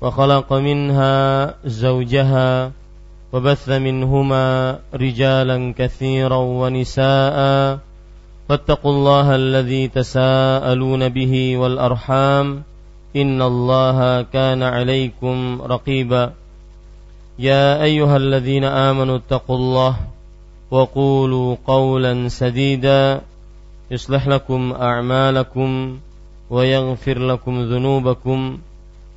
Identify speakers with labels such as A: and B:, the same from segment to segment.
A: وخلق منها زوجها وبث منهما رجالا كثيرا ونساء فاتقوا الله الذي تساءلون به والأرحام إن الله كان عليكم رقيبا يا أيها الذين آمنوا اتقوا الله وقولوا قولا سديدا يصلح لكم أعمالكم ويغفر لكم ذنوبكم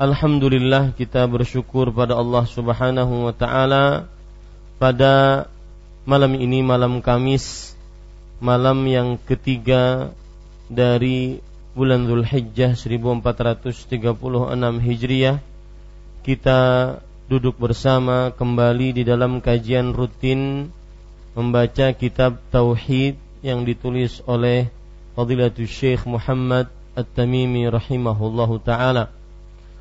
A: Alhamdulillah kita bersyukur pada Allah Subhanahu wa taala pada malam ini malam Kamis malam yang ketiga dari bulan Zulhijjah 1436 Hijriah. Kita duduk bersama kembali di dalam kajian rutin membaca kitab tauhid yang ditulis oleh Fadilatul Syekh Muhammad At-Tamimi rahimahullahu taala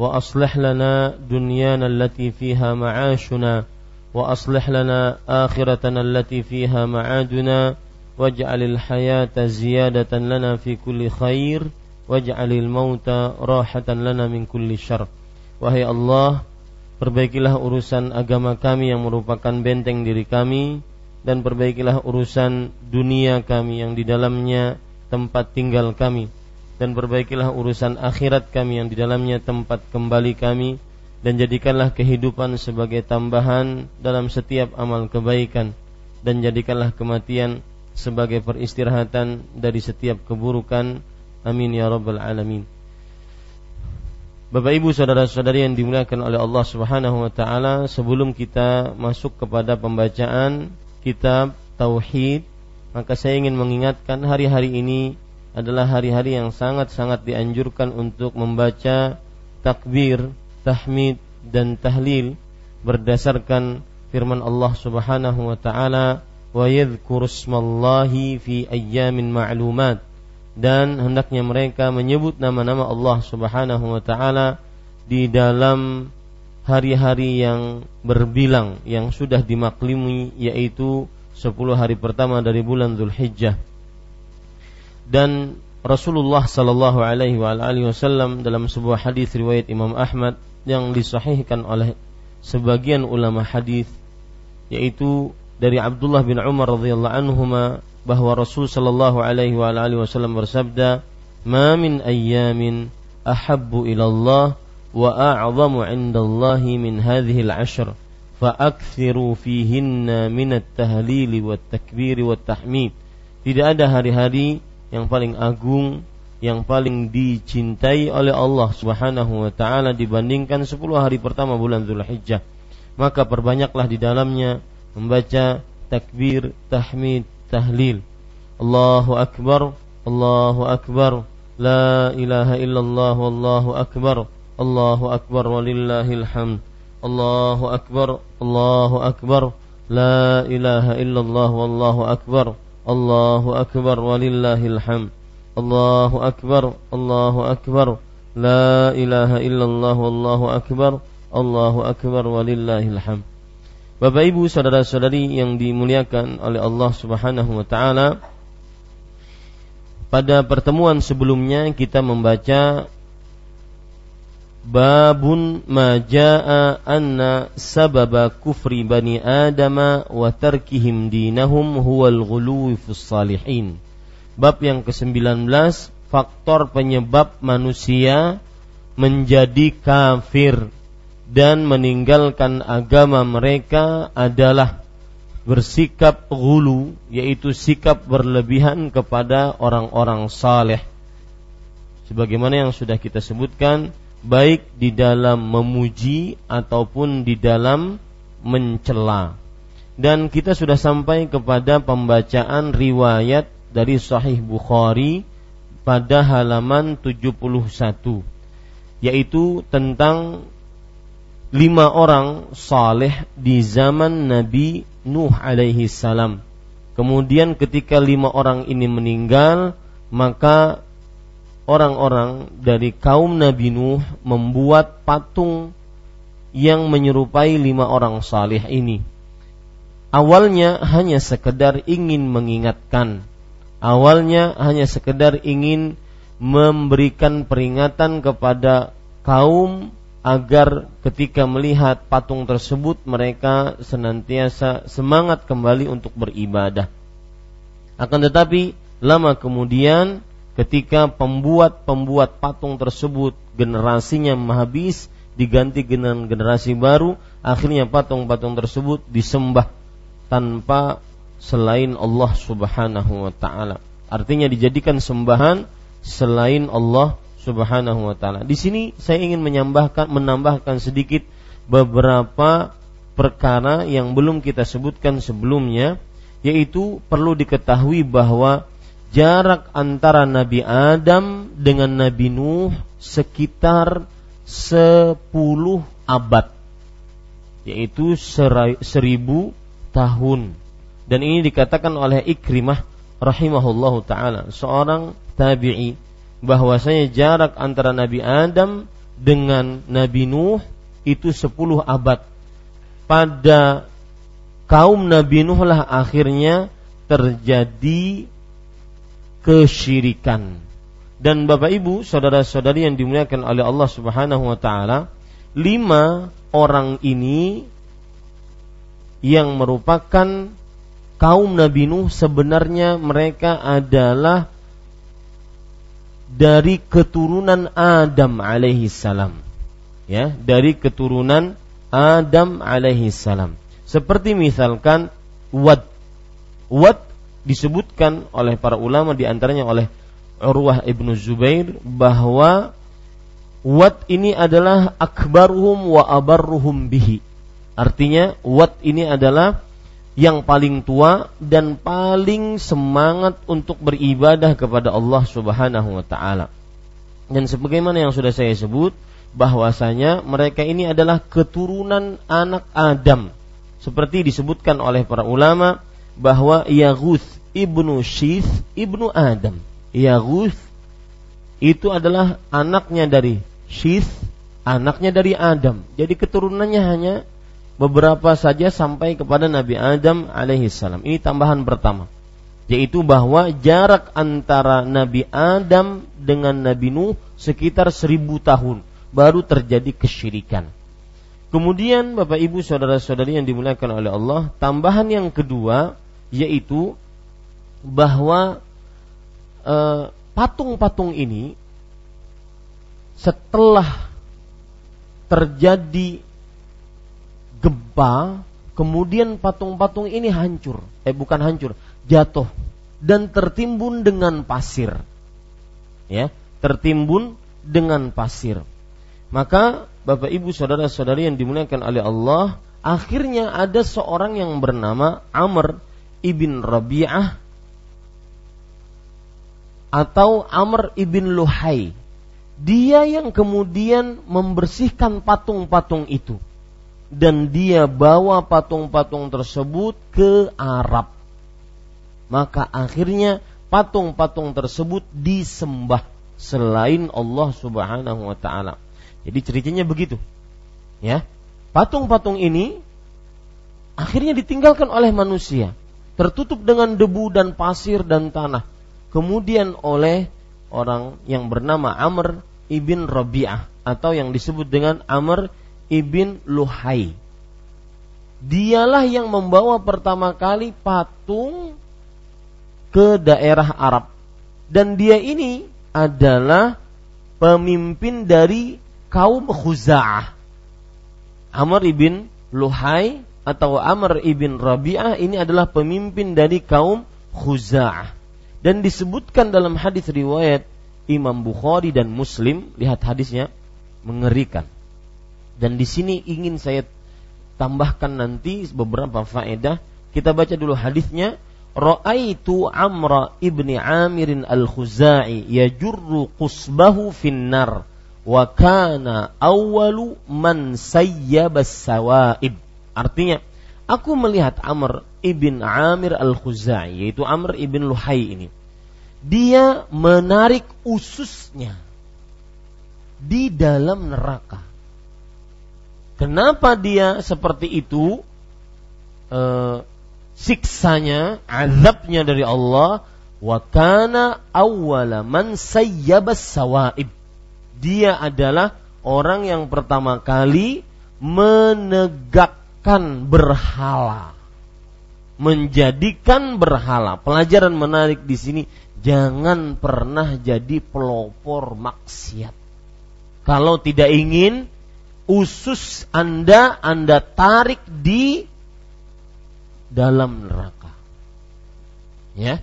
A: وأصلح لنا دنيانا التي فيها معاشنا وأصلح لنا آخرتنا التي فيها معادنا واجعل الحياة زيادة لنا في كل خير واجعل الموت راحة لنا من كل شر Wahai Allah, perbaikilah urusan agama kami yang merupakan benteng diri kami dan perbaikilah urusan dunia kami yang di dalamnya tempat tinggal kami dan perbaikilah urusan akhirat kami yang di dalamnya tempat kembali kami. Dan jadikanlah kehidupan sebagai tambahan dalam setiap amal kebaikan. Dan jadikanlah kematian sebagai peristirahatan dari setiap keburukan. Amin ya rabbal alamin. Bapak Ibu saudara-saudari yang dimuliakan oleh Allah Subhanahu wa taala sebelum kita masuk kepada pembacaan kitab tauhid maka saya ingin mengingatkan hari-hari ini adalah hari-hari yang sangat-sangat dianjurkan untuk membaca takbir, tahmid dan tahlil berdasarkan firman Allah Subhanahu wa taala wa yadhkuru fi ayyamin ma'lumat. Dan hendaknya mereka menyebut nama-nama Allah Subhanahu wa taala di dalam hari-hari yang berbilang yang sudah dimaklumi yaitu 10 hari pertama dari bulan Zulhijjah dan Rasulullah sallallahu alaihi wasallam dalam sebuah hadis riwayat Imam Ahmad yang disahihkan oleh sebagian ulama hadis yaitu dari Abdullah bin Umar radhiyallahu anhuma bahwa Rasul sallallahu alaihi wasallam bersabda, "Ma min ayyamin ahabbu ila Allah wa a'zamu 'indallahi min hadhihi al-'ashr, fa'akthiru fihinna min at-tahlil wat-takbir. Tidak ada hari-hari yang paling agung yang paling dicintai oleh Allah Subhanahu wa taala dibandingkan 10 hari pertama bulan Zulhijjah. Maka perbanyaklah di dalamnya membaca takbir, tahmid, tahlil. Allahu akbar, Allahu akbar. La ilaha illallah wallahu akbar. Allahu akbar walillahil hamd. Allahu akbar Allahu akbar. La ilaha illallah wallahu akbar Allahu akbar walillahil hamd. Allahu akbar Allahu akbar. La ilaha illallah wallahu akbar. Allahu akbar walillahil hamd. Bapak Ibu saudara-saudari yang dimuliakan oleh Allah Subhanahu wa taala Pada pertemuan sebelumnya kita membaca Babun majaa anna sababa kufri bani Adama wa tarkihim dinahum huwal ghuluwi fis salihin. Bab yang ke-19 faktor penyebab manusia menjadi kafir dan meninggalkan agama mereka adalah bersikap gulu yaitu sikap berlebihan kepada orang-orang saleh sebagaimana yang sudah kita sebutkan baik di dalam memuji ataupun di dalam mencela dan kita sudah sampai kepada pembacaan riwayat dari Sahih Bukhari pada halaman 71 yaitu tentang lima orang saleh di zaman Nabi Nuh alaihi salam. Kemudian ketika lima orang ini meninggal, maka orang-orang dari kaum Nabi Nuh membuat patung yang menyerupai lima orang saleh ini. Awalnya hanya sekedar ingin mengingatkan. Awalnya hanya sekedar ingin memberikan peringatan kepada kaum agar ketika melihat patung tersebut mereka senantiasa semangat kembali untuk beribadah. Akan tetapi lama kemudian ketika pembuat-pembuat patung tersebut generasinya habis diganti dengan generasi baru, akhirnya patung-patung tersebut disembah tanpa selain Allah Subhanahu wa taala. Artinya dijadikan sembahan selain Allah Subhanahu wa taala. Di sini saya ingin menambahkan menambahkan sedikit beberapa perkara yang belum kita sebutkan sebelumnya yaitu perlu diketahui bahwa jarak antara Nabi Adam dengan Nabi Nuh sekitar 10 abad yaitu seribu tahun dan ini dikatakan oleh Ikrimah rahimahullahu taala seorang tabi'i bahwasanya jarak antara Nabi Adam dengan Nabi Nuh itu 10 abad. Pada kaum Nabi Nuh lah akhirnya terjadi kesyirikan. Dan Bapak Ibu, saudara-saudari yang dimuliakan oleh Allah Subhanahu wa taala, lima orang ini yang merupakan kaum Nabi Nuh sebenarnya mereka adalah dari keturunan Adam alaihi salam. Ya, dari keturunan Adam alaihi salam. Seperti misalkan Wad. Wad disebutkan oleh para ulama di antaranya oleh Urwah ibnu Zubair bahwa Wad ini adalah akbaruhum wa abarruhum bihi. Artinya Wad ini adalah yang paling tua dan paling semangat untuk beribadah kepada Allah Subhanahu wa taala. Dan sebagaimana yang sudah saya sebut bahwasanya mereka ini adalah keturunan anak Adam. Seperti disebutkan oleh para ulama bahwa Yaguth ibnu Syith ibnu Adam. Yaguth itu adalah anaknya dari Syith, anaknya dari Adam. Jadi keturunannya hanya beberapa saja sampai kepada Nabi Adam alaihissalam. Ini tambahan pertama, yaitu bahwa jarak antara Nabi Adam dengan Nabi Nuh sekitar seribu tahun baru terjadi kesyirikan. Kemudian Bapak Ibu saudara-saudari yang dimuliakan oleh Allah, tambahan yang kedua yaitu bahwa eh, patung-patung ini setelah terjadi gempa, kemudian patung-patung ini hancur. Eh bukan hancur, jatuh dan tertimbun dengan pasir. Ya, tertimbun dengan pasir. Maka Bapak Ibu saudara-saudari yang dimuliakan oleh Allah, akhirnya ada seorang yang bernama Amr ibn Rabi'ah atau Amr ibn Luhai. Dia yang kemudian membersihkan patung-patung itu. Dan dia bawa patung-patung tersebut ke Arab. Maka akhirnya patung-patung tersebut disembah selain Allah Subhanahu wa taala. Jadi ceritanya begitu. Ya. Patung-patung ini akhirnya ditinggalkan oleh manusia, tertutup dengan debu dan pasir dan tanah kemudian oleh orang yang bernama Amr ibn Rabi'ah atau yang disebut dengan Amr ibn Luhai. Dialah yang membawa pertama kali patung ke daerah Arab. Dan dia ini adalah pemimpin dari kaum Khuza'ah. Amr ibn Luhai atau Amr ibn Rabi'ah ini adalah pemimpin dari kaum Khuza'ah. Dan disebutkan dalam hadis riwayat Imam Bukhari dan Muslim, lihat hadisnya mengerikan. Dan di sini ingin saya tambahkan nanti beberapa faedah. Kita baca dulu hadisnya. Ra'aitu Amra ibni Amirin al-Khuzai yajurru qusbahu finnar wa kana awwalu man sayyabas sawaib. Artinya, aku melihat Amr ibn Amir al-Khuzai yaitu Amr ibn Luhai ini dia menarik ususnya di dalam neraka. Kenapa dia seperti itu? E, siksanya, azabnya dari Allah. Wa kana awwala man sayyabas sawaib. Dia adalah orang yang pertama kali menegakkan berhala menjadikan berhala. Pelajaran menarik di sini, jangan pernah jadi pelopor maksiat. Kalau tidak ingin usus Anda Anda tarik di dalam neraka. Ya.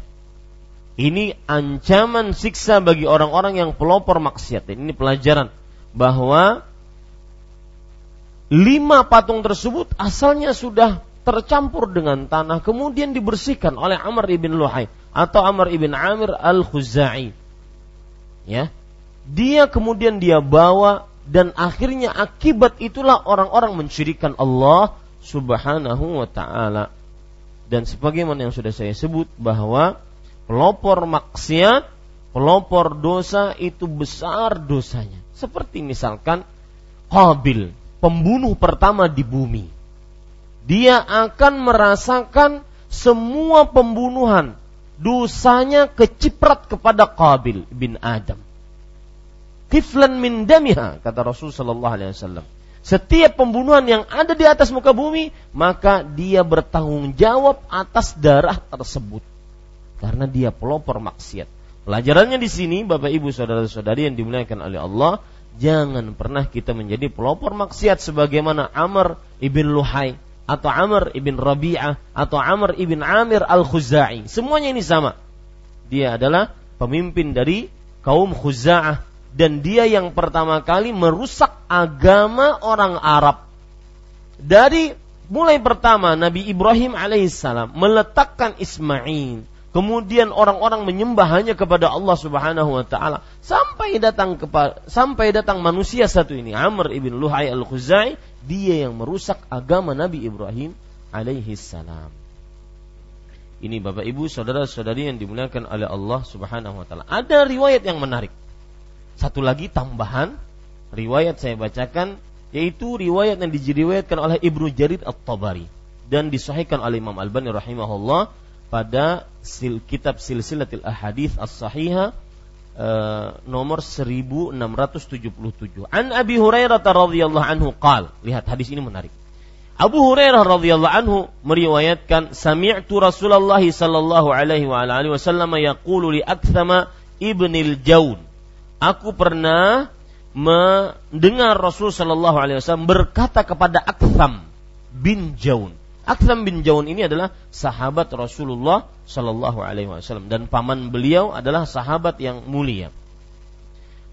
A: Ini ancaman siksa bagi orang-orang yang pelopor maksiat. Ini pelajaran bahwa lima patung tersebut asalnya sudah tercampur dengan tanah kemudian dibersihkan oleh Amr ibn Luhai atau Amr ibn Amir al-Khuzai. Ya. Dia kemudian dia bawa dan akhirnya akibat itulah orang-orang mensyirikan Allah Subhanahu wa taala. Dan sebagaimana yang sudah saya sebut bahwa pelopor maksiat, pelopor dosa itu besar dosanya. Seperti misalkan Qabil, pembunuh pertama di bumi dia akan merasakan semua pembunuhan dosanya keciprat kepada Qabil bin Adam. Kiflan min damiha kata Rasul sallallahu alaihi wasallam. Setiap pembunuhan yang ada di atas muka bumi, maka dia bertanggung jawab atas darah tersebut. Karena dia pelopor maksiat. Pelajarannya di sini, Bapak Ibu saudara-saudari yang dimuliakan oleh Allah, jangan pernah kita menjadi pelopor maksiat sebagaimana Amr ibn Luhai atau Amr ibn Rabi'ah atau Amr ibn Amir al-Khuzai. Semuanya ini sama. Dia adalah pemimpin dari kaum Khuza'ah dan dia yang pertama kali merusak agama orang Arab. Dari mulai pertama Nabi Ibrahim alaihissalam meletakkan Ismail Kemudian orang-orang menyembah hanya kepada Allah Subhanahu wa taala sampai datang kepada sampai datang manusia satu ini Amr ibn Luhai al-Khuzai dia yang merusak agama Nabi Ibrahim alaihi salam. Ini Bapak Ibu saudara-saudari yang dimuliakan oleh Allah Subhanahu wa taala. Ada riwayat yang menarik. Satu lagi tambahan riwayat saya bacakan yaitu riwayat yang diriwayatkan oleh Ibnu Jarir At-Tabari dan disahihkan oleh Imam Albani rahimahullah pada sil, kitab silsilatil ahadith as-sahihah uh, nomor 1677. An Abi Hurairah radhiyallahu anhu qal. Lihat hadis ini menarik. Abu Hurairah radhiyallahu anhu meriwayatkan sami'tu Rasulullah sallallahu alaihi wa alihi wasallam yaqulu li Akthama ibnil Jaun. Aku pernah mendengar Rasul sallallahu alaihi wasallam berkata kepada Aktham bin Jaun. Akram bin Jaun ini adalah sahabat Rasulullah Shallallahu Alaihi Wasallam dan paman beliau adalah sahabat yang mulia.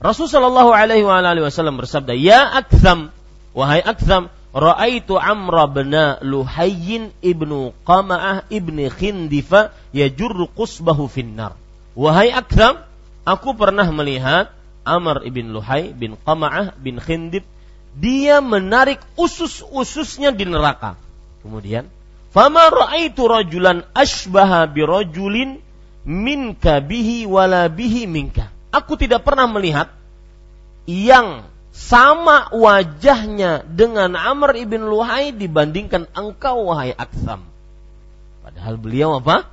A: Rasul Shallallahu Alaihi Wasallam bersabda, Ya Akram, wahai Akram, Ra'aitu Amr bin Luhayyin ibnu Qama'ah ibni Khindifa yajurru qusbahu finnar. Wahai Akram, Aku pernah melihat Amr ibn Luhai bin Qama'ah bin Khindib dia menarik usus-ususnya di neraka. Kemudian, "Fama ra'aitu rajulan ashbaha bi rajulin minka bihi wala bihi minka." Aku tidak pernah melihat yang sama wajahnya dengan Amr ibn Luhai dibandingkan engkau wahai Aksam. Padahal beliau apa?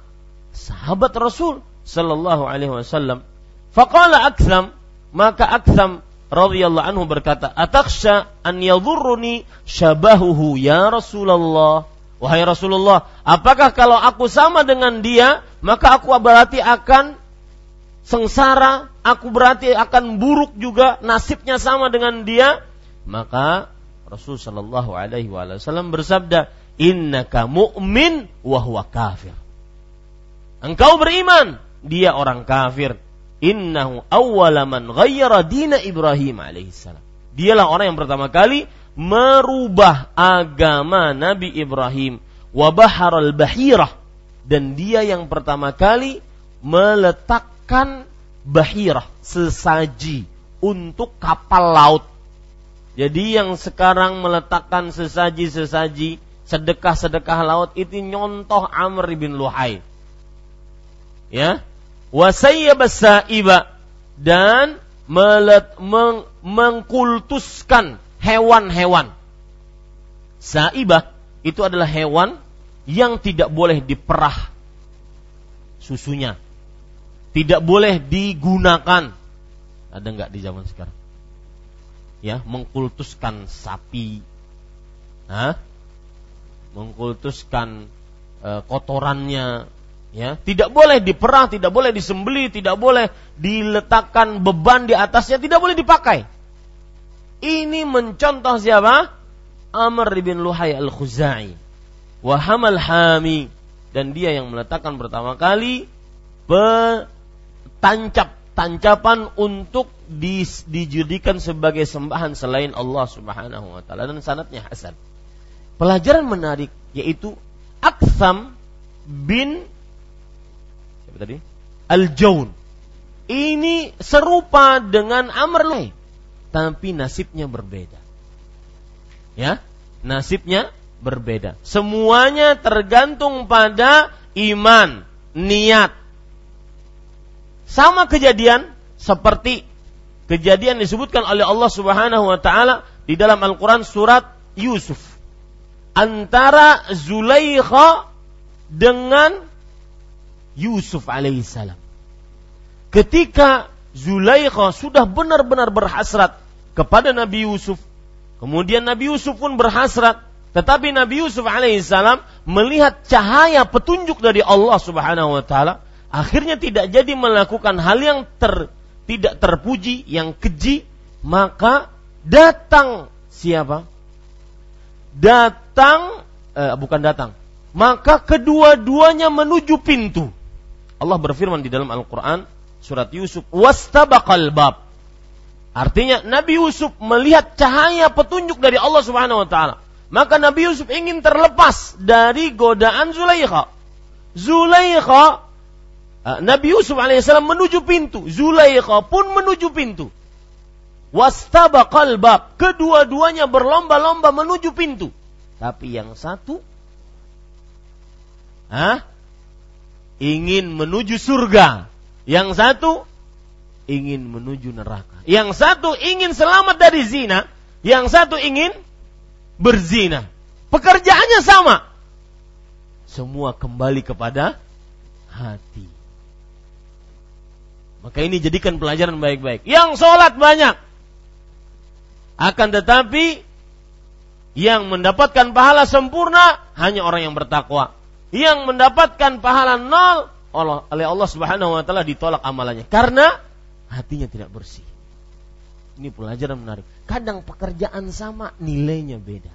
A: Sahabat Rasul sallallahu alaihi wasallam. Faqala Aksam, maka Aksam radhiyallahu anhu berkata, "Atakhsha an yadhurruni syabahuhu ya Rasulullah?" Wahai Rasulullah, apakah kalau aku sama dengan dia, maka aku berarti akan sengsara, aku berarti akan buruk juga, nasibnya sama dengan dia? Maka Rasul sallallahu alaihi wasallam bersabda, "Innaka mu'min wa huwa kafir." Engkau beriman, dia orang kafir innahu awwala man ghayyara dina Ibrahim alaihissalam. Dialah orang yang pertama kali merubah agama Nabi Ibrahim wa baharal bahirah dan dia yang pertama kali meletakkan bahirah sesaji untuk kapal laut. Jadi yang sekarang meletakkan sesaji-sesaji sedekah-sedekah laut itu nyontoh Amr bin Luhai. Ya, iba dan melet, meng, mengkultuskan hewan-hewan. Saibah itu adalah hewan yang tidak boleh diperah susunya. Tidak boleh digunakan. Ada nggak di zaman sekarang? Ya, mengkultuskan sapi. Hah? Mengkultuskan e, kotorannya, ya. Tidak boleh diperah tidak boleh disembeli tidak boleh diletakkan beban di atasnya tidak boleh dipakai. Ini mencontoh siapa? Amr bin Luhai al Khuzai Wahamal Hami. Dan dia yang meletakkan pertama kali tancap tancapan untuk dijadikan sebagai sembahan selain Allah Subhanahu wa taala. Dan sanatnya hasan. Pelajaran menarik yaitu Aksam bin tadi? Al-Jaun. Ini serupa dengan Amr Lai, tapi nasibnya berbeda. Ya, nasibnya berbeda. Semuanya tergantung pada iman, niat. Sama kejadian seperti kejadian disebutkan oleh Allah Subhanahu wa taala di dalam Al-Qur'an surat Yusuf. Antara Zulaikha dengan Yusuf alaihissalam. Ketika Zulaikha sudah benar-benar berhasrat kepada Nabi Yusuf, kemudian Nabi Yusuf pun berhasrat, tetapi Nabi Yusuf alaihissalam melihat cahaya petunjuk dari Allah Subhanahu wa taala, akhirnya tidak jadi melakukan hal yang ter, tidak terpuji, yang keji, maka datang siapa? Datang eh, bukan datang. Maka kedua-duanya menuju pintu. Allah berfirman di dalam Al-Quran surat Yusuf wastabaqal bab. Artinya Nabi Yusuf melihat cahaya petunjuk dari Allah Subhanahu wa taala. Maka Nabi Yusuf ingin terlepas dari godaan Zulaikha. Zulaikha eh, Nabi Yusuf alaihissalam menuju pintu. Zulaikha pun menuju pintu. Wastabaqal bab. Kedua-duanya berlomba-lomba menuju pintu. Tapi yang satu? Hah? Ingin menuju surga. Yang satu ingin menuju neraka. Yang satu ingin selamat dari zina. Yang satu ingin berzina. Pekerjaannya sama. Semua kembali kepada hati. Maka ini jadikan pelajaran baik-baik. Yang sholat banyak. Akan tetapi yang mendapatkan pahala sempurna hanya orang yang bertakwa yang mendapatkan pahala nol oleh Allah Subhanahu wa taala ditolak amalannya karena hatinya tidak bersih. Ini pelajaran menarik. Kadang pekerjaan sama, nilainya beda.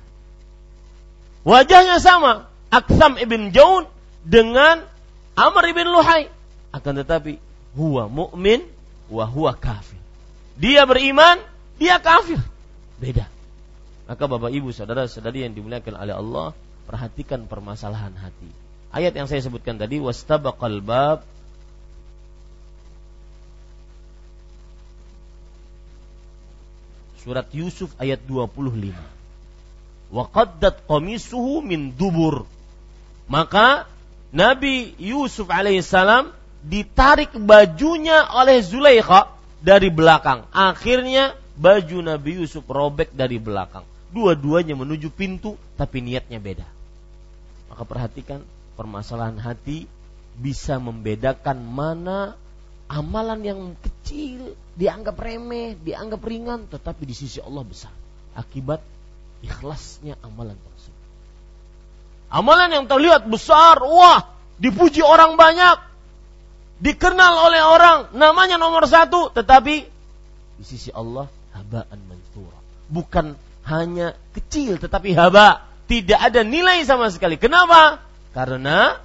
A: Wajahnya sama, Aksam ibn Jaun dengan Amr ibn Luhai. Akan tetapi, huwa mu'min wa huwa kafir. Dia beriman, dia kafir. Beda. Maka Bapak Ibu saudara-saudari yang dimuliakan oleh Allah, perhatikan permasalahan hati ayat yang saya sebutkan tadi wastabaqal bab Surat Yusuf ayat 25. Wa qaddat qamisuhu min dubur. Maka Nabi Yusuf alaihissalam ditarik bajunya oleh Zulaikha dari belakang. Akhirnya baju Nabi Yusuf robek dari belakang. Dua-duanya menuju pintu tapi niatnya beda. Maka perhatikan permasalahan hati bisa membedakan mana amalan yang kecil dianggap remeh, dianggap ringan tetapi di sisi Allah besar akibat ikhlasnya amalan tersebut. Amalan yang terlihat besar, wah, dipuji orang banyak, dikenal oleh orang, namanya nomor satu, tetapi di sisi Allah habaan mansura. Bukan hanya kecil tetapi haba, tidak ada nilai sama sekali. Kenapa? Karena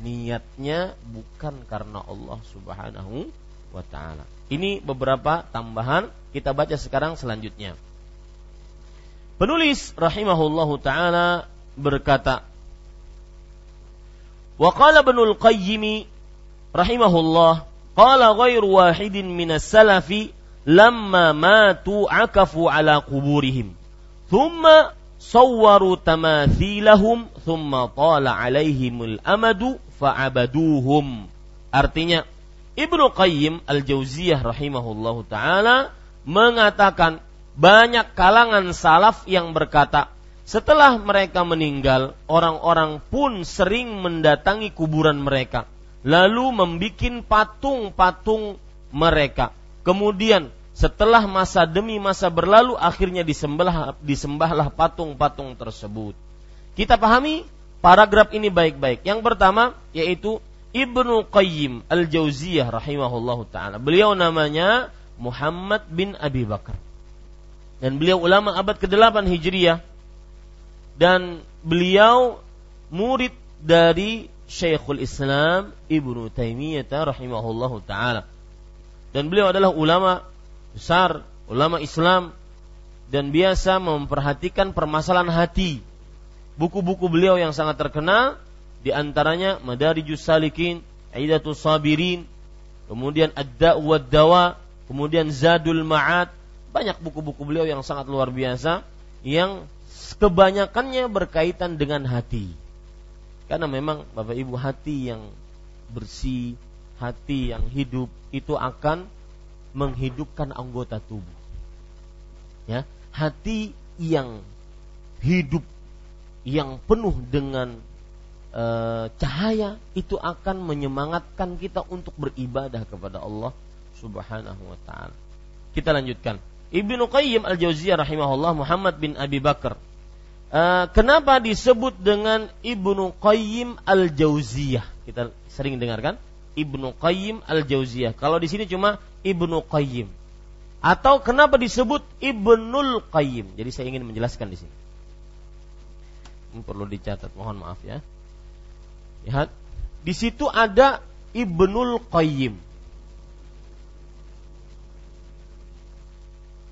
A: niatnya bukan karena Allah Subhanahu wa taala. Ini beberapa tambahan kita baca sekarang selanjutnya. Penulis rahimahullahu taala berkata Wa qala Ibnul Qayyim rahimahullah qala ghairu wahidin minas salafi lamma matu akafu ala quburihim thumma sawwaru tamathilahum thumma tala alaihimul amadu fa'abaduhum artinya Ibnu Qayyim Al-Jauziyah rahimahullahu taala mengatakan banyak kalangan salaf yang berkata setelah mereka meninggal, orang-orang pun sering mendatangi kuburan mereka, lalu membuat patung-patung mereka. Kemudian setelah masa demi masa berlalu, akhirnya disembahlah, disembahlah patung-patung tersebut. Kita pahami paragraf ini baik-baik. Yang pertama yaitu Ibnu Qayyim Al-Jauziyah rahimahullahu taala. Beliau namanya Muhammad bin Abi Bakar. Dan beliau ulama abad ke-8 Hijriah dan beliau murid dari Syekhul Islam Ibnu Taimiyah rahimahullahu taala. Dan beliau adalah ulama besar, ulama Islam dan biasa memperhatikan permasalahan hati. Buku-buku beliau yang sangat terkenal di antaranya Madarijus Salikin, Aidatus Sabirin, kemudian Ad-Da' Dawa, kemudian Zadul Ma'ad, banyak buku-buku beliau yang sangat luar biasa yang kebanyakannya berkaitan dengan hati. Karena memang Bapak Ibu hati yang bersih, hati yang hidup itu akan menghidupkan anggota tubuh. Ya, hati yang hidup yang penuh dengan e, cahaya itu akan menyemangatkan kita untuk beribadah kepada Allah Subhanahu wa taala. Kita lanjutkan. Ibnu Qayyim Al-Jauziyah rahimahullah Muhammad bin Abi Bakar Eh, kenapa disebut dengan Ibnu Qayyim Al-Jauziyah? Kita sering dengarkan Ibnu Qayyim Al-Jauziyah. Kalau di sini cuma Ibnu Qayyim. Atau kenapa disebut Ibnul Qayyim? Jadi saya ingin menjelaskan di sini. Ini perlu dicatat, mohon maaf ya. Lihat, di situ ada Ibnul Qayyim.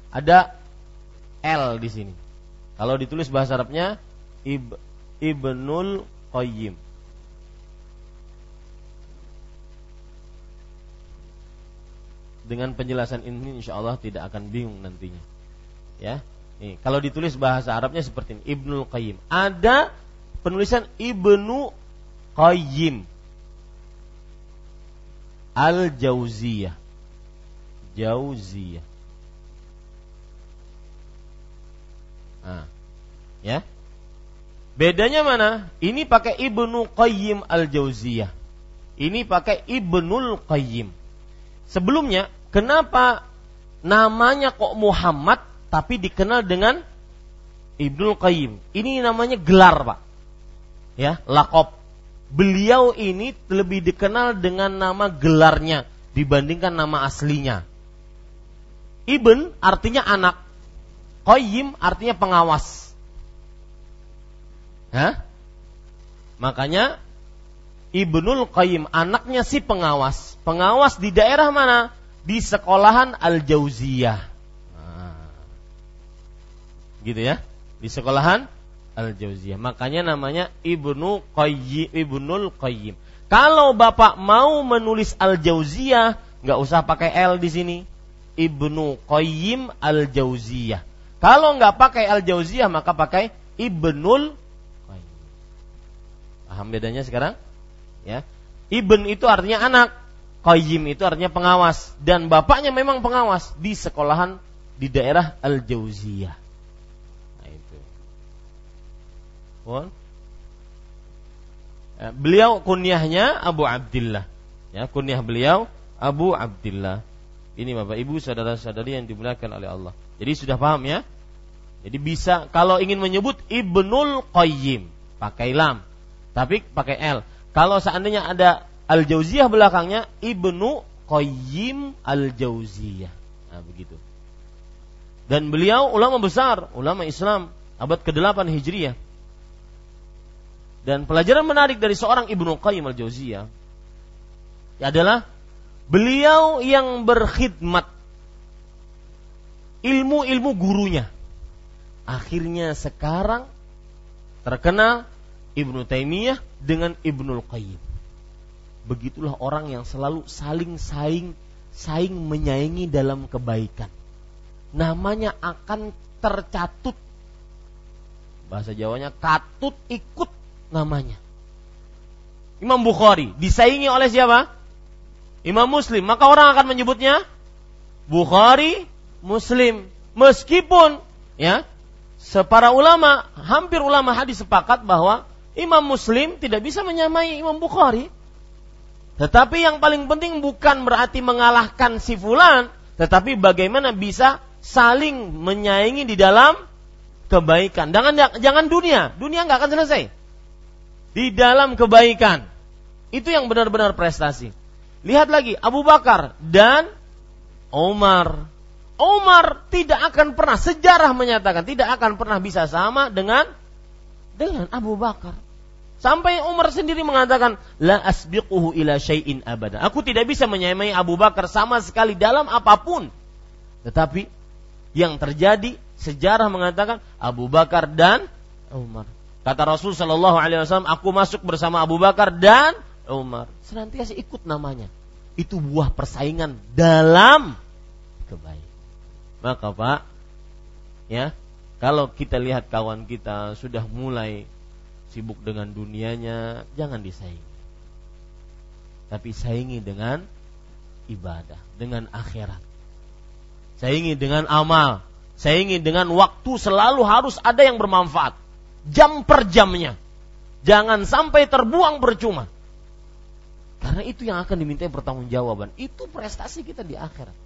A: Ada L di sini. Kalau ditulis bahasa Arabnya Ib, Ibnul Qayyim. Dengan penjelasan ini insya Allah tidak akan bingung nantinya. Ya, Nih, kalau ditulis bahasa Arabnya seperti ini, Ibnul Qayyim. Ada penulisan Ibnu Qayyim. Al-Jauziyah. Jauziyah. Nah, ya. Bedanya mana? Ini pakai Ibnu Qayyim Al-Jauziyah. Ini pakai Ibnul Qayyim. Sebelumnya, kenapa namanya kok Muhammad tapi dikenal dengan Ibnul Qayyim? Ini namanya gelar, Pak. Ya, lakop. Beliau ini lebih dikenal dengan nama gelarnya dibandingkan nama aslinya. Ibn artinya anak, Qayyim artinya pengawas. Hah? Makanya Ibnul Qayyim anaknya si pengawas. Pengawas di daerah mana? Di sekolahan Al-Jauziyah. Gitu ya. Di sekolahan Al-Jauziyah. Makanya namanya Ibnu Qayyim, Ibnul Qayyim. Kalau Bapak mau menulis Al-Jauziyah, nggak usah pakai L di sini. Ibnu Qayyim Al-Jauziyah. Kalau nggak pakai Al-Jauziyah maka pakai Ibnul Qayyim. Paham bedanya sekarang? Ya. Ibn itu artinya anak, Qayyim itu artinya pengawas dan bapaknya memang pengawas di sekolahan di daerah Al-Jauziyah. Nah beliau kunyahnya Abu Abdullah. Ya, kunyah beliau Abu Abdullah. Ini Bapak Ibu saudara-saudari yang dimuliakan oleh Allah. Jadi sudah paham ya? Jadi bisa kalau ingin menyebut Ibnul Qayyim pakai lam, tapi pakai L. Kalau seandainya ada Al Jauziyah belakangnya Ibnu Qayyim Al Jauziyah. Nah, begitu. Dan beliau ulama besar, ulama Islam abad ke-8 Hijriah. Dan pelajaran menarik dari seorang Ibnu Qayyim Al Jauziyah adalah beliau yang berkhidmat ilmu-ilmu gurunya. Akhirnya sekarang terkenal Ibnu Taimiyah dengan Ibnul Qayyim. Begitulah orang yang selalu saling saing saing menyaingi dalam kebaikan namanya akan tercatut. Bahasa Jawanya katut ikut namanya. Imam Bukhari disaingi oleh siapa? Imam Muslim. Maka orang akan menyebutnya Bukhari Muslim. Meskipun ya separa ulama, hampir ulama hadis sepakat bahwa Imam Muslim tidak bisa menyamai Imam Bukhari. Tetapi yang paling penting bukan berarti mengalahkan si fulan, tetapi bagaimana bisa saling menyaingi di dalam kebaikan. Jangan jangan dunia, dunia nggak akan selesai. Di dalam kebaikan. Itu yang benar-benar prestasi. Lihat lagi Abu Bakar dan Umar. Umar tidak akan pernah sejarah menyatakan tidak akan pernah bisa sama dengan dengan Abu Bakar. Sampai Umar sendiri mengatakan, La asbiquhu ila syai'in abada. Aku tidak bisa menyamai Abu Bakar sama sekali dalam apa pun. Tetapi yang terjadi sejarah mengatakan Abu Bakar dan Umar. Kata Rasul Shallallahu Alaihi Wasallam, aku masuk bersama Abu Bakar dan Umar. Senantiasa ikut namanya. Itu buah persaingan dalam kebaikan. Maka Pak, ya, kalau kita lihat kawan kita sudah mulai sibuk dengan dunianya, jangan disaingi. Tapi saingi dengan ibadah, dengan akhirat saya ingin dengan amal. Saya ingin dengan waktu selalu harus ada yang bermanfaat. Jam per jamnya. Jangan sampai terbuang percuma. Karena itu yang akan diminta pertanggungjawaban. Itu prestasi kita di akhirat.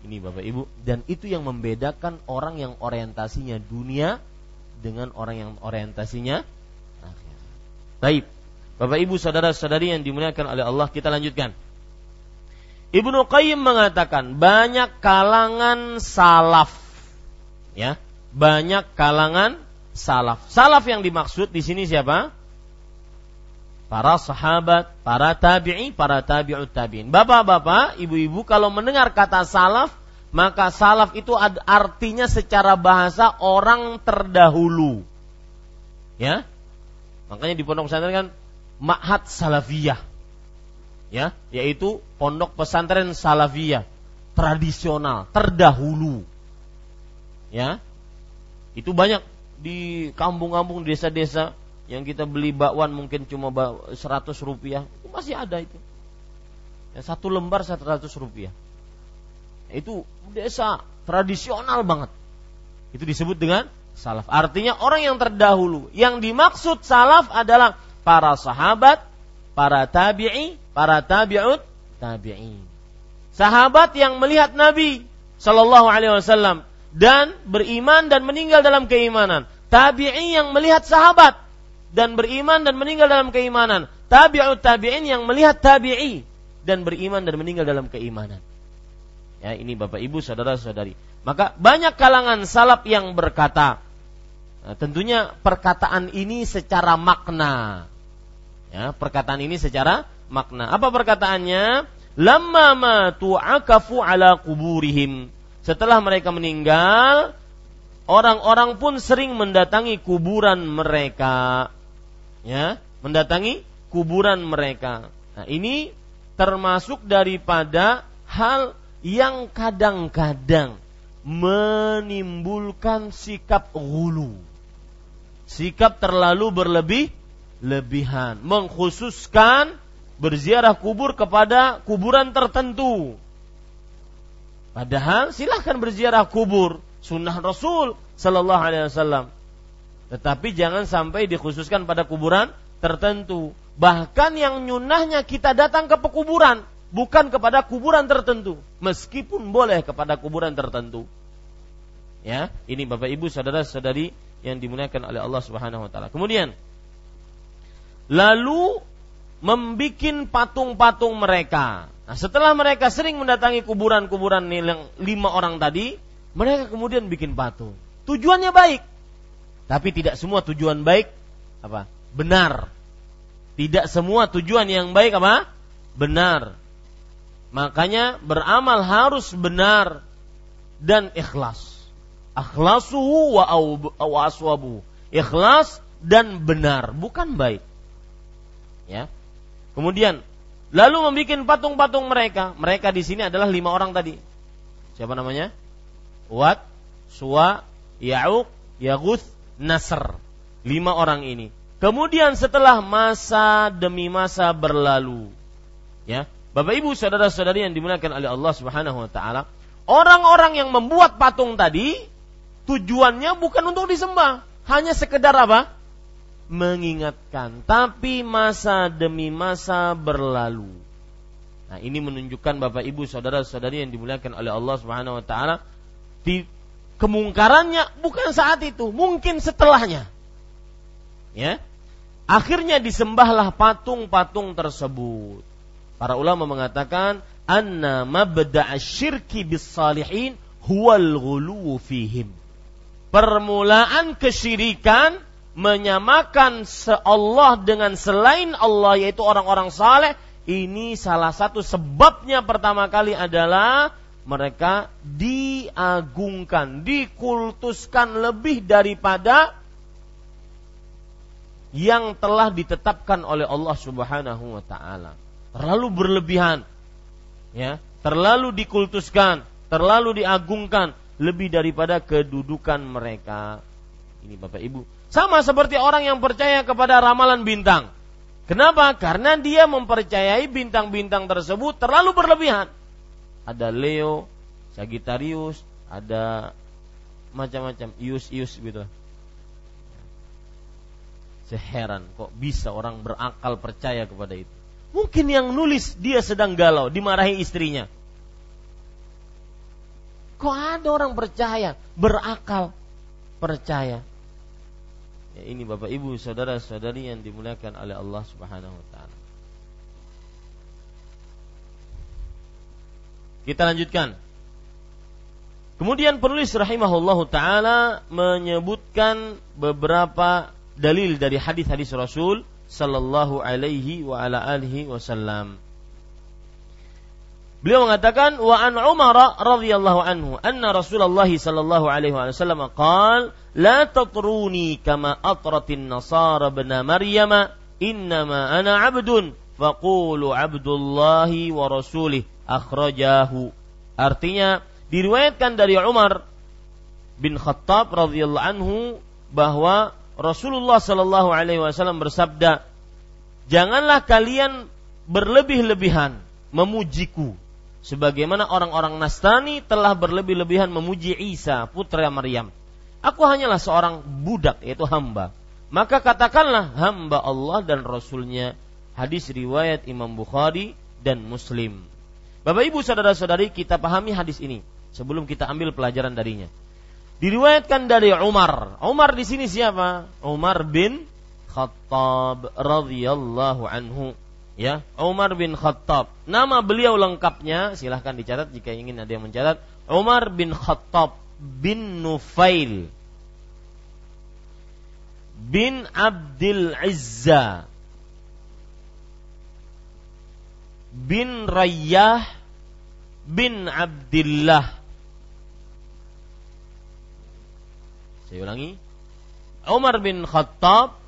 A: Ini Bapak Ibu dan itu yang membedakan orang yang orientasinya dunia dengan orang yang orientasinya akhirat. Baik. Bapak Ibu saudara-saudari yang dimuliakan oleh Allah, kita lanjutkan. Ibnu Qayyim mengatakan banyak kalangan salaf ya, banyak kalangan salaf. Salaf yang dimaksud di sini siapa? Para sahabat, para tabi'i, para tabi'ut tabi'in. Bapak-bapak, ibu-ibu kalau mendengar kata salaf, maka salaf itu artinya secara bahasa orang terdahulu. Ya. Makanya di pondok pesantren kan ma'had salafiyah ya yaitu pondok pesantren salafiyah tradisional terdahulu ya itu banyak di kampung-kampung desa-desa yang kita beli bakwan mungkin cuma 100 rupiah. Itu masih ada itu. Ya, satu lembar 100 rupiah. Itu desa tradisional banget. Itu disebut dengan salaf. Artinya orang yang terdahulu. Yang dimaksud salaf adalah para sahabat para tabi'i para tabi'ut tabi'in. Sahabat yang melihat Nabi Shallallahu Alaihi Wasallam dan beriman dan meninggal dalam keimanan. Tabi'i yang melihat sahabat dan beriman dan meninggal dalam keimanan. Tabi'ut tabi'in yang melihat tabi'i dan beriman dan meninggal dalam keimanan. Ya, ini Bapak Ibu, saudara-saudari. Maka banyak kalangan salaf yang berkata, nah, tentunya perkataan ini secara makna. Ya, perkataan ini secara makna. Apa perkataannya? Lama matu ala kuburihim. Setelah mereka meninggal, orang-orang pun sering mendatangi kuburan mereka. Ya, mendatangi kuburan mereka. Nah, ini termasuk daripada hal yang kadang-kadang menimbulkan sikap gulu. Sikap terlalu berlebih lebihan, mengkhususkan berziarah kubur kepada kuburan tertentu. Padahal silahkan berziarah kubur, sunnah Rasul Sallallahu Alaihi Wasallam. Tetapi jangan sampai dikhususkan pada kuburan tertentu. Bahkan yang nyunahnya kita datang ke pekuburan, bukan kepada kuburan tertentu, meskipun boleh kepada kuburan tertentu. Ya, ini Bapak Ibu saudara-saudari yang dimuliakan oleh Allah Subhanahu wa taala. Kemudian lalu membikin patung-patung mereka. Nah, setelah mereka sering mendatangi kuburan-kuburan yang lima orang tadi, mereka kemudian bikin patung. Tujuannya baik, tapi tidak semua tujuan baik apa benar. Tidak semua tujuan yang baik apa benar. Makanya beramal harus benar dan ikhlas. Akhlasuhu wa aswabu. Ikhlas dan benar, bukan baik. Ya. Kemudian lalu membuat patung-patung mereka. Mereka di sini adalah lima orang tadi. Siapa namanya? Wat, Suwa, Ya'uq, Yaguth, Nasr. Lima orang ini. Kemudian setelah masa demi masa berlalu, ya, Bapak Ibu saudara-saudari yang dimuliakan oleh Allah Subhanahu wa taala, orang-orang yang membuat patung tadi tujuannya bukan untuk disembah, hanya sekedar apa? Mengingatkan, tapi masa demi masa berlalu. Nah, ini menunjukkan Bapak Ibu saudara-saudari yang dimuliakan oleh Allah Subhanahu wa taala di kemungkarannya bukan saat itu, mungkin setelahnya. Ya. Akhirnya disembahlah patung-patung tersebut. Para ulama mengatakan anna mabda' syirki bis salihin huwal fihim. Permulaan kesyirikan menyamakan Allah dengan selain Allah yaitu orang-orang saleh ini salah satu sebabnya pertama kali adalah mereka diagungkan, dikultuskan lebih daripada yang telah ditetapkan oleh Allah Subhanahu wa taala. Terlalu berlebihan. Ya, terlalu dikultuskan, terlalu diagungkan lebih daripada kedudukan mereka. Ini Bapak Ibu, sama seperti orang yang percaya kepada ramalan bintang. Kenapa? Karena dia mempercayai bintang-bintang tersebut terlalu berlebihan. Ada Leo, Sagittarius, ada macam-macam ius-ius gitu. Seheran kok bisa orang berakal percaya kepada itu. Mungkin yang nulis dia sedang galau, dimarahi istrinya. Kok ada orang percaya, berakal percaya. Ya, ini Bapak Ibu, saudara-saudari yang dimuliakan oleh Allah Subhanahu wa taala. Kita lanjutkan. Kemudian penulis rahimahullahu taala menyebutkan beberapa dalil dari hadis-hadis Rasul sallallahu alaihi wa ala alihi wasallam. Beliau mengatakan wa an Umar radhiyallahu anhu anna Rasulullah sallallahu alaihi wasallam qaal la tatruni kama atratin nasara ibn maryama innama ana abdun faqulu abdullahi wa rasulih akhrajahu. Artinya diriwayatkan dari Umar bin Khattab radhiyallahu anhu bahwa Rasulullah sallallahu alaihi wasallam bersabda janganlah kalian berlebih-lebihan memujiku sebagaimana orang-orang Nasrani telah berlebih-lebihan memuji Isa putra Maryam. Aku hanyalah seorang budak yaitu hamba. Maka katakanlah hamba Allah dan Rasulnya. Hadis riwayat Imam Bukhari dan Muslim. Bapak Ibu saudara-saudari kita pahami hadis ini sebelum kita ambil pelajaran darinya. Diriwayatkan dari Umar. Umar di sini siapa? Umar bin Khattab radhiyallahu anhu ya Umar bin Khattab. Nama beliau lengkapnya silahkan dicatat jika ingin ada yang mencatat. Umar bin Khattab bin Nufail bin Abdul Izza bin Rayyah bin Abdullah. Saya ulangi. Umar bin Khattab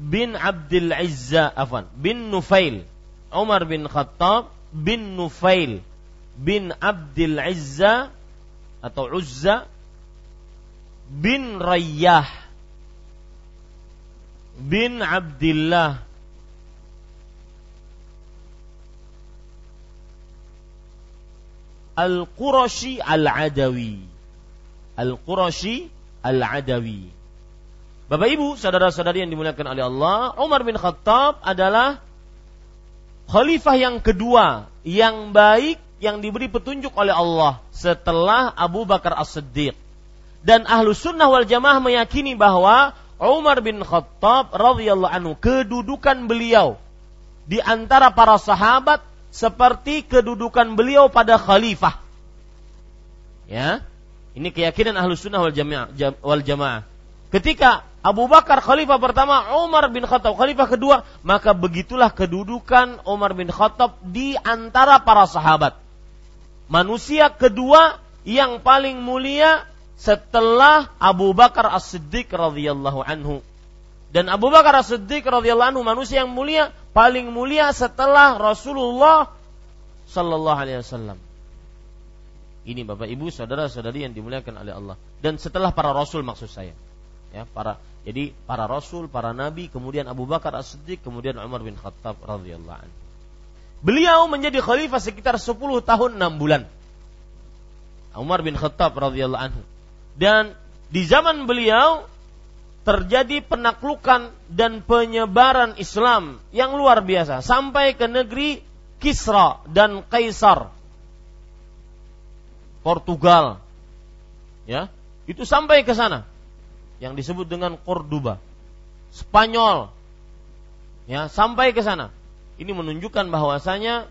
A: bin Abdul Izza afwan bin Nufail Umar bin Khattab bin Nufail bin Abdul Izza atau Uzza bin Rayyah bin Abdullah. Al-Qurashi Al-Adawi. Al-Qurashi Al-Adawi. Bapak Ibu, saudara-saudari yang dimuliakan oleh Allah, Umar bin Khattab adalah khalifah yang kedua yang baik yang diberi petunjuk oleh Allah setelah Abu Bakar As-Siddiq. Dan ahlu sunnah wal jamaah meyakini bahwa Umar bin Khattab radhiyallahu anhu kedudukan beliau di antara para sahabat seperti kedudukan beliau pada khalifah. Ya, ini keyakinan ahlu sunnah wal jamaah. Wal jamaah. Ketika Abu Bakar khalifah pertama, Umar bin Khattab khalifah kedua, maka begitulah kedudukan Umar bin Khattab di antara para sahabat. Manusia kedua yang paling mulia setelah Abu Bakar As-Siddiq radhiyallahu anhu. Dan Abu Bakar As-Siddiq radhiyallahu anhu manusia yang mulia paling mulia setelah Rasulullah sallallahu alaihi wasallam. Ini Bapak Ibu, saudara-saudari yang dimuliakan oleh Allah. Dan setelah para rasul maksud saya. Ya, para jadi para rasul, para nabi, kemudian Abu Bakar As-Siddiq, kemudian Umar bin Khattab radhiyallahu anhu. Beliau menjadi khalifah sekitar 10 tahun 6 bulan. Umar bin Khattab radhiyallahu anhu. Dan di zaman beliau terjadi penaklukan dan penyebaran Islam yang luar biasa sampai ke negeri Kisra dan Kaisar Portugal. Ya, itu sampai ke sana yang disebut dengan Cordoba, Spanyol, ya sampai ke sana. Ini menunjukkan bahwasanya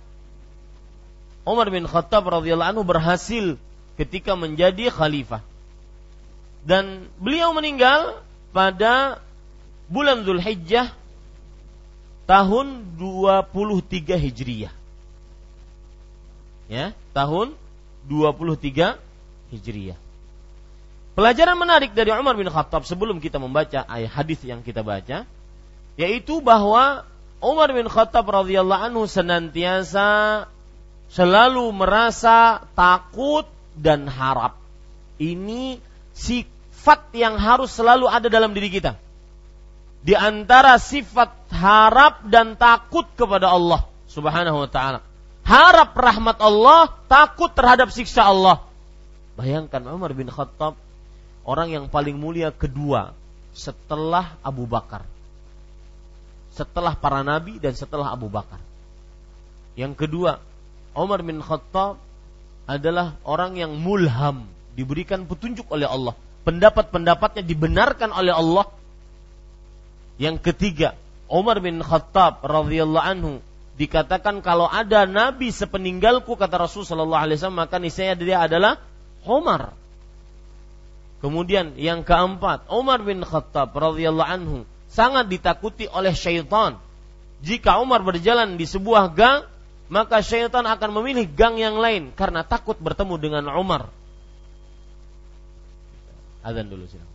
A: Umar bin Khattab radhiyallahu anhu berhasil ketika menjadi khalifah. Dan beliau meninggal pada bulan Zulhijjah tahun 23 Hijriyah. Ya, tahun 23 Hijriyah. Pelajaran menarik dari Umar bin Khattab sebelum kita membaca ayat hadis yang kita baca yaitu bahwa Umar bin Khattab radhiyallahu anhu senantiasa selalu merasa takut dan harap. Ini sifat yang harus selalu ada dalam diri kita. Di antara sifat harap dan takut kepada Allah Subhanahu wa taala. Harap rahmat Allah, takut terhadap siksa Allah. Bayangkan Umar bin Khattab orang yang paling mulia kedua setelah Abu Bakar. Setelah para nabi dan setelah Abu Bakar. Yang kedua, Umar bin Khattab adalah orang yang mulham, diberikan petunjuk oleh Allah. Pendapat-pendapatnya dibenarkan oleh Allah. Yang ketiga, Umar bin Khattab radhiyallahu anhu dikatakan kalau ada nabi sepeninggalku kata Rasul sallallahu alaihi wasallam maka niscaya dia adalah Umar Kemudian yang keempat, Umar bin Khattab radhiyallahu anhu sangat ditakuti oleh syaitan. Jika Umar berjalan di sebuah gang, maka syaitan akan memilih gang yang lain karena takut bertemu dengan Umar. Azan dulu sih.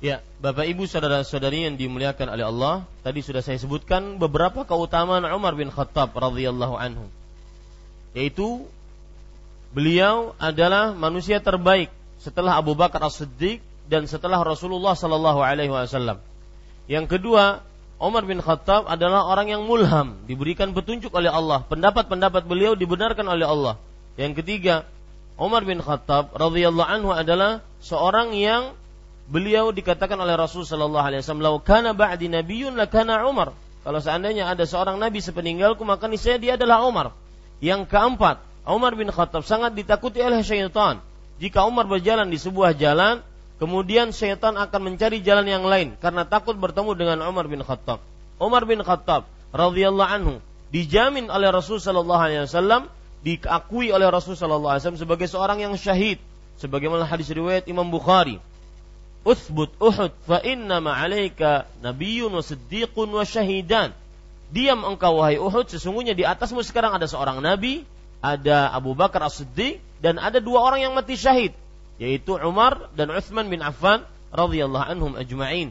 A: Ya, Bapak Ibu saudara-saudari yang dimuliakan oleh Allah, tadi sudah saya sebutkan beberapa keutamaan Umar bin Khattab radhiyallahu anhu. Yaitu beliau adalah manusia terbaik setelah Abu Bakar As-Siddiq dan setelah Rasulullah sallallahu alaihi wasallam. Yang kedua, Umar bin Khattab adalah orang yang mulham, diberikan petunjuk oleh Allah. Pendapat-pendapat beliau dibenarkan oleh Allah. Yang ketiga, Umar bin Khattab radhiyallahu anhu adalah seorang yang beliau dikatakan oleh Rasul sallallahu alaihi wasallam, "Lau kana ba'di nabiyyun lakana Umar." Kalau seandainya ada seorang nabi sepeninggalku, maka niscaya dia adalah Umar. Yang keempat, Umar bin Khattab sangat ditakuti oleh syaitan. Jika Umar berjalan di sebuah jalan, kemudian syaitan akan mencari jalan yang lain karena takut bertemu dengan Umar bin Khattab. Umar bin Khattab radhiyallahu anhu dijamin oleh Rasul sallallahu alaihi wasallam diakui oleh Rasul sallallahu alaihi wasallam sebagai seorang yang syahid sebagaimana hadis riwayat Imam Bukhari Uthbut Uhud fa inna ma'alaika nabiyyun wa siddiqun wa syahidan. Diam engkau wahai Uhud, sesungguhnya di atasmu sekarang ada seorang nabi, ada Abu Bakar As-Siddiq dan ada dua orang yang mati syahid, yaitu Umar dan Uthman bin Affan radhiyallahu anhum ajma'in.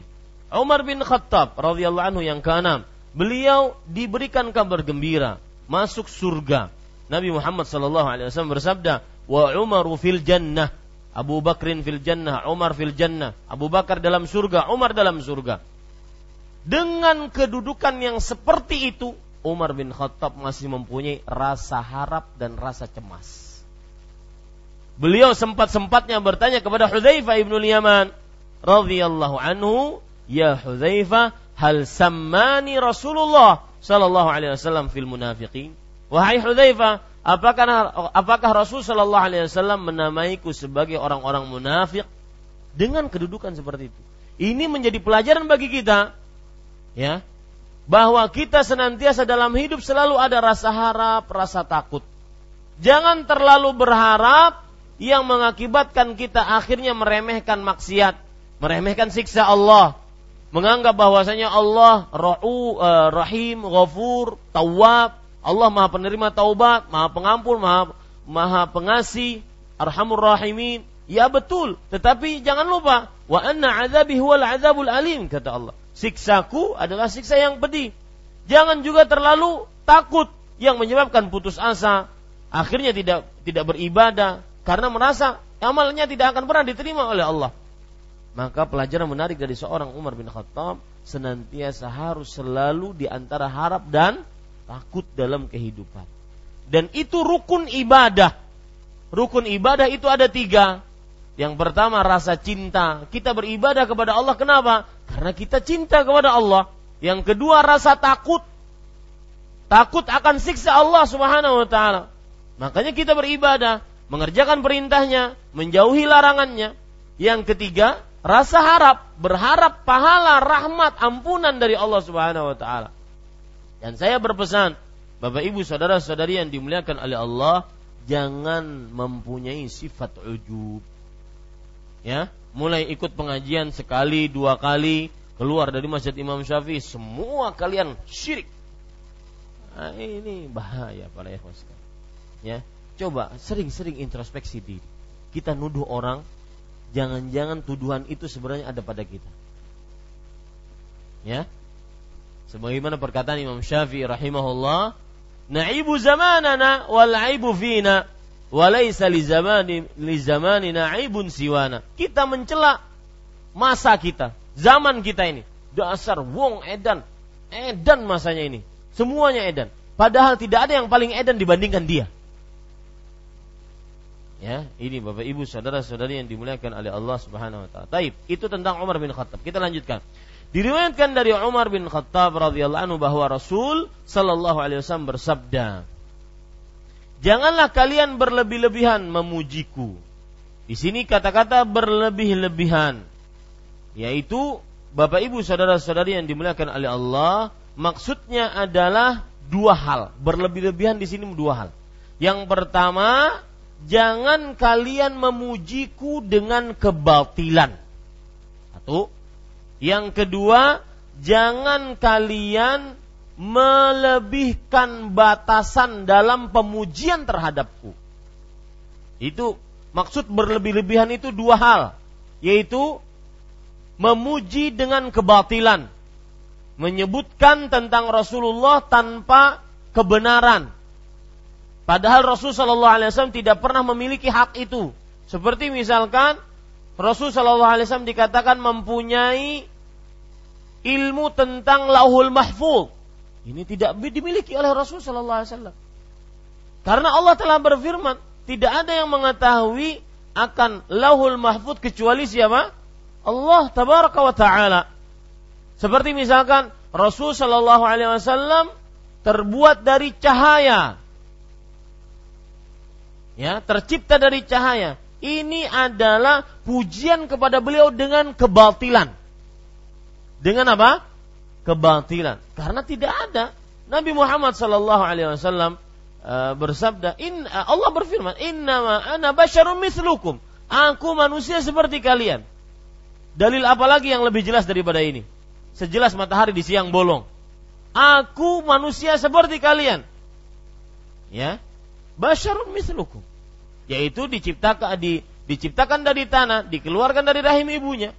A: Umar bin Khattab radhiyallahu anhu yang keenam, beliau diberikan kabar gembira masuk surga. Nabi Muhammad sallallahu alaihi wasallam bersabda, "Wa Umaru fil jannah." Abu Bakrin fil jannah, Umar fil jannah. Abu Bakar dalam surga, Umar dalam surga. Dengan kedudukan yang seperti itu, Umar bin Khattab masih mempunyai rasa harap dan rasa cemas. Beliau sempat-sempatnya bertanya kepada Hudzaifah ibnu Yaman radhiyallahu anhu, "Ya Hudzaifah, hal sammani Rasulullah sallallahu alaihi wasallam fil munafiqin?" Wahai Hudzaifah, apakah apakah Rasul sallallahu alaihi wasallam menamaiku sebagai orang-orang munafik dengan kedudukan seperti itu? Ini menjadi pelajaran bagi kita ya bahwa kita senantiasa dalam hidup selalu ada rasa harap, rasa takut. Jangan terlalu berharap yang mengakibatkan kita akhirnya meremehkan maksiat, meremehkan siksa Allah, menganggap bahwasanya Allah uh, Rahim, Ghafur, Tawwab, Allah Maha penerima taubat, Maha pengampun, Maha Maha pengasih, Arhamur Rahimin. Ya betul, tetapi jangan lupa wa anna azabi huwal azabul alim kata Allah. Siksaku adalah siksa yang pedih. Jangan juga terlalu takut yang menyebabkan putus asa, akhirnya tidak tidak beribadah, karena merasa amalnya tidak akan pernah diterima oleh Allah. Maka pelajaran menarik dari seorang Umar bin Khattab senantiasa harus selalu di antara harap dan takut dalam kehidupan. Dan itu rukun ibadah. Rukun ibadah itu ada tiga. Yang pertama rasa cinta. Kita beribadah kepada Allah kenapa? Karena kita cinta kepada Allah. Yang kedua rasa takut. Takut akan siksa Allah subhanahu wa ta'ala. Makanya kita beribadah mengerjakan perintahnya, menjauhi larangannya. Yang ketiga, rasa harap, berharap pahala, rahmat, ampunan dari Allah Subhanahu wa taala. Dan saya berpesan, Bapak Ibu saudara-saudari yang dimuliakan oleh Allah, jangan mempunyai sifat ujub. Ya, mulai ikut pengajian sekali, dua kali, keluar dari Masjid Imam Syafi'i, semua kalian syirik. Nah, ini bahaya para ikhwan Ya, Coba sering-sering introspeksi diri. Kita nuduh orang, jangan-jangan tuduhan itu sebenarnya ada pada kita. Ya. Sebagaimana perkataan Imam Syafi'i rahimahullah, "Na'ibu zamanana wal 'aibu fina." Walaysa li zamani li zamanina aibun siwana. Kita mencela masa kita, zaman kita ini. Dasar wong edan. Edan masanya ini. Semuanya edan. Padahal tidak ada yang paling edan dibandingkan dia. Ya, ini Bapak Ibu saudara-saudari yang dimuliakan oleh Allah Subhanahu wa taala. Taib, itu tentang Umar bin Khattab. Kita lanjutkan. Diriwayatkan dari Umar bin Khattab radhiyallahu anhu bahwa Rasul sallallahu alaihi wasallam bersabda, "Janganlah kalian berlebih-lebihan memujiku." Di sini kata-kata berlebih-lebihan yaitu Bapak Ibu saudara-saudari yang dimuliakan oleh Allah, maksudnya adalah dua hal. Berlebih-lebihan di sini dua hal. Yang pertama, jangan kalian memujiku dengan kebatilan. Satu. Yang kedua, jangan kalian melebihkan batasan dalam pemujian terhadapku. Itu maksud berlebih-lebihan itu dua hal, yaitu memuji dengan kebatilan, menyebutkan tentang Rasulullah tanpa kebenaran, Padahal Rasul Shallallahu Alaihi Wasallam tidak pernah memiliki hak itu. Seperti misalkan Rasul Shallallahu Alaihi Wasallam dikatakan mempunyai ilmu tentang lauhul mahfuz. Ini tidak dimiliki oleh Rasul Shallallahu Alaihi Wasallam. Karena Allah telah berfirman, tidak ada yang mengetahui akan lauhul mahfuz kecuali siapa? Allah tabaraka wa taala. Seperti misalkan Rasul Shallallahu alaihi wasallam terbuat dari cahaya ya tercipta dari cahaya. Ini adalah pujian kepada beliau dengan kebatilan. Dengan apa? Kebatilan. Karena tidak ada Nabi Muhammad sallallahu alaihi wasallam uh, bersabda, "In uh, Allah berfirman, "Innama ana basyarun mislukum." Aku manusia seperti kalian. Dalil apa lagi yang lebih jelas daripada ini? Sejelas matahari di siang bolong. Aku manusia seperti kalian. Ya. Basyarun mislukum yaitu diciptakan di, diciptakan dari tanah, dikeluarkan dari rahim ibunya.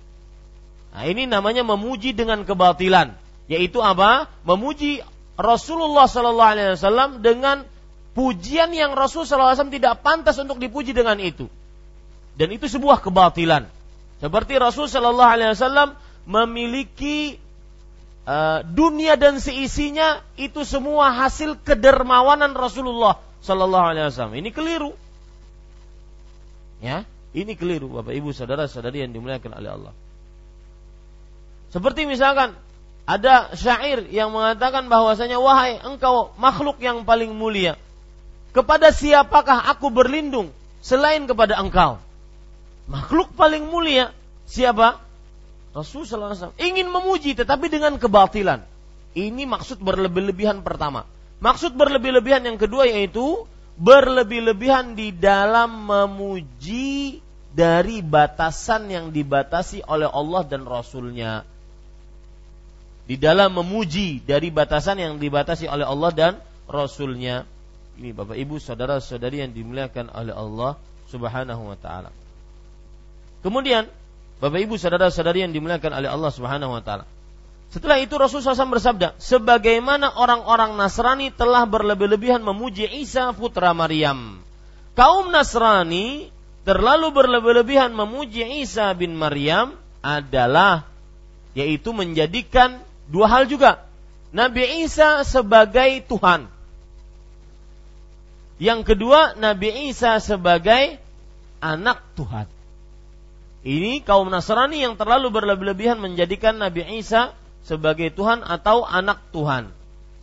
A: Nah, ini namanya memuji dengan kebatilan, yaitu apa? Memuji Rasulullah sallallahu alaihi wasallam dengan pujian yang Rasul sallallahu alaihi wasallam tidak pantas untuk dipuji dengan itu. Dan itu sebuah kebatilan. Seperti Rasul sallallahu alaihi wasallam memiliki uh, dunia dan seisinya itu semua hasil kedermawanan Rasulullah sallallahu alaihi wasallam. Ini keliru. Ya, ini keliru Bapak Ibu saudara-saudari yang dimuliakan oleh Allah. Seperti misalkan ada syair yang mengatakan bahwasanya wahai engkau makhluk yang paling mulia, kepada siapakah aku berlindung selain kepada engkau? Makhluk paling mulia siapa? Rasulullah SAW ingin memuji tetapi dengan kebatilan. Ini maksud berlebih-lebihan pertama. Maksud berlebih-lebihan yang kedua yaitu berlebih-lebihan di dalam memuji dari batasan yang dibatasi oleh Allah dan Rasulnya di dalam memuji dari batasan yang dibatasi oleh Allah dan Rasulnya. Ini Bapak Ibu saudara-saudari yang dimuliakan oleh Allah Subhanahu wa taala. Kemudian Bapak Ibu saudara-saudari yang dimuliakan oleh Allah Subhanahu wa taala. Setelah itu Rasulullah SAW bersabda, sebagaimana orang-orang Nasrani telah berlebih-lebihan memuji Isa putra Maryam. Kaum Nasrani terlalu berlebih-lebihan memuji Isa bin Maryam adalah yaitu menjadikan Dua hal juga. Nabi Isa sebagai Tuhan. Yang kedua, Nabi Isa sebagai anak Tuhan. Ini kaum Nasrani yang terlalu berlebihan menjadikan Nabi Isa sebagai Tuhan atau anak Tuhan.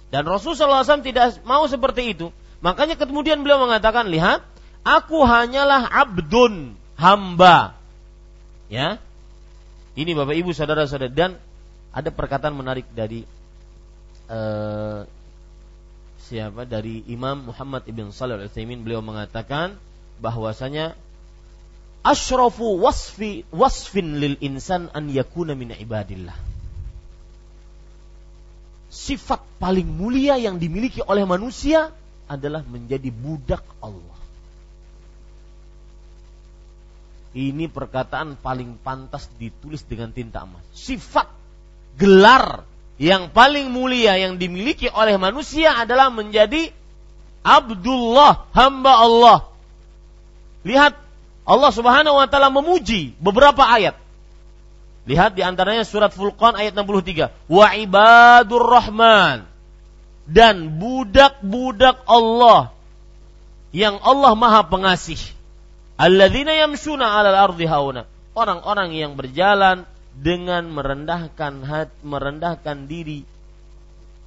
A: Dan Rasulullah SAW tidak mau seperti itu. Makanya kemudian beliau mengatakan, lihat, aku hanyalah abdun, hamba. Ya, ini Bapak Ibu saudara-saudara dan ada perkataan menarik dari uh, siapa dari Imam Muhammad ibn Salih al Utsaimin beliau mengatakan bahwasanya asyrafu wasfi wasfin lil insan an yakuna min ibadillah sifat paling mulia yang dimiliki oleh manusia adalah menjadi budak Allah ini perkataan paling pantas ditulis dengan tinta emas sifat gelar yang paling mulia yang dimiliki oleh manusia adalah menjadi Abdullah, hamba Allah. Lihat Allah Subhanahu wa taala memuji beberapa ayat. Lihat di antaranya surat Furqan ayat 63. Wa ibadur rahman dan budak-budak Allah yang Allah Maha Pengasih. Alladzina yamshuna 'alal ardi hauna. Orang-orang yang berjalan dengan merendahkan hati, merendahkan diri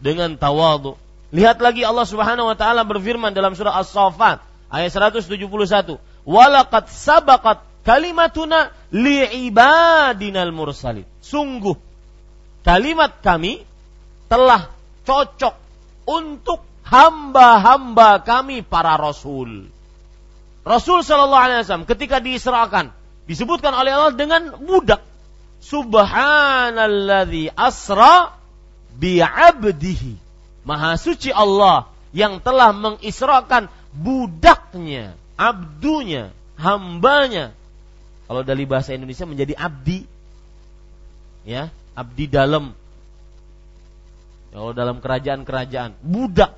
A: dengan tawadhu. Lihat lagi Allah Subhanahu wa taala berfirman dalam surah As-Saffat ayat 171, "Walaqad sabaqat kalimatuna li'ibadinal mursalin." Sungguh kalimat kami telah cocok untuk hamba-hamba kami para rasul. Rasul Shallallahu Alaihi Wasallam ketika diserahkan disebutkan oleh Allah dengan budak Subhanalladzi asra bi'abdihi. Maha suci Allah yang telah mengisrakan budaknya, abdunya, hambanya. Kalau dari bahasa Indonesia menjadi abdi. Ya, abdi dalam. Kalau dalam kerajaan-kerajaan, budak.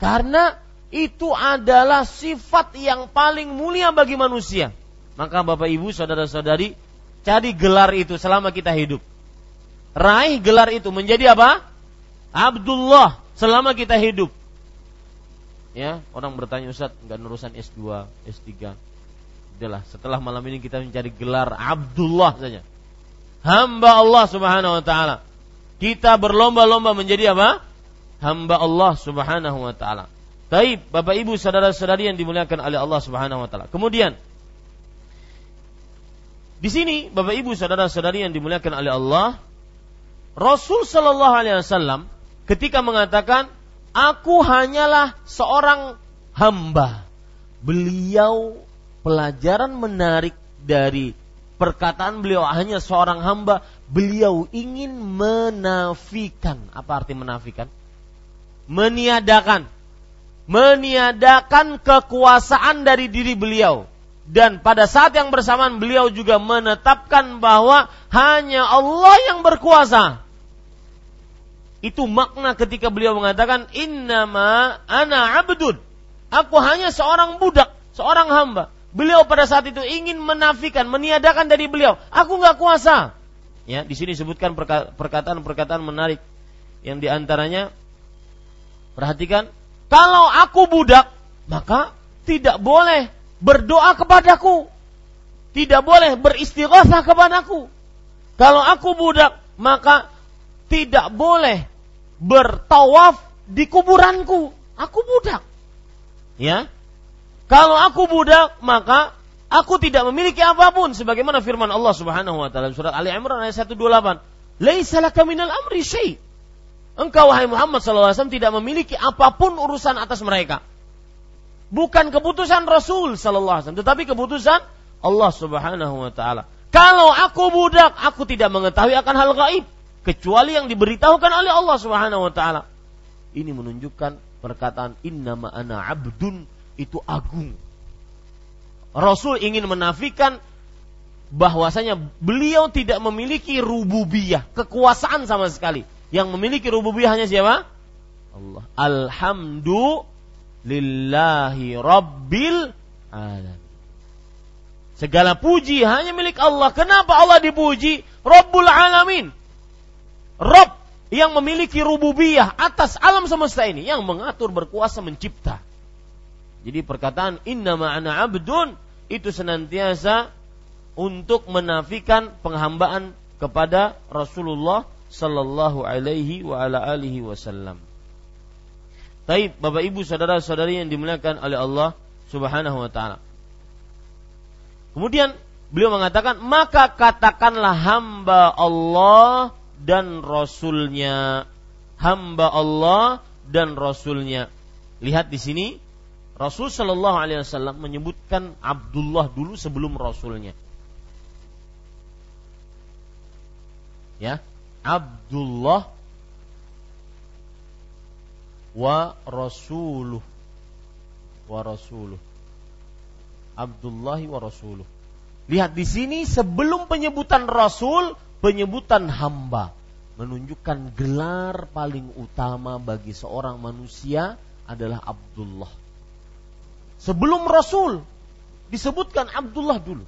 A: Karena itu adalah sifat yang paling mulia bagi manusia. Maka Bapak Ibu, saudara-saudari, Cari gelar itu selama kita hidup. Raih gelar itu menjadi apa? Abdullah selama kita hidup. Ya, orang bertanya Ustaz, enggak nurusan S2, S3. Udahlah, setelah malam ini kita mencari gelar Abdullah saja. Hamba Allah Subhanahu wa taala. Kita berlomba-lomba menjadi apa? Hamba Allah Subhanahu wa taala. Taib, Bapak Ibu, saudara-saudari yang dimuliakan oleh Allah Subhanahu wa taala. Kemudian di sini Bapak Ibu saudara-saudari yang dimuliakan oleh Allah, Rasul Shallallahu alaihi wasallam ketika mengatakan, "Aku hanyalah seorang hamba." Beliau pelajaran menarik dari perkataan beliau hanya seorang hamba, beliau ingin menafikan. Apa arti menafikan? Meniadakan. Meniadakan kekuasaan dari diri beliau dan pada saat yang bersamaan beliau juga menetapkan bahwa hanya Allah yang berkuasa. Itu makna ketika beliau mengatakan innama ana abdun. Aku hanya seorang budak, seorang hamba. Beliau pada saat itu ingin menafikan, meniadakan dari beliau, aku nggak kuasa. Ya, di sini disebutkan perkataan-perkataan menarik. Yang di antaranya perhatikan kalau aku budak maka tidak boleh berdoa kepadaku. Tidak boleh beristighatsah kepadaku. Kalau aku budak maka tidak boleh bertawaf di kuburanku. Aku budak. Ya kalau aku budak maka aku tidak memiliki apa pun sebagaimana firman Allah Subhanahu wa taala surat Ali Imran ayat 128 laisa laka minal amri syai' Engkau wahai Muhammad SAW tidak memiliki apa pun urusan atas mereka. Bukan keputusan Rasul SAW, tetapi keputusan Allah Subhanahu Wa Taala. Kalau aku budak, aku tidak mengetahui akan hal gaib kecuali yang diberitahukan oleh Allah Subhanahu Wa Taala. Ini menunjukkan perkataan Inna ana abdun itu agung. Rasul ingin menafikan bahwasanya beliau tidak memiliki rububiyah, kekuasaan sama sekali. Yang memiliki rububiyah hanya siapa? Allah. Alhamdulillahi rabbil alamin. Segala puji hanya milik Allah. Kenapa Allah dipuji? Rabbul alamin. Rabb yang memiliki rububiyah atas alam semesta ini yang mengatur berkuasa mencipta. Jadi perkataan inna ma'ana abdun itu senantiasa untuk menafikan penghambaan kepada Rasulullah sallallahu alaihi wa ala alihi wasallam. Taib, Bapak Ibu saudara-saudari yang dimuliakan oleh Allah Subhanahu wa taala. Kemudian beliau mengatakan, "Maka katakanlah hamba Allah dan rasulnya." Hamba Allah dan rasulnya. Lihat di sini Rasul Shallallahu Alaihi Wasallam menyebutkan Abdullah dulu sebelum Rasulnya. Ya, Abdullah wa rasuluh wa rasuluh Abdullahi wa rasuluh Lihat di sini sebelum penyebutan rasul penyebutan hamba menunjukkan gelar paling utama bagi seorang manusia adalah Abdullah. Sebelum rasul disebutkan Abdullah dulu.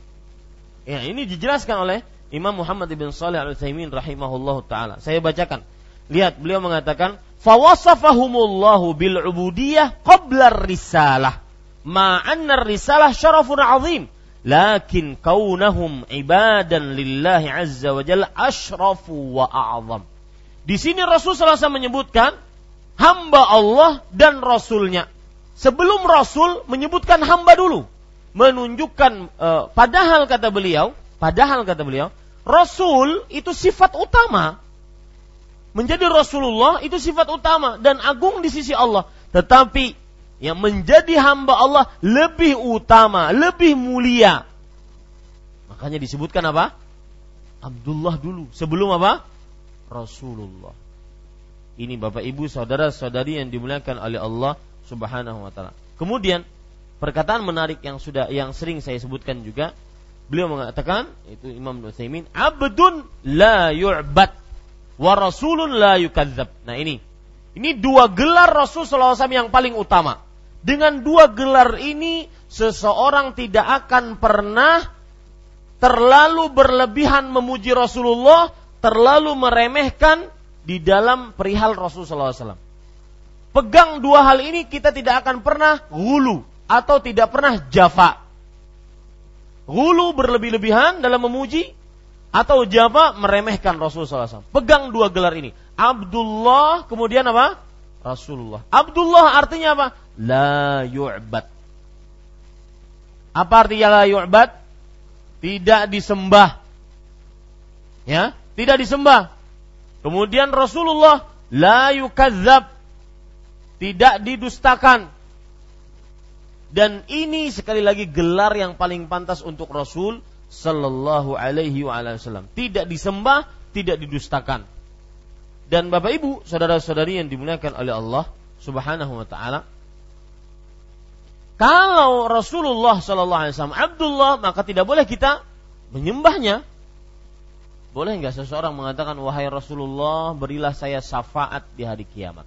A: Ya, ini dijelaskan oleh Imam Muhammad bin Saleh Al Utsaimin rahimahullahu taala. Saya bacakan. Lihat beliau mengatakan fawasafahumullahu bil ubudiyah qabla risalah. Ma anna risalah syarafun azim. Lakin kaunahum ibadan lillahi azza wa jalla asyrafu wa a'zam. Di sini Rasul SAW menyebutkan hamba Allah dan Rasulnya. Sebelum Rasul menyebutkan hamba dulu. Menunjukkan, uh, padahal kata beliau, padahal kata beliau, Rasul itu sifat utama. Menjadi Rasulullah itu sifat utama dan agung di sisi Allah. Tetapi yang menjadi hamba Allah lebih utama, lebih mulia. Makanya disebutkan apa? Abdullah dulu. Sebelum apa? Rasulullah. Ini Bapak Ibu saudara-saudari yang dimuliakan oleh Allah Subhanahu wa taala. Kemudian perkataan menarik yang sudah yang sering saya sebutkan juga Beliau mengatakan itu Imam Nutsaimin, abdun la yu'bad wa rasulun la yukadzab. Nah ini ini dua gelar Rasul SAW yang paling utama. Dengan dua gelar ini seseorang tidak akan pernah terlalu berlebihan memuji Rasulullah, terlalu meremehkan di dalam perihal Rasul SAW. Pegang dua hal ini kita tidak akan pernah hulu atau tidak pernah jafa. Hulu berlebih-lebihan dalam memuji atau jama meremehkan Rasulullah SAW. Pegang dua gelar ini. Abdullah kemudian apa? Rasulullah. Abdullah artinya apa? La yu'bad. Apa artinya la yu'bad? Tidak disembah. Ya, tidak disembah. Kemudian Rasulullah la yukadzab. Tidak didustakan. Dan ini sekali lagi gelar yang paling pantas untuk Rasul Sallallahu Alaihi Wasallam. Tidak disembah, tidak didustakan. Dan Bapak Ibu, saudara-saudari yang dimuliakan oleh Allah Subhanahu Wa Taala, Kalau Rasulullah Shallallahu Alaihi Wasallam Abdullah, maka tidak boleh kita menyembahnya. Boleh nggak seseorang mengatakan wahai Rasulullah berilah saya syafaat di hari kiamat?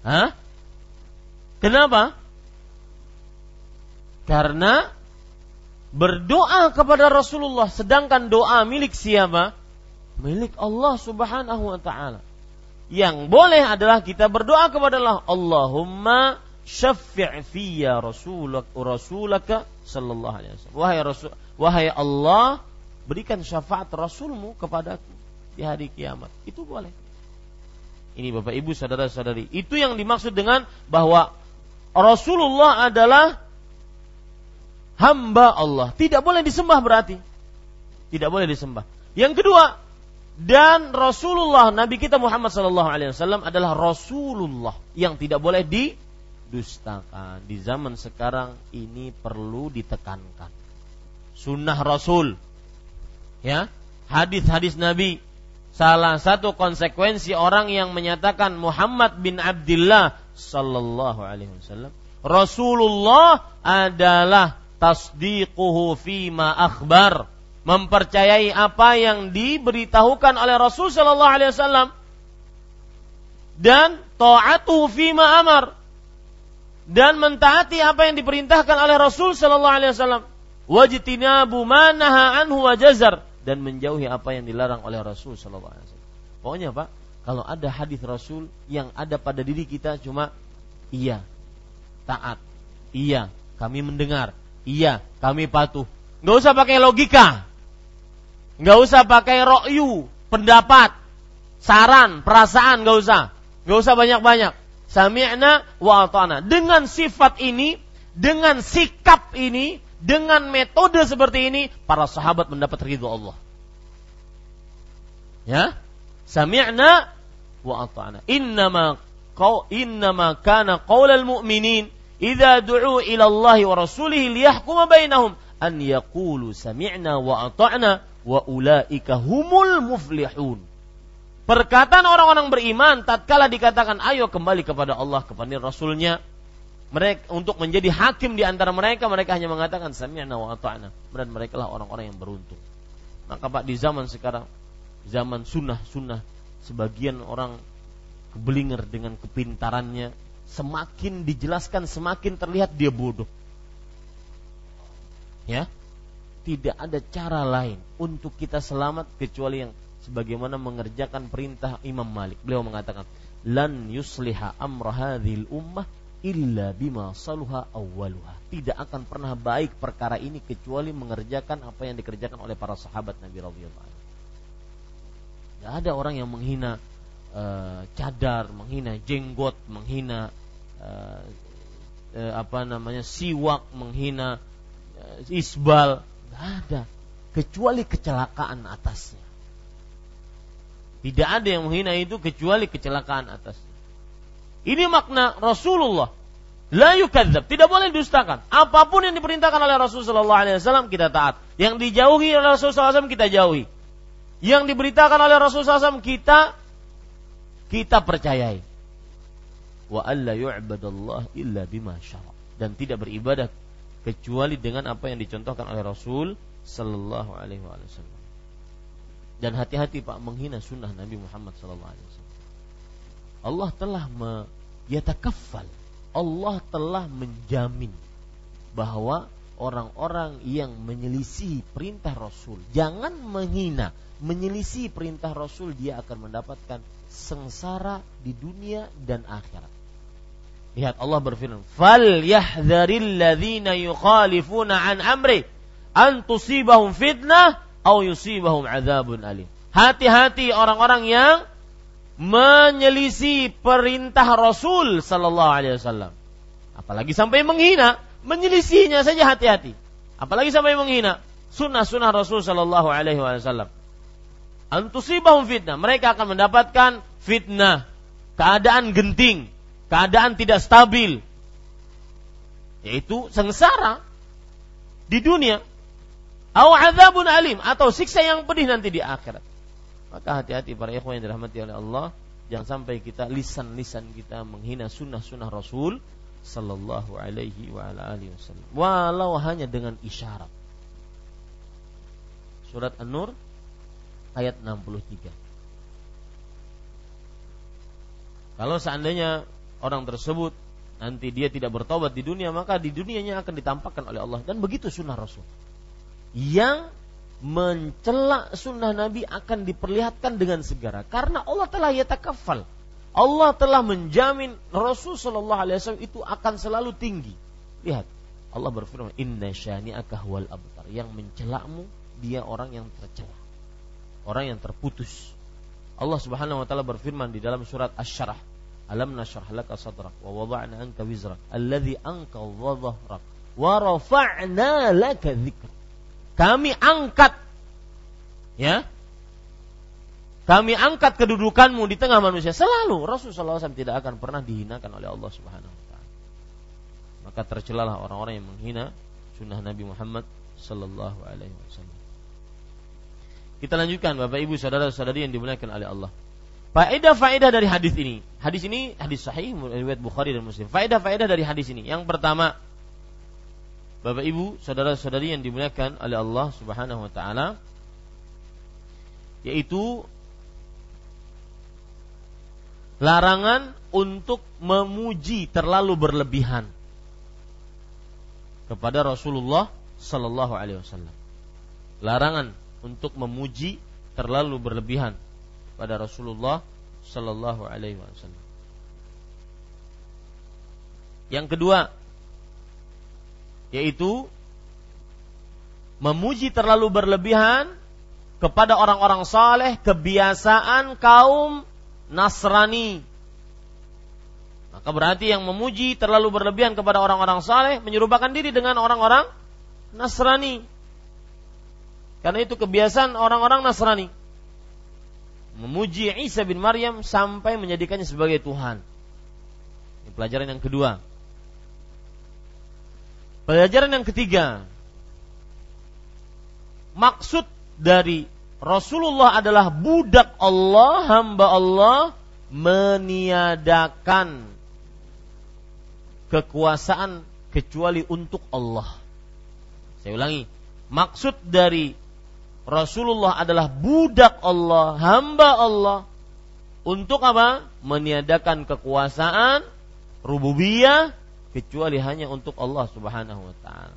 A: Hah? Kenapa? Karena berdoa kepada Rasulullah sedangkan doa milik siapa? Milik Allah Subhanahu wa taala. Yang boleh adalah kita berdoa kepada Allah, Allahumma syaffi' fiyya rasulak rasulaka sallallahu alaihi wasallam. Wahai Rasul, wahai Allah, berikan syafaat Rasulmu kepadaku di hari kiamat. Itu boleh. Ini Bapak Ibu saudara-saudari, itu yang dimaksud dengan bahwa Rasulullah adalah hamba Allah. Tidak boleh disembah berarti. Tidak boleh disembah. Yang kedua, dan Rasulullah Nabi kita Muhammad sallallahu alaihi wasallam adalah Rasulullah yang tidak boleh didustakan. Di zaman sekarang ini perlu ditekankan. Sunnah Rasul ya hadis-hadis Nabi salah satu konsekuensi orang yang menyatakan Muhammad bin Abdullah sallallahu alaihi wasallam Rasulullah adalah tasdiquhu ma akhbar mempercayai apa yang diberitahukan oleh Rasul sallallahu alaihi wasallam dan taatu ma amar dan mentaati apa yang diperintahkan oleh Rasul sallallahu alaihi wasallam. Wajtinabu ma anhu wa dan menjauhi apa yang dilarang oleh Rasul Sallallahu Alaihi Wasallam. Pokoknya Pak, kalau ada hadis Rasul yang ada pada diri kita cuma iya taat, iya kami mendengar, iya kami patuh. Nggak usah pakai logika, nggak usah pakai rokyu, pendapat, saran, perasaan, nggak usah, nggak usah banyak-banyak. Sami'na wa. Dengan sifat ini, dengan sikap ini, dengan metode seperti ini, para sahabat mendapat ridho Allah. Ya, sami'na wa ata'na. Innama qaw innama kana qaulal mu'minin idza du'u ila Allah wa rasulih liyahkuma bainahum an yaqulu sami'na wa ata'na wa ulaika humul muflihun. Perkataan orang-orang beriman tatkala dikatakan ayo kembali kepada Allah kepada Rasulnya mereka untuk menjadi hakim di antara mereka mereka hanya mengatakan sami'na wa ata'na. Dan mereka lah orang-orang yang beruntung. Maka Pak di zaman sekarang zaman sunnah-sunnah sebagian orang kebelinger dengan kepintarannya semakin dijelaskan semakin terlihat dia bodoh. Ya? Tidak ada cara lain untuk kita selamat kecuali yang sebagaimana mengerjakan perintah Imam Malik. Beliau mengatakan lan yusliha amra ummah illa bima saluha awwaluha. Tidak akan pernah baik perkara ini kecuali mengerjakan apa yang dikerjakan oleh para sahabat Nabi radhiyallahu anhu. Ada orang yang menghina uh, cadar, menghina jenggot, menghina uh, uh, apa namanya siwak, menghina uh, isbal. Tidak ada kecuali kecelakaan atasnya. Tidak ada yang menghina itu kecuali kecelakaan atasnya. Ini makna Rasulullah. La yukadzab, tidak boleh dustakan. Apa pun yang diperintahkan oleh Rasulullah SAW kita taat. Yang dijauhi oleh Rasulullah SAW kita jauhi. Yang diberitakan oleh Rasulullah SAW kita kita percayai. Wa alla yu'badallah illa bima syara. Dan tidak beribadah kecuali dengan apa yang dicontohkan oleh Rasul sallallahu alaihi wasallam. Dan hati-hati Pak menghina sunnah Nabi Muhammad sallallahu alaihi wasallam. Allah telah yatakaffal. Allah telah menjamin bahwa orang-orang yang menyelisih perintah Rasul jangan menghina, menyelisih perintah Rasul dia akan mendapatkan sengsara di dunia dan akhirat. Lihat Allah berfirman, "Fal yahdharil ladzina yukhalifuna an amri an tusibahum fitnah aw yusibahum adzabun alim." Hati-hati orang-orang yang menyelisih perintah Rasul sallallahu alaihi wasallam. Apalagi sampai menghina, menyelisihnya saja hati-hati. Apalagi sampai menghina sunnah-sunnah Rasul sallallahu alaihi wasallam. Antusibahum fitnah, mereka akan mendapatkan fitnah, keadaan genting, keadaan tidak stabil, yaitu sengsara di dunia. Azabun alim atau siksa yang pedih nanti di akhirat. Maka hati-hati para ikhwan yang dirahmati oleh Allah, jangan sampai kita lisan-lisan kita menghina sunnah-sunnah Rasul sallallahu alaihi wa ala alihi wasallam. Walau hanya dengan isyarat. Surat An-Nur ayat 63 kalau seandainya orang tersebut nanti dia tidak bertobat di dunia maka di dunianya akan ditampakkan oleh Allah. Dan begitu sunnah Rasul. Yang mencela sunnah Nabi akan diperlihatkan dengan segera. Karena Allah telah yatakafal. Allah telah menjamin Rasul Shallallahu Alaihi Wasallam itu akan selalu tinggi. Lihat Allah berfirman Inna syani'aka huwal abtar. Yang mencelamu dia orang yang tercela. Orang yang terputus. Allah Subhanahu wa taala berfirman di dalam surat Asy-Syarah Alam nashrah laka sadrak wa wada'na anka wizrak alladhi anka dhahrak wa rafa'na laka dzikrak. Kami angkat ya. Kami angkat kedudukanmu di tengah manusia. Selalu Rasulullah SAW tidak akan pernah dihinakan oleh Allah Subhanahu wa taala. Maka tercelalah orang-orang yang menghina sunnah Nabi Muhammad sallallahu alaihi wasallam. Kita lanjutkan Bapak Ibu saudara-saudari yang dimuliakan oleh Allah. Faedah-faedah dari hadis ini. Hadis ini hadis sahih riwayat Bukhari dan Muslim. Faedah-faedah dari hadis ini. Yang pertama, Bapak Ibu, saudara-saudari yang dimuliakan oleh Allah Subhanahu wa taala yaitu larangan untuk memuji terlalu berlebihan kepada Rasulullah sallallahu alaihi wasallam. Larangan untuk memuji terlalu berlebihan pada Rasulullah Sallallahu Alaihi Wasallam. Yang kedua, yaitu memuji terlalu berlebihan kepada orang-orang saleh kebiasaan kaum Nasrani. Maka berarti yang memuji terlalu berlebihan kepada orang-orang saleh menyerupakan diri dengan orang-orang Nasrani. Karena itu kebiasaan orang-orang Nasrani memuji Isa bin Maryam sampai menjadikannya sebagai Tuhan. Ini pelajaran yang kedua. Pelajaran yang ketiga. Maksud dari Rasulullah adalah budak Allah, hamba Allah meniadakan kekuasaan kecuali untuk Allah. Saya ulangi, maksud dari Rasulullah adalah budak Allah, hamba Allah untuk apa? Meniadakan kekuasaan rububiyah kecuali hanya untuk Allah Subhanahu wa taala.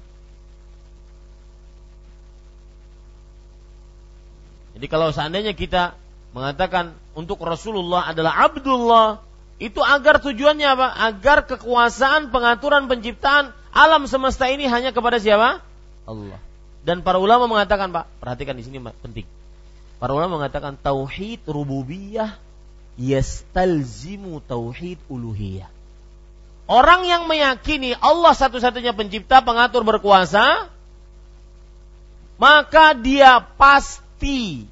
A: Jadi kalau seandainya kita mengatakan untuk Rasulullah adalah Abdullah, itu agar tujuannya apa? Agar kekuasaan, pengaturan, penciptaan alam semesta ini hanya kepada siapa? Allah. Dan para ulama mengatakan, Pak, perhatikan di sini penting. Para ulama mengatakan tauhid rububiyah yastalzimu tauhid uluhiyah. Orang yang meyakini Allah satu-satunya pencipta, pengatur, berkuasa, maka dia pasti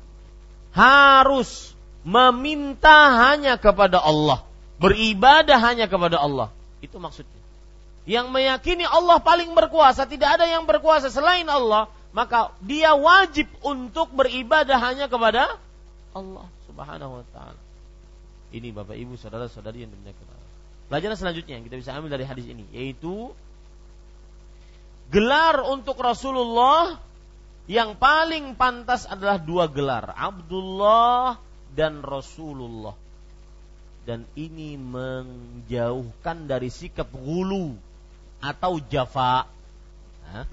A: harus meminta hanya kepada Allah, beribadah hanya kepada Allah. Itu maksudnya. Yang meyakini Allah paling berkuasa, tidak ada yang berkuasa selain Allah, maka dia wajib untuk beribadah hanya kepada Allah Subhanahu wa taala. Ini Bapak Ibu saudara-saudari yang dimuliakan. Pelajaran selanjutnya yang kita bisa ambil dari hadis ini yaitu gelar untuk Rasulullah yang paling pantas adalah dua gelar, Abdullah dan Rasulullah. Dan ini menjauhkan dari sikap gulu atau jafa. Nah,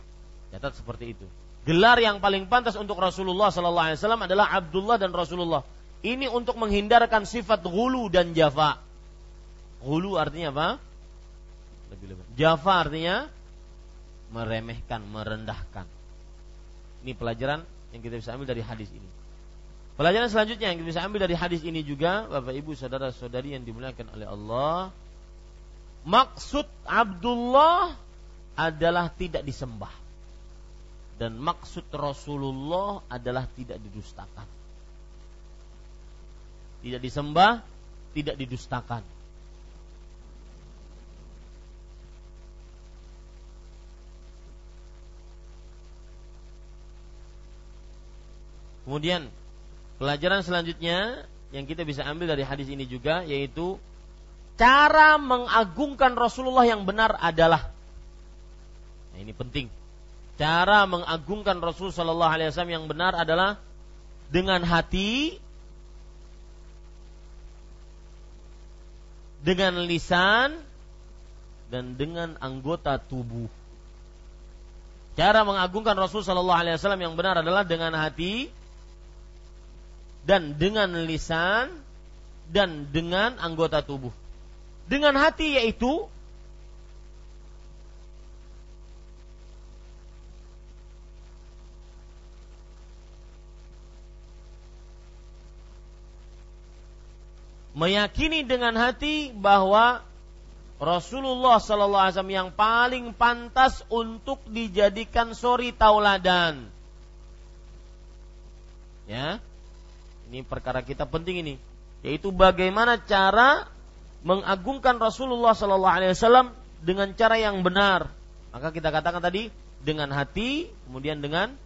A: catat seperti itu gelar yang paling pantas untuk Rasulullah Sallallahu Alaihi Wasallam adalah Abdullah dan Rasulullah. Ini untuk menghindarkan sifat gulu dan jafa. Gulu artinya apa? Lebih lebih. Jafa artinya meremehkan, merendahkan. Ini pelajaran yang kita bisa ambil dari hadis ini. Pelajaran selanjutnya yang kita bisa ambil dari hadis ini juga, Bapak Ibu saudara-saudari yang dimuliakan oleh Allah, maksud Abdullah adalah tidak disembah dan maksud Rasulullah adalah tidak didustakan. Tidak disembah, tidak didustakan. Kemudian pelajaran selanjutnya yang kita bisa ambil dari hadis ini juga yaitu cara mengagungkan Rasulullah yang benar adalah nah ini penting. Cara mengagungkan Rasul Shallallahu Alaihi Wasallam yang benar adalah dengan hati, dengan lisan, dan dengan anggota tubuh. Cara mengagungkan Rasul Shallallahu Alaihi Wasallam yang benar adalah dengan hati dan dengan lisan dan dengan anggota tubuh. Dengan hati yaitu meyakini dengan hati bahwa Rasulullah Sallallahu Alaihi Wasallam yang paling pantas untuk dijadikan sori tauladan. Ya, ini perkara kita penting ini, yaitu bagaimana cara mengagungkan Rasulullah Sallallahu Alaihi Wasallam dengan cara yang benar. Maka kita katakan tadi dengan hati, kemudian dengan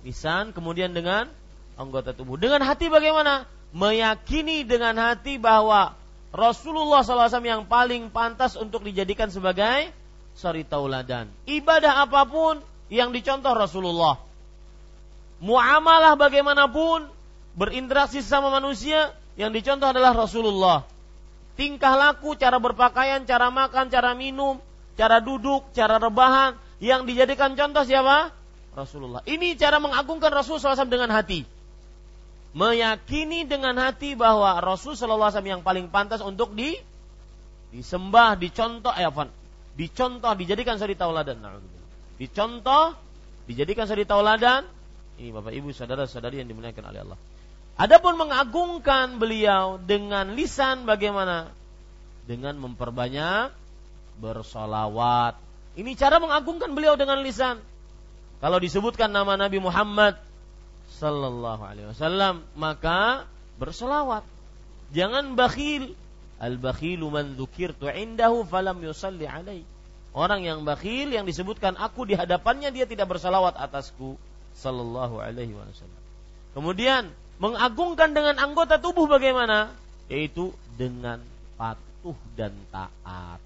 A: lisan, kemudian dengan anggota tubuh. Dengan hati bagaimana? Meyakini dengan hati bahwa Rasulullah SAW yang paling pantas untuk dijadikan sebagai sari tauladan. Ibadah apa pun yang dicontoh Rasulullah. Muamalah bagaimanapun berinteraksi sama manusia yang dicontoh adalah Rasulullah. Tingkah laku, cara berpakaian, cara makan, cara minum, cara duduk, cara rebahan yang dijadikan contoh siapa? Rasulullah. Ini cara mengagungkan Rasulullah SAW dengan hati meyakini dengan hati bahwa Rasul Shallallahu Alaihi Wasallam yang paling pantas untuk di disembah, dicontoh, ya Van, dicontoh, dijadikan suri tauladan. Dicontoh, dijadikan suri tauladan. Ini Bapak Ibu, saudara-saudari yang dimuliakan oleh Allah. Adapun mengagungkan beliau dengan lisan bagaimana? Dengan memperbanyak bersolawat. Ini cara mengagungkan beliau dengan lisan. Kalau disebutkan nama Nabi Muhammad sallallahu alaihi wasallam maka berselawat jangan bakhil al bakhilu man dzukirtu indahu falam yusalli alaihi orang yang bakhil yang disebutkan aku di hadapannya dia tidak bersalawat atasku sallallahu alaihi wasallam kemudian mengagungkan dengan anggota tubuh bagaimana yaitu dengan patuh dan taat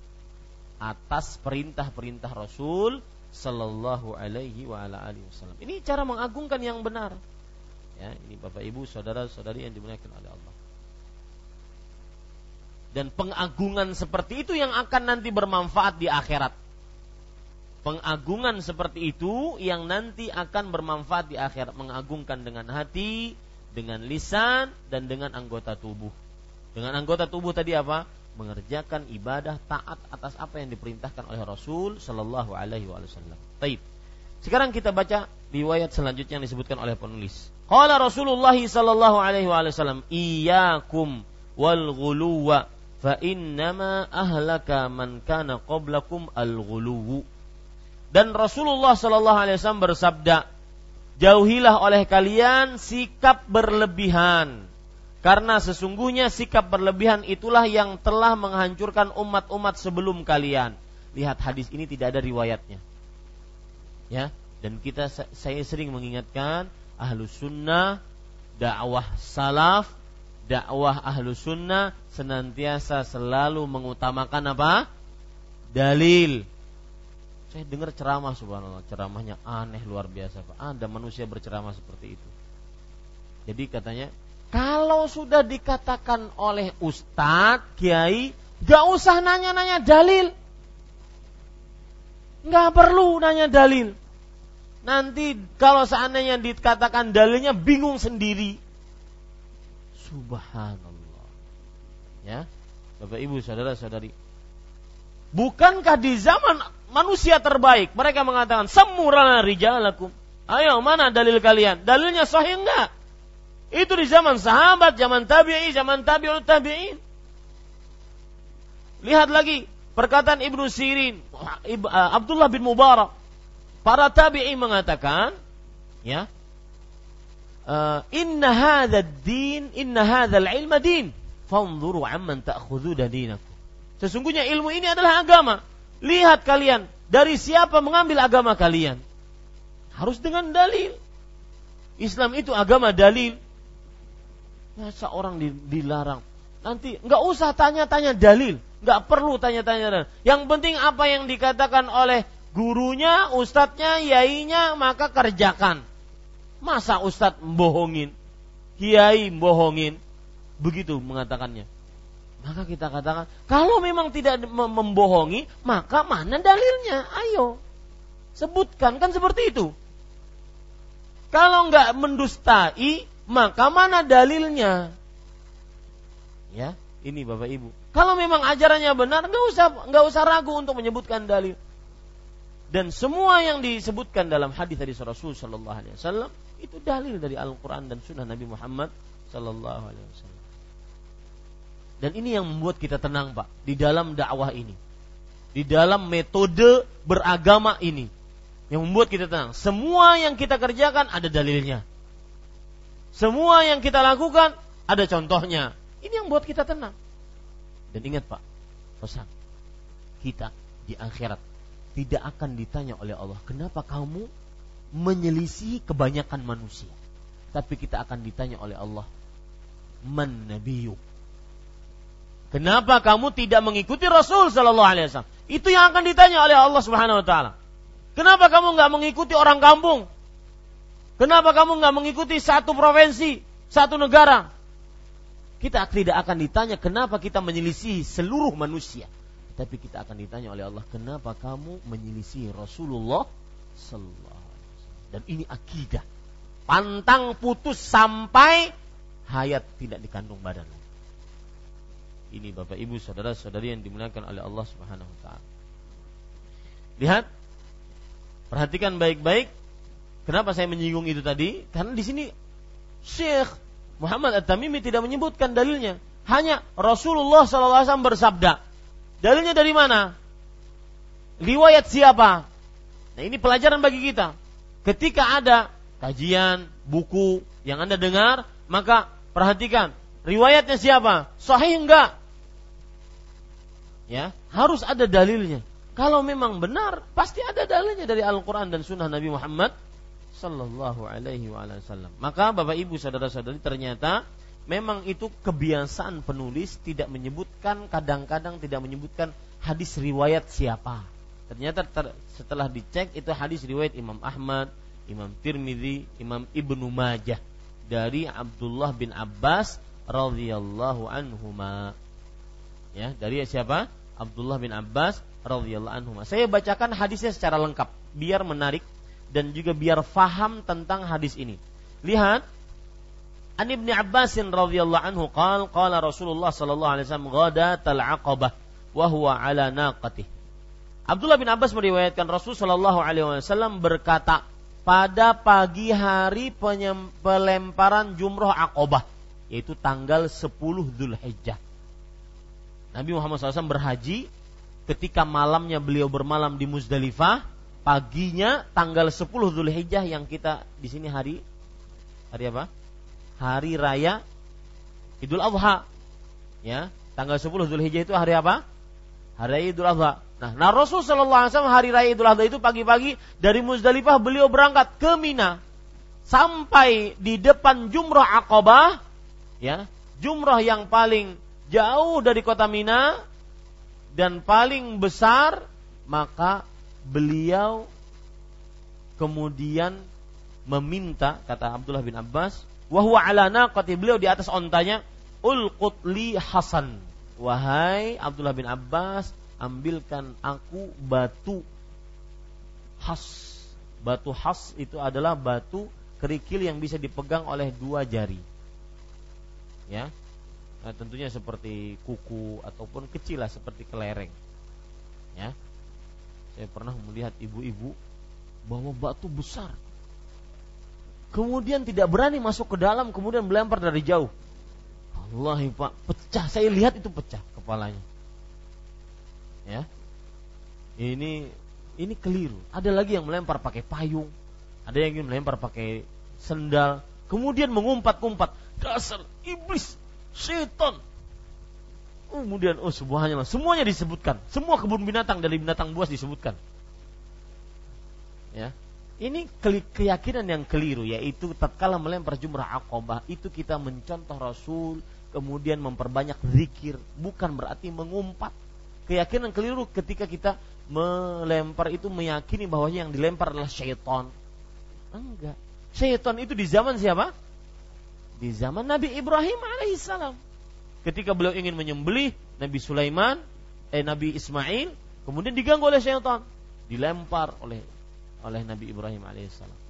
A: atas perintah-perintah Rasul sallallahu alaihi wa ala wasallam. Ini cara mengagungkan yang benar. Ya, ini Bapak Ibu, saudara-saudari yang dimuliakan oleh Allah. Dan pengagungan seperti itu yang akan nanti bermanfaat di akhirat. Pengagungan seperti itu yang nanti akan bermanfaat di akhirat, mengagungkan dengan hati, dengan lisan dan dengan anggota tubuh. Dengan anggota tubuh tadi apa? Mengerjakan ibadah taat atas apa yang diperintahkan oleh Rasul Shallallahu Alaihi Wasallam. Taib. Sekarang kita baca riwayat selanjutnya yang disebutkan oleh penulis. Qala Rasulullah sallallahu alaihi wasallam, "Iyyakum wal ghuluwa fa innama ahlaka man kana qablakum al ghuluwu." Dan Rasulullah sallallahu alaihi wasallam bersabda, "Jauhilah oleh kalian sikap berlebihan." Karena sesungguhnya sikap berlebihan itulah yang telah menghancurkan umat-umat sebelum kalian. Lihat hadis ini tidak ada riwayatnya. Ya, dan kita saya sering mengingatkan ahlu sunnah, dakwah salaf, dakwah ahlu sunnah senantiasa selalu mengutamakan apa? Dalil. Saya dengar ceramah subhanallah, ceramahnya aneh luar biasa Pak. Ada manusia berceramah seperti itu. Jadi katanya, kalau sudah dikatakan oleh ustadz, kiai, gak usah nanya-nanya dalil. Gak perlu nanya dalil nanti kalau seandainya dikatakan dalilnya bingung sendiri. Subhanallah. Ya. Bapak Ibu, saudara-saudari. Bukankah di zaman manusia terbaik mereka mengatakan semurana rijalakum. Ayo, mana dalil kalian? Dalilnya sahih enggak? Itu di zaman sahabat, zaman tabi'i, zaman tabi'ul tabi'in. Lihat lagi perkataan Ibnu Sirin, Abdullah bin Mubarak Para tabi'i mengatakan, ya, uh, inna hadha din, inna hadha ilma din, fanzuru amman ta'khuduna dinakum. Sesungguhnya ilmu ini adalah agama. Lihat kalian, dari siapa mengambil agama kalian? Harus dengan dalil. Islam itu agama dalil. Masa orang dilarang nanti nggak usah tanya-tanya dalil, nggak perlu tanya-tanya. Yang penting apa yang dikatakan oleh gurunya, ustadznya, yainya, maka kerjakan. Masa ustadz bohongin, kiai bohongin, begitu mengatakannya. Maka kita katakan, kalau memang tidak membohongi, maka mana dalilnya? Ayo, sebutkan kan seperti itu. Kalau nggak mendustai, maka mana dalilnya? Ya, ini Bapak Ibu. Kalau memang ajarannya benar, nggak usah nggak usah ragu untuk menyebutkan dalil. Dan semua yang disebutkan dalam hadis dari Rasul Shallallahu Alaihi Wasallam itu dalil dari Al-Quran dan Sunnah Nabi Muhammad Shallallahu Alaihi Wasallam. Dan ini yang membuat kita tenang, Pak, di dalam dakwah ini, di dalam metode beragama ini, yang membuat kita tenang. Semua yang kita kerjakan ada dalilnya. Semua yang kita lakukan ada contohnya. Ini yang buat kita tenang. Dan ingat Pak, pesan kita di akhirat tidak akan ditanya oleh Allah, kenapa kamu menyelisih kebanyakan manusia? Tapi kita akan ditanya oleh Allah, man nabiyu. Kenapa kamu tidak mengikuti Rasul Sallallahu Alaihi Wasallam? Itu yang akan ditanya oleh Allah Subhanahu Wa Taala. Kenapa kamu nggak mengikuti orang kampung? Kenapa kamu nggak mengikuti satu provinsi, satu negara? Kita tidak akan ditanya kenapa kita menyelisih seluruh manusia. Tapi kita akan ditanya oleh Allah, kenapa kamu menyelisih Rasulullah Sallallahu Dan ini akidah. Pantang putus sampai hayat tidak dikandung badan. Ini Bapak Ibu saudara-saudari yang dimuliakan oleh Allah Subhanahu wa taala. Lihat Perhatikan baik-baik. Kenapa saya menyinggung itu tadi? Karena di sini Syekh Muhammad At-Tamimi tidak menyebutkan dalilnya. Hanya Rasulullah SAW bersabda. Dalilnya dari mana? Riwayat siapa? Nah ini pelajaran bagi kita. Ketika ada kajian, buku yang Anda dengar, maka perhatikan. Riwayatnya siapa? Sahih enggak? Ya, harus ada dalilnya. Kalau memang benar, pasti ada dalilnya dari Al-Quran dan Sunnah Nabi Muhammad Sallallahu Alaihi Wasallam. Maka Bapak Ibu saudara-saudari ternyata memang itu kebiasaan penulis tidak menyebutkan kadang-kadang tidak menyebutkan hadis riwayat siapa. Ternyata ter, setelah dicek itu hadis riwayat Imam Ahmad, Imam Tirmidzi, Imam Ibnu Majah dari Abdullah bin Abbas radhiyallahu anhuma. Ya, dari siapa? Abdullah bin Abbas radhiyallahu anhu. Saya bacakan hadisnya secara lengkap biar menarik dan juga biar faham tentang hadis ini. Lihat An Ibnu Abbas radhiyallahu anhu qala qala Rasulullah sallallahu alaihi wasallam ghadatal aqabah wa huwa ala naqatih. Abdullah bin Abbas meriwayatkan Rasul sallallahu alaihi wasallam berkata pada pagi hari pelemparan jumroh Aqabah yaitu tanggal 10 Zulhijjah. Nabi Muhammad SAW berhaji ketika malamnya beliau bermalam di Muzdalifah, paginya tanggal 10 Zulhijjah yang kita di sini hari hari apa? Hari raya Idul Adha. Ya, tanggal 10 Zulhijjah itu hari apa? Hari raya Idul Adha. Nah, nah Rasul sallallahu alaihi hari raya Idul Adha itu pagi-pagi dari Muzdalifah beliau berangkat ke Mina. Sampai di depan Jumrah Aqabah, ya, jumrah yang paling jauh dari kota Mina, dan paling besar maka beliau kemudian meminta kata Abdullah bin Abbas wahwa ala naqati beliau di atas ontanya ulqut li Hasan. Wahai Abdullah bin Abbas ambilkan aku batu has. Batu has itu adalah batu kerikil yang bisa dipegang oleh dua jari. Ya nah, tentunya seperti kuku ataupun kecil lah seperti kelereng. Ya. Saya pernah melihat ibu-ibu bawa batu besar. Kemudian tidak berani masuk ke dalam kemudian melempar dari jauh. Allah pak pecah. Saya lihat itu pecah kepalanya. Ya. Ini ini keliru. Ada lagi yang melempar pakai payung. Ada yang melempar pakai sendal. Kemudian mengumpat-umpat. Dasar iblis setan. Kemudian oh subhanallah, semuanya disebutkan. Semua kebun binatang dari binatang buas disebutkan. Ya. Ini keyakinan yang keliru yaitu tatkala melempar jumrah akobah itu kita mencontoh Rasul kemudian memperbanyak zikir, bukan berarti mengumpat. Keyakinan keliru ketika kita melempar itu meyakini bahwa yang dilempar adalah syaitan. Enggak. Syaitan itu di zaman siapa? Di zaman Nabi Ibrahim alaihissalam. Ketika beliau ingin menyembelih Nabi Sulaiman, eh Nabi Ismail, kemudian diganggu oleh syaitan, dilempar oleh oleh Nabi Ibrahim alaihissalam.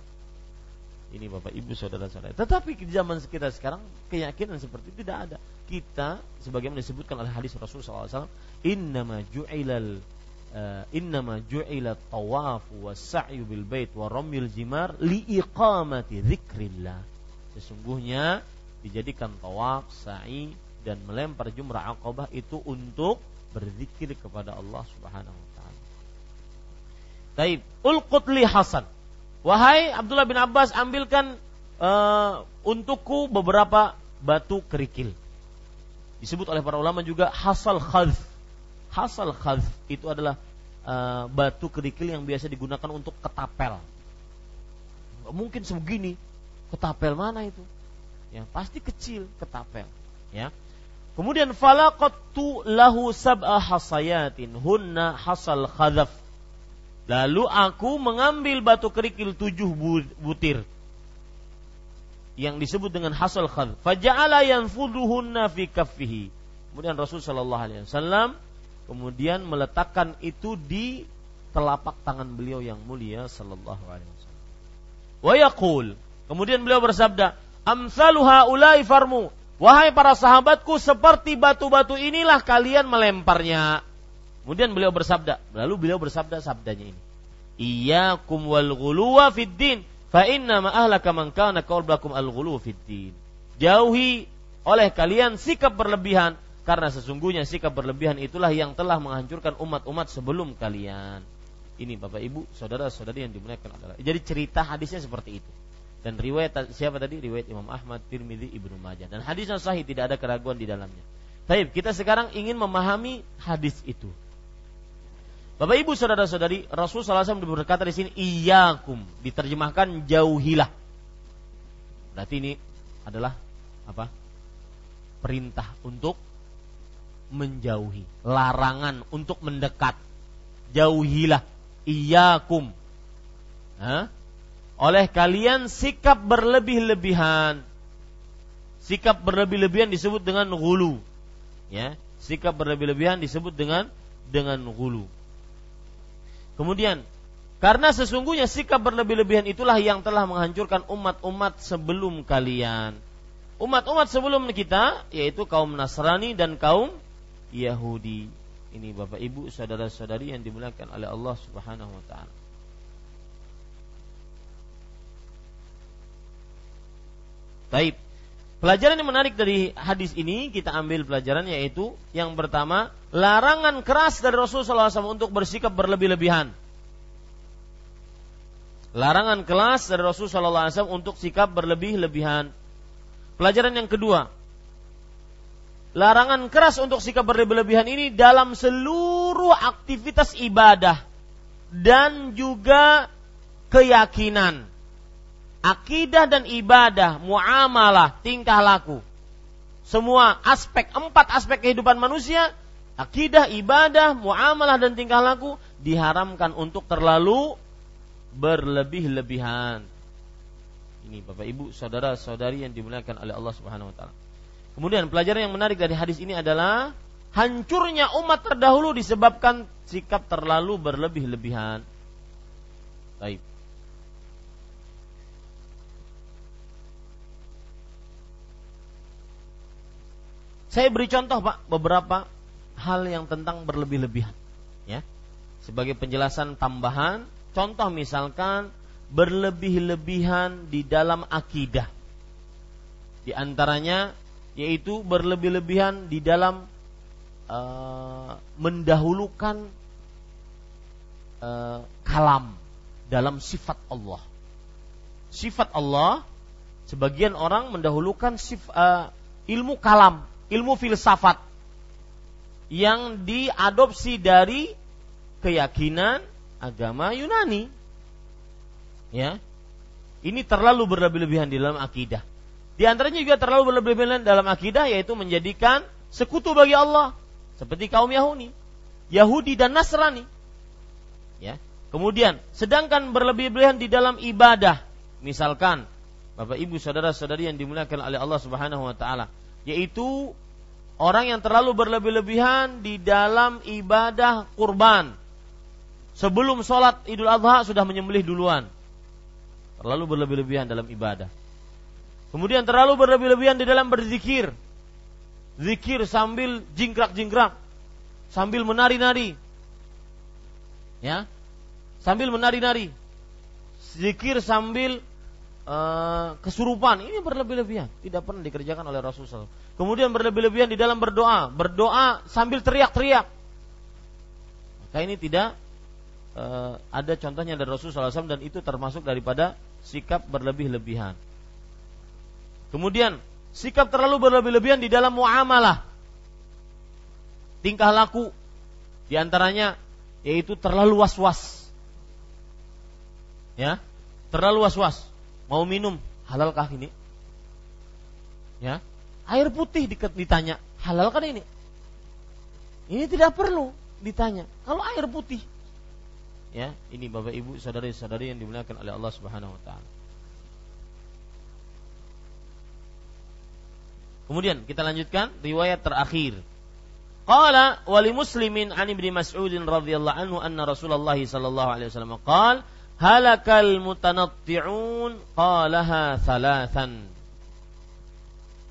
A: Ini Bapak Ibu saudara-saudara. Tetapi di zaman kita sekarang keyakinan seperti itu tidak ada. Kita sebagaimana disebutkan oleh hadis Rasulullah SAW, innama ju'ilal uh, innama ju'ila tawaf wa sa'yu bil bait wa ramyul jimar li iqamati dzikrillah. Sesungguhnya dijadikan tawaf, sa'i dan melempar jumrah aqabah itu untuk berzikir kepada Allah Subhanahu wa taala. Taib, ulqut li Hasan. Wahai Abdullah bin Abbas, ambilkan uh, untukku beberapa batu kerikil. Disebut oleh para ulama juga hasal khadf. Hasal khadf itu adalah uh, batu kerikil yang biasa digunakan untuk ketapel. Mungkin sebegini, ketapel mana itu? Ya, pasti kecil ketapel. Ya. Kemudian falaqattu lahu sab'a hasayatin hunna hasal khadaf Lalu aku mengambil batu kerikil tujuh butir yang disebut dengan hasal khad. Faja'ala yanfuduhunna fi kaffihi. Kemudian Rasul sallallahu alaihi wasallam kemudian meletakkan itu di telapak tangan beliau yang mulia sallallahu alaihi wasallam. Wa yaqul, kemudian beliau bersabda, "Amsalu haula'i farmu." Wahai para sahabatku, seperti batu-batu inilah kalian melemparnya. Kemudian beliau bersabda, lalu beliau bersabda sabdanya ini. Iyyakum wal ghuluwa fid din fa inna ma ahlaka man kana qablakum al ghuluw fid din. Jauhi oleh kalian sikap berlebihan karena sesungguhnya sikap berlebihan itulah yang telah menghancurkan umat-umat sebelum kalian. Ini Bapak Ibu, saudara-saudari yang dimuliakan adalah. Jadi cerita hadisnya seperti itu. Dan riwayat siapa tadi? Riwayat Imam Ahmad, Tirmidzi, Ibnu Majah. Dan hadisnya sahih, tidak ada keraguan di dalamnya. Baik, kita sekarang ingin memahami hadis itu. Bapak Ibu saudara-saudari, Rasul SAW berkata di sini iyakum diterjemahkan jauhilah. Berarti ini adalah apa? Perintah untuk menjauhi, larangan untuk mendekat. Jauhilah iyakum. Hah? Oleh kalian sikap berlebih-lebihan. Sikap berlebih-lebihan disebut dengan gulu. Ya, sikap berlebih-lebihan disebut dengan dengan gulu. Kemudian karena sesungguhnya sikap berlebih-lebihan itulah yang telah menghancurkan umat-umat sebelum kalian. Umat-umat sebelum kita yaitu kaum Nasrani dan kaum Yahudi. Ini Bapak Ibu, saudara-saudari yang dimuliakan oleh Allah Subhanahu wa taala. Baik. Pelajaran yang menarik dari hadis ini kita ambil pelajaran yaitu yang pertama larangan keras dari Rasulullah SAW untuk bersikap berlebih-lebihan. Larangan keras dari Rasulullah SAW untuk sikap berlebih-lebihan. Pelajaran yang kedua, larangan keras untuk sikap berlebih-lebihan ini dalam seluruh aktivitas ibadah dan juga keyakinan, akidah dan ibadah, muamalah, tingkah laku. Semua aspek, empat aspek kehidupan manusia akidah, ibadah, muamalah dan tingkah laku diharamkan untuk terlalu berlebih-lebihan. Ini Bapak Ibu, saudara-saudari yang dimuliakan oleh Allah Subhanahu wa taala. Kemudian pelajaran yang menarik dari hadis ini adalah hancurnya umat terdahulu disebabkan sikap terlalu berlebih-lebihan. Baik. Saya beri contoh Pak beberapa hal yang tentang berlebih-lebihan ya. Sebagai penjelasan tambahan contoh misalkan berlebih-lebihan di dalam akidah. Di antaranya yaitu berlebih-lebihan di dalam uh, mendahulukan uh, kalam dalam sifat Allah. Sifat Allah sebagian orang mendahulukan sif, uh, ilmu kalam ilmu filsafat yang diadopsi dari keyakinan agama Yunani. Ya. Ini terlalu berlebih-lebihan di dalam akidah. Di antaranya juga terlalu berlebihan dalam akidah yaitu menjadikan sekutu bagi Allah seperti kaum Yahudi, Yahudi dan Nasrani. Ya. Kemudian, sedangkan berlebihan di dalam ibadah, misalkan Bapak Ibu saudara-saudari yang dimuliakan oleh Allah Subhanahu wa taala, yaitu orang yang terlalu berlebih-lebihan di dalam ibadah kurban. Sebelum sholat Idul Adha sudah menyembelih duluan. Terlalu berlebih-lebihan dalam ibadah. Kemudian terlalu berlebih-lebihan di dalam berzikir. Zikir sambil jingkrak-jingkrak. Sambil menari-nari. Ya. Sambil menari-nari. Zikir sambil uh, kesurupan. Ini berlebih-lebihan. Tidak pernah dikerjakan oleh Rasulullah SAW. Kemudian berlebih-lebihan di dalam berdoa. Berdoa sambil teriak-teriak. Maka ini tidak uh, ada contohnya dari Rasulullah SAW dan itu termasuk daripada sikap berlebih-lebihan. Kemudian sikap terlalu berlebih-lebihan di dalam muamalah. Tingkah laku di antaranya yaitu terlalu was-was. Ya, terlalu was-was. Mau minum, halalkah ini? Ya, air putih ditanya, halal kan ini? Ini tidak perlu ditanya. Kalau air putih, ya, ini Bapak Ibu, saudari-saudari yang dimuliakan oleh Allah Subhanahu wa taala. Kemudian kita lanjutkan riwayat terakhir. Qala wali muslimin an ibni Mas'udin radhiyallahu anhu anna Rasulullah sallallahu alaihi wasallam qala halakal mutanatti'un qalaha thalathan.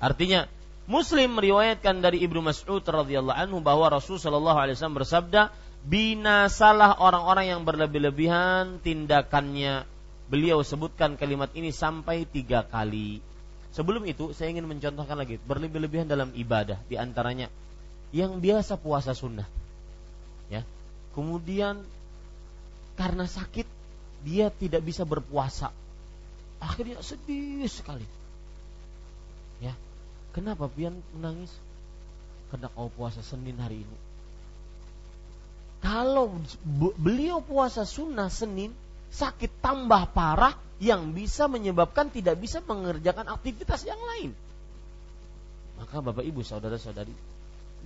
A: Artinya Muslim meriwayatkan dari Ibnu Mas'ud radhiyallahu anhu bahwa Rasul sallallahu alaihi wasallam bersabda, binasalah orang-orang yang berlebih-lebihan tindakannya. Beliau sebutkan kalimat ini sampai tiga kali. Sebelum itu saya ingin mencontohkan lagi berlebih-lebihan dalam ibadah di antaranya yang biasa puasa sunnah. Ya. Kemudian karena sakit dia tidak bisa berpuasa. Akhirnya sedih sekali. Ya. Kenapa pian menangis? Karena kau puasa Senin hari ini. Kalau beliau puasa sunnah Senin, sakit tambah parah, yang bisa menyebabkan tidak bisa mengerjakan aktivitas yang lain. Maka Bapak Ibu saudara-saudari,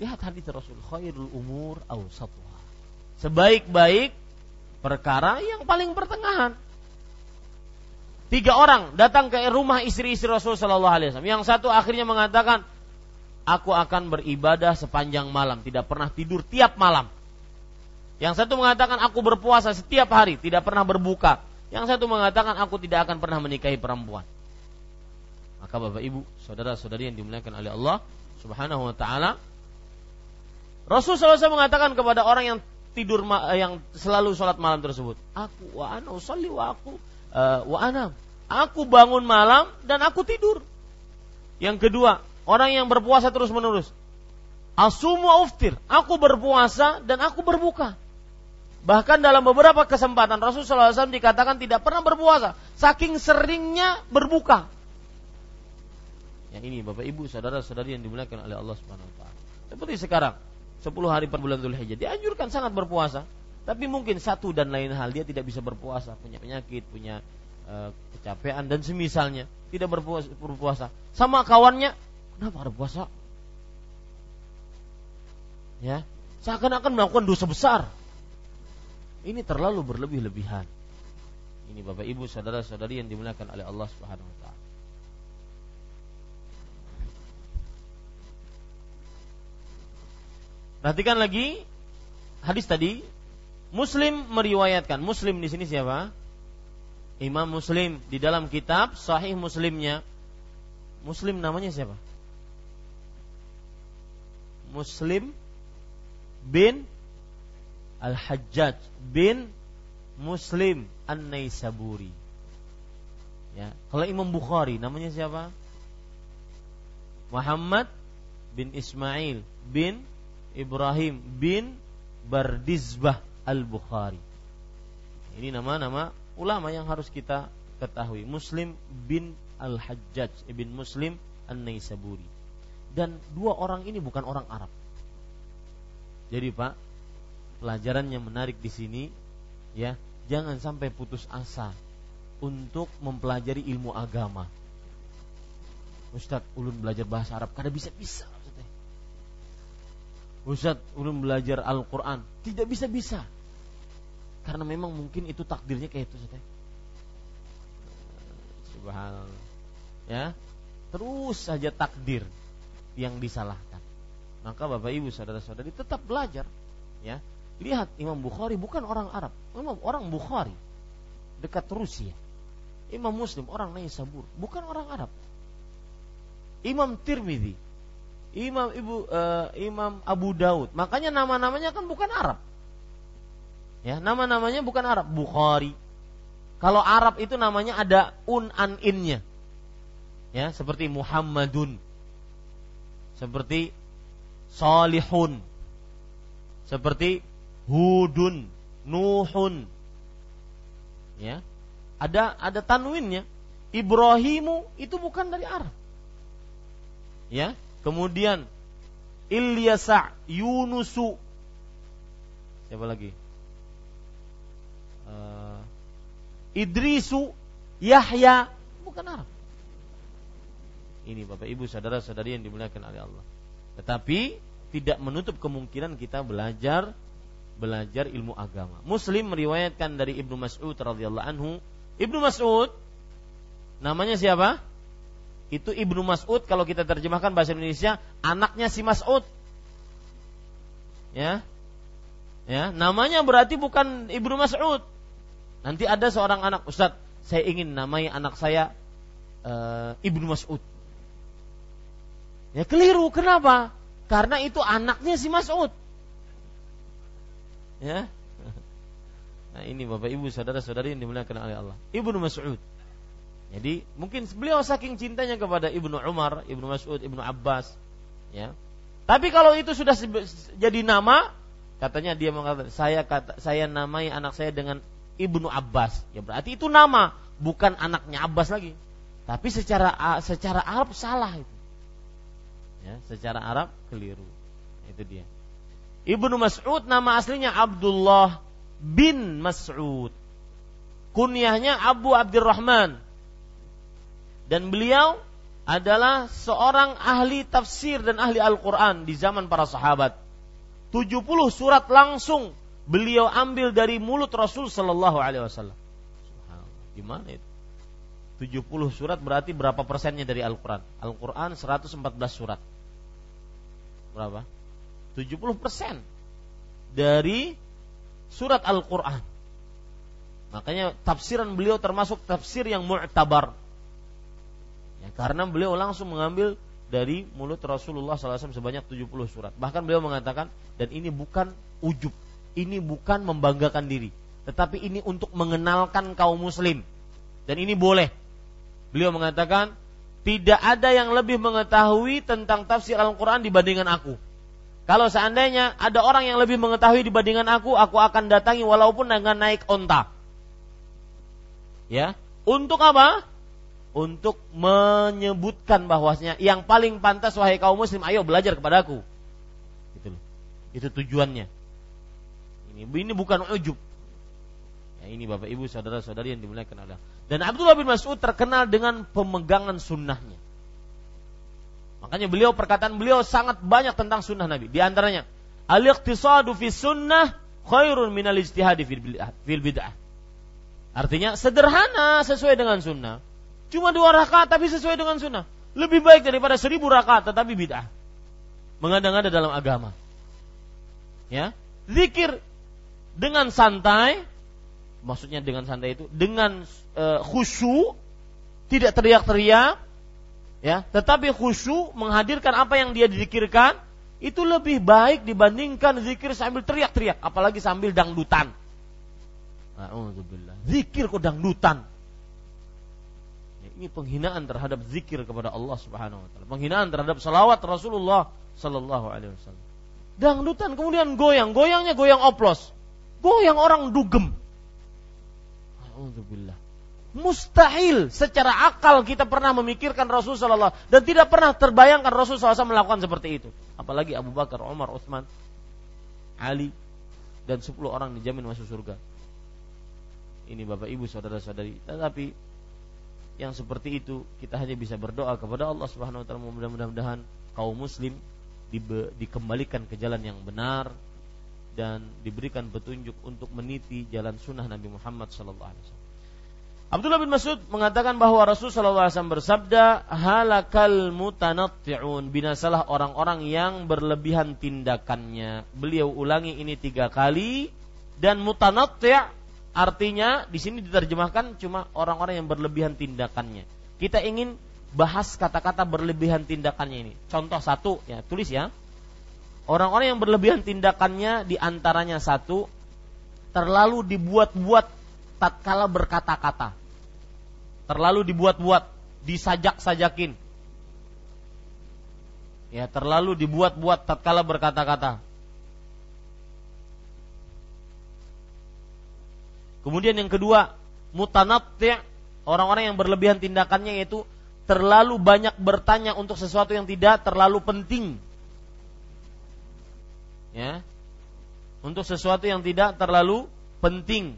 A: lihat hadis Rasul khairul umur awsatuha. Sebaik-baik perkara yang paling pertengahan. Tiga orang datang ke rumah istri-istri Rasul Shallallahu Alaihi Wasallam. Yang satu akhirnya mengatakan, aku akan beribadah sepanjang malam, tidak pernah tidur tiap malam. Yang satu mengatakan aku berpuasa setiap hari, tidak pernah berbuka. Yang satu mengatakan aku tidak akan pernah menikahi perempuan. Maka Bapak Ibu, saudara-saudari yang dimuliakan oleh Allah Subhanahu wa taala, Rasul SAW mengatakan kepada orang yang tidur yang selalu sholat malam tersebut, aku wa ana usalli wa aku uh, wa ana. Aku bangun malam dan aku tidur. Yang kedua, orang yang berpuasa terus menerus. Asumu uftir. Aku berpuasa dan aku berbuka. Bahkan dalam beberapa kesempatan Rasulullah SAW dikatakan tidak pernah berpuasa, saking seringnya berbuka. Yang ini Bapak Ibu, saudara-saudari yang dimuliakan oleh Allah Subhanahu wa taala. Seperti sekarang, 10 hari per bulan Dzulhijjah dianjurkan sangat berpuasa, tapi mungkin satu dan lain hal dia tidak bisa berpuasa, punya penyakit, punya e, kecapean dan semisalnya, tidak berpuasa, berpuasa. Sama kawannya, kenapa ada puasa? Ya, seakan-akan melakukan dosa besar ini terlalu berlebih-lebihan. Ini Bapak Ibu saudara-saudari yang dimuliakan oleh Allah Subhanahu wa taala. Perhatikan lagi hadis tadi Muslim meriwayatkan. Muslim di sini siapa? Imam Muslim di dalam kitab Sahih Muslimnya. Muslim namanya siapa? Muslim bin Al-Hajjaj bin Muslim An-Naisaburi. Ya, kalau Imam Bukhari namanya siapa? Muhammad bin Ismail bin Ibrahim bin Bardizbah Al-Bukhari. Ini nama-nama ulama yang harus kita ketahui. Muslim bin Al-Hajjaj ibn Muslim An-Naisaburi. Dan dua orang ini bukan orang Arab. Jadi Pak, pelajaran yang menarik di sini ya jangan sampai putus asa untuk mempelajari ilmu agama Ustaz, ulun belajar bahasa Arab kada bisa-bisa Ustaz, ulun belajar Al-Quran. Tidak bisa-bisa. Karena memang mungkin itu takdirnya kayak itu Ustaz Subhanallah. Ya? Terus saja takdir yang disalahkan. Maka Bapak Ibu saudara-saudari tetap belajar. Ya? Lihat Imam Bukhari bukan orang Arab. Imam orang Bukhari. Dekat Rusia. Imam Muslim orang Naisabur. Bukan orang Arab. Imam Tirmidzi Imam Ibu uh, Imam Abu Daud. Makanya nama-namanya kan bukan Arab. Ya, nama-namanya bukan Arab, Bukhari. Kalau Arab itu namanya ada un an innya. Ya, seperti Muhammadun. Seperti Salihun. Seperti Hudun, Nuhun. Ya. Ada ada tanwinnya. Ibrahimu itu bukan dari Arab. Ya, Kemudian Ilyasa Yunusu Siapa lagi? Uh, Idrisu Yahya bukan Arab. Ini Bapak Ibu saudara-saudari yang dimuliakan oleh Allah. Tetapi tidak menutup kemungkinan kita belajar belajar ilmu agama. Muslim meriwayatkan dari Ibnu Mas'ud radhiyallahu anhu. Ibnu Mas'ud namanya siapa? Itu Ibnu Mas'ud kalau kita terjemahkan bahasa Indonesia anaknya si Mas'ud. Ya. Ya, namanya berarti bukan Ibnu Mas'ud. Nanti ada seorang anak, Ustaz, saya ingin namai anak saya uh, Ibnu Mas'ud. Ya keliru, kenapa? Karena itu anaknya si Mas'ud. Ya. Nah, ini Bapak Ibu, saudara-saudari yang dimuliakan oleh Allah. Ibnu Mas'ud. Jadi mungkin beliau saking cintanya kepada Ibnu Umar, Ibnu Mas'ud, Ibnu Abbas, ya. Tapi kalau itu sudah jadi nama, katanya dia mengatakan saya kata saya namai anak saya dengan Ibnu Abbas. Ya berarti itu nama, bukan anaknya Abbas lagi. Tapi secara secara Arab salah itu. Ya, secara Arab keliru. Itu dia. Ibnu Mas'ud nama aslinya Abdullah bin Mas'ud. Kunyahnya Abu Abdurrahman dan beliau adalah seorang ahli tafsir dan ahli Al-Quran di zaman para sahabat. 70 surat langsung beliau ambil dari mulut Rasul Sallallahu Alaihi Wasallam. Gimana itu? 70 surat berarti berapa persennya dari Al-Quran? Al-Quran 114 surat. Berapa? 70 persen dari surat Al-Quran. Makanya tafsiran beliau termasuk tafsir yang mu'tabar Ya, karena beliau langsung mengambil dari mulut Rasulullah SAW sebanyak 70 surat. Bahkan beliau mengatakan, dan ini bukan ujub, ini bukan membanggakan diri, tetapi ini untuk mengenalkan kaum muslim. Dan ini boleh. Beliau mengatakan, tidak ada yang lebih mengetahui tentang tafsir Al-Quran dibandingkan aku. Kalau seandainya ada orang yang lebih mengetahui dibandingkan aku, aku akan datangi walaupun dengan naik onta. Ya, untuk apa? Untuk menyebutkan bahwasanya yang paling pantas wahai kaum muslim ayo belajar kepadaku gitu loh. Itu tujuannya. Ini ini bukan ujub. Ya, ini bapak ibu saudara saudari yang dimuliakan Allah. Dan Abdullah bin Mas'ud terkenal dengan pemegangan sunnahnya. Makanya beliau perkataan beliau sangat banyak tentang sunnah Nabi. Di antaranya al-iqtisadu fi sunnah khairun minal ijtihadi fil bid'ah. Artinya sederhana sesuai dengan sunnah Cuma dua rakaat tapi sesuai dengan sunnah. Lebih baik daripada seribu rakaat tetapi bid'ah. Mengada-ngada dalam agama. Ya, zikir dengan santai, maksudnya dengan santai itu dengan e, khusyuk, tidak teriak-teriak, ya, tetapi khusyuk menghadirkan apa yang dia dizikirkan itu lebih baik dibandingkan zikir sambil teriak-teriak, apalagi sambil dangdutan. Zikir kok dangdutan. Ini penghinaan terhadap zikir kepada Allah Subhanahu wa taala. Penghinaan terhadap salawat Rasulullah sallallahu alaihi wasallam. Dangdutan kemudian goyang, goyangnya goyang oplos. Goyang orang dugem. Alhamdulillah. Mustahil secara akal kita pernah memikirkan Rasul sallallahu dan tidak pernah terbayangkan Rasul SAW melakukan seperti itu. Apalagi Abu Bakar, Umar, Utsman, Ali dan 10 orang dijamin masuk surga. Ini Bapak Ibu saudara-saudari. Tetapi yang seperti itu kita hanya bisa berdoa kepada Allah Subhanahu wa taala mudah-mudahan kaum muslim dikembalikan ke jalan yang benar dan diberikan petunjuk untuk meniti jalan sunnah Nabi Muhammad sallallahu alaihi wasallam. Abdullah bin Mas'ud mengatakan bahwa Rasul sallallahu alaihi wasallam bersabda, "Halakal mutanatti'un." Binasalah orang-orang yang berlebihan tindakannya. Beliau ulangi ini tiga kali dan mutanatti' Artinya di sini diterjemahkan cuma orang-orang yang berlebihan tindakannya. Kita ingin bahas kata-kata berlebihan tindakannya ini. Contoh satu, ya tulis ya. Orang-orang yang berlebihan tindakannya di antaranya satu, terlalu dibuat-buat tatkala berkata-kata. Terlalu dibuat-buat, disajak-sajakin. Ya, terlalu dibuat-buat tatkala berkata-kata. Kemudian yang kedua, mutanatti' orang-orang yang berlebihan tindakannya yaitu terlalu banyak bertanya untuk sesuatu yang tidak terlalu penting. Ya. Untuk sesuatu yang tidak terlalu penting.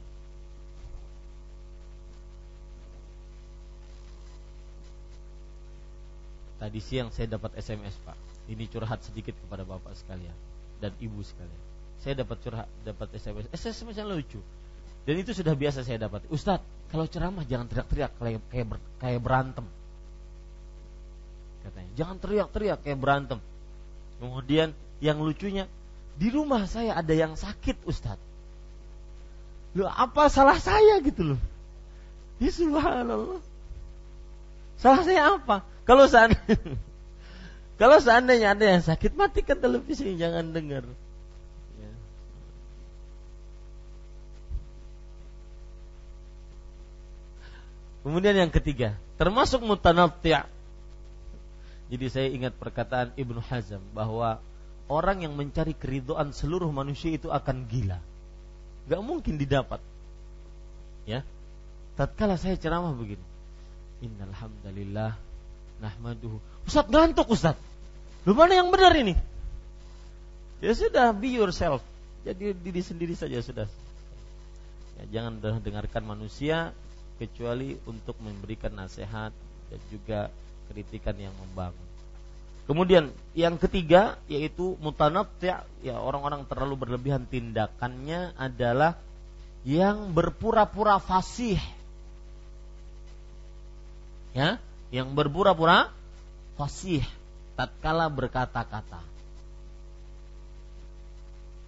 A: Tadi siang saya dapat SMS, Pak. Ini curhat sedikit kepada Bapak sekalian dan Ibu sekalian. Saya dapat curhat, dapat SMS. SMS yang lucu dan itu sudah biasa saya dapat. Ustadz, kalau ceramah jangan teriak-teriak kayak kayak, ber, kayak berantem. Katanya, jangan teriak-teriak kayak berantem. Kemudian yang lucunya di rumah saya ada yang sakit, Ustadz. Lu apa salah saya gitu loh? Ya subhanallah. Salah saya apa? Kalau seandainya, kalau seandainya ada yang sakit, matikan televisi, jangan dengar. Kemudian yang ketiga, termasuk mutanatti'. Jadi saya ingat perkataan Ibnu Hazm bahwa orang yang mencari keridoan seluruh manusia itu akan gila. Gak mungkin didapat. Ya. Tatkala saya ceramah begini. Innalhamdalillah nahmaduhu. Ustaz ngantuk Ustaz. Lu mana yang benar ini? Ya sudah be yourself. Jadi diri sendiri saja sudah. Ya, jangan dengarkan manusia, kecuali untuk memberikan nasihat dan juga kritikan yang membangun. Kemudian yang ketiga yaitu mutanatti' ya orang-orang terlalu berlebihan tindakannya adalah yang berpura-pura fasih. Ya, yang berpura-pura fasih tatkala berkata-kata.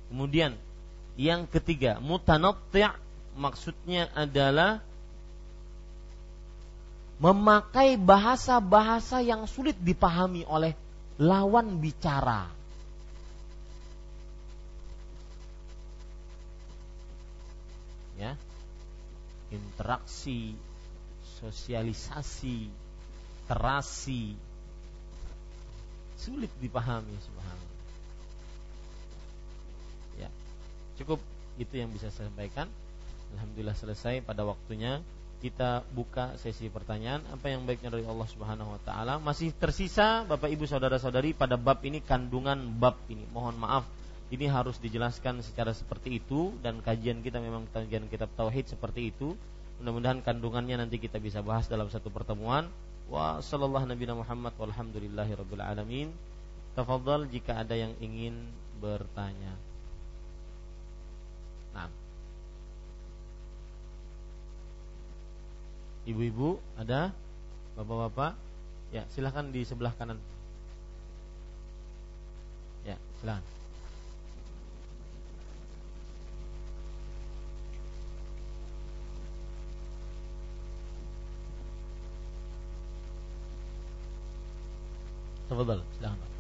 A: Kemudian yang ketiga, mutanatti' maksudnya adalah memakai bahasa-bahasa yang sulit dipahami oleh lawan bicara. Ya. Interaksi, sosialisasi, terasi sulit dipahami subhanallah. Ya. Cukup itu yang bisa saya sampaikan. Alhamdulillah selesai pada waktunya kita buka sesi pertanyaan apa yang baiknya dari Allah Subhanahu wa taala. Masih tersisa Bapak Ibu saudara-saudari pada bab ini kandungan bab ini. Mohon maaf ini harus dijelaskan secara seperti itu dan kajian kita memang kajian kitab tauhid seperti itu. Mudah-mudahan kandungannya nanti kita bisa bahas dalam satu pertemuan. Wa sallallahu nabi Muhammad walhamdulillahi rabbil alamin. Tafadhal jika ada yang ingin bertanya. Ibu-ibu ada? Bapak-bapak? Ya, silahkan di sebelah kanan. Ya, silahkan. Tafadhal, silahkan.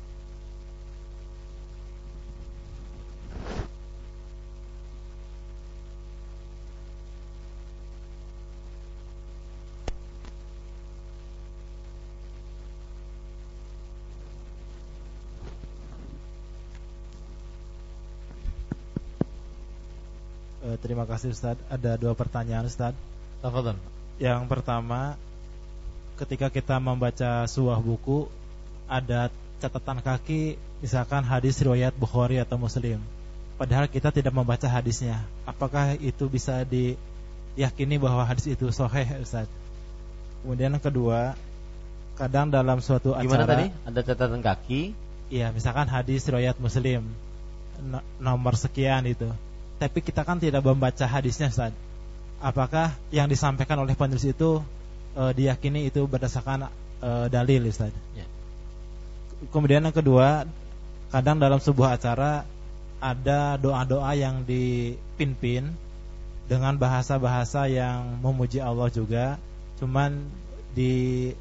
B: Terima kasih Ustaz. Ada dua pertanyaan Ustaz.
A: Tafadhol.
B: Yang pertama, ketika kita membaca sebuah buku ada catatan kaki misalkan hadis riwayat Bukhari atau Muslim. Padahal kita tidak membaca hadisnya. Apakah itu bisa diyakini bahwa hadis itu sahih Ustaz? Kemudian yang kedua, kadang dalam suatu acara
A: Gimana tadi? Ada catatan kaki.
B: Iya, misalkan hadis riwayat Muslim nomor sekian itu. Tapi kita kan tidak membaca hadisnya, Ustaz. Apakah yang disampaikan oleh penulis itu e, diyakini itu berdasarkan e, dalil, Ustaz? Ya. Kemudian yang kedua, kadang dalam sebuah acara ada doa-doa yang dipimpin dengan bahasa-bahasa yang memuji Allah juga cuman di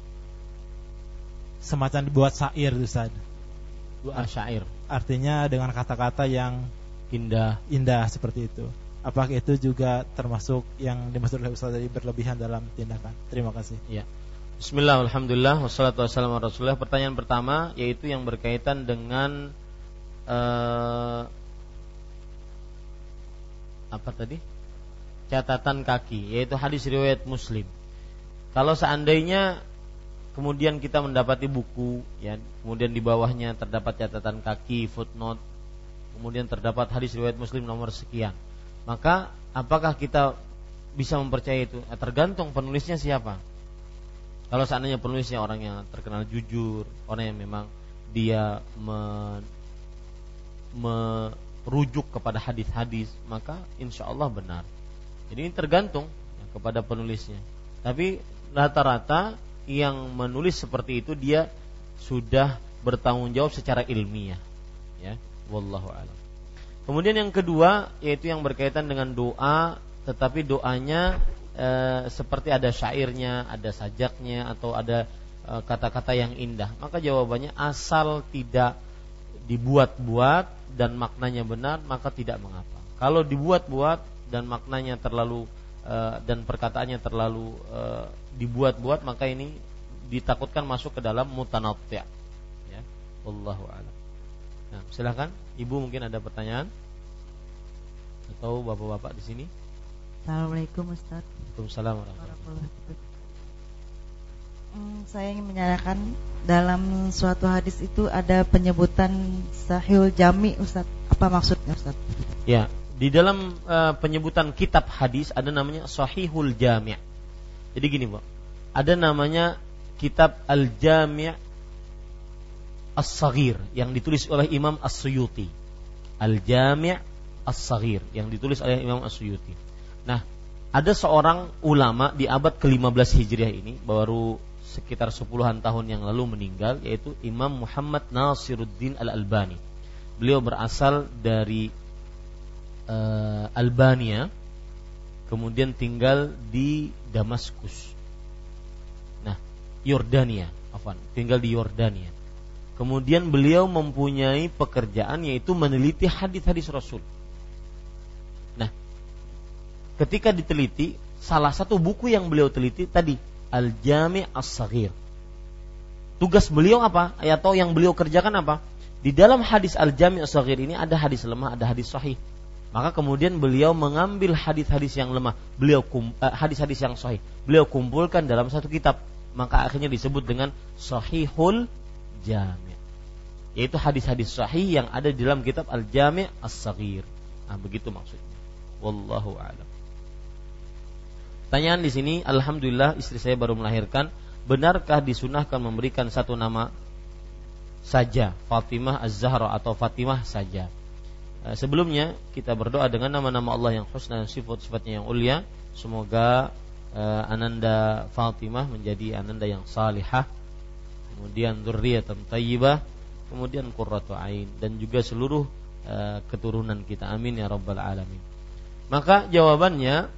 B: semacam dibuat syair Ustaz.
A: Doa syair.
B: Artinya dengan kata-kata yang
A: indah
B: indah seperti itu. Apakah itu juga termasuk yang dimaksud oleh Ustaz tadi berlebihan dalam tindakan? Terima kasih.
A: Ya. Bismillah, Alhamdulillah, wassalatu wassalamu Rasulullah Pertanyaan pertama yaitu yang berkaitan dengan uh, Apa tadi? catatan kaki yaitu hadis riwayat Muslim. Kalau seandainya kemudian kita mendapati buku ya, kemudian di bawahnya terdapat catatan kaki, footnote, kemudian terdapat hadis riwayat Muslim nomor sekian. Maka apakah kita bisa mempercayai itu? Eh, tergantung penulisnya siapa. Kalau seandainya penulisnya orang yang terkenal jujur, orang yang memang dia me, merujuk kepada hadis-hadis, maka insya Allah benar. Jadi ini tergantung ya, kepada penulisnya. Tapi rata-rata yang menulis seperti itu dia sudah bertanggung jawab secara ilmiah. Ya, wallahu alam. Kemudian yang kedua yaitu yang berkaitan dengan doa, tetapi doanya e, seperti ada syairnya, ada sajaknya atau ada e, kata-kata yang indah. Maka jawabannya asal tidak dibuat-buat dan maknanya benar, maka tidak mengapa. Kalau dibuat-buat dan maknanya terlalu uh, dan perkataannya terlalu uh, dibuat-buat maka ini ditakutkan masuk ke dalam mutanatti' ya wallahu a'lam silakan ibu mungkin ada pertanyaan atau bapak-bapak di sini
C: Assalamualaikum Ustaz
A: Waalaikumsalam warahmatullahi
C: hmm, saya ingin menyatakan dalam suatu hadis itu ada penyebutan sahih jami Ustaz. Apa maksudnya Ustaz?
A: Ya, di dalam uh, penyebutan kitab hadis ada namanya Sahihul Jami'. Jadi gini, Bu. Ada namanya kitab Al-Jami' As-Saghir yang ditulis oleh Imam As-Suyuti. Al-Jami' As-Saghir yang ditulis oleh Imam As-Suyuti. Nah, ada seorang ulama di abad ke-15 Hijriah ini baru sekitar sepuluhan tahun yang lalu meninggal yaitu Imam Muhammad Nasiruddin Al-Albani. Beliau berasal dari uh, Albania kemudian tinggal di Damaskus. Nah, Yordania, afan, tinggal di Yordania. Kemudian beliau mempunyai pekerjaan yaitu meneliti hadis-hadis Rasul. Nah, ketika diteliti, salah satu buku yang beliau teliti tadi Al-Jami' As-Saghir. Tugas beliau apa? Atau yang beliau kerjakan apa? Di dalam hadis Al-Jami' As-Saghir ini ada hadis lemah, ada hadis sahih. Maka kemudian beliau mengambil hadis-hadis yang lemah, beliau eh, hadis-hadis yang sahih, beliau kumpulkan dalam satu kitab. Maka akhirnya disebut dengan Sahihul Jami'. Yaitu hadis-hadis sahih yang ada di dalam kitab Al-Jami' As-Saghir. Nah, begitu maksudnya. Wallahu a'lam. Pertanyaan di sini, alhamdulillah istri saya baru melahirkan. Benarkah disunahkan memberikan satu nama saja, Fatimah Az-Zahra atau Fatimah saja? Eh, sebelumnya kita berdoa dengan nama-nama Allah yang husna dan sifat-sifatnya yang ulia semoga uh, ananda Fatimah menjadi ananda yang salihah kemudian dzurriyyatan thayyibah kemudian qurratu ain dan juga seluruh uh, keturunan kita amin ya rabbal alamin maka jawabannya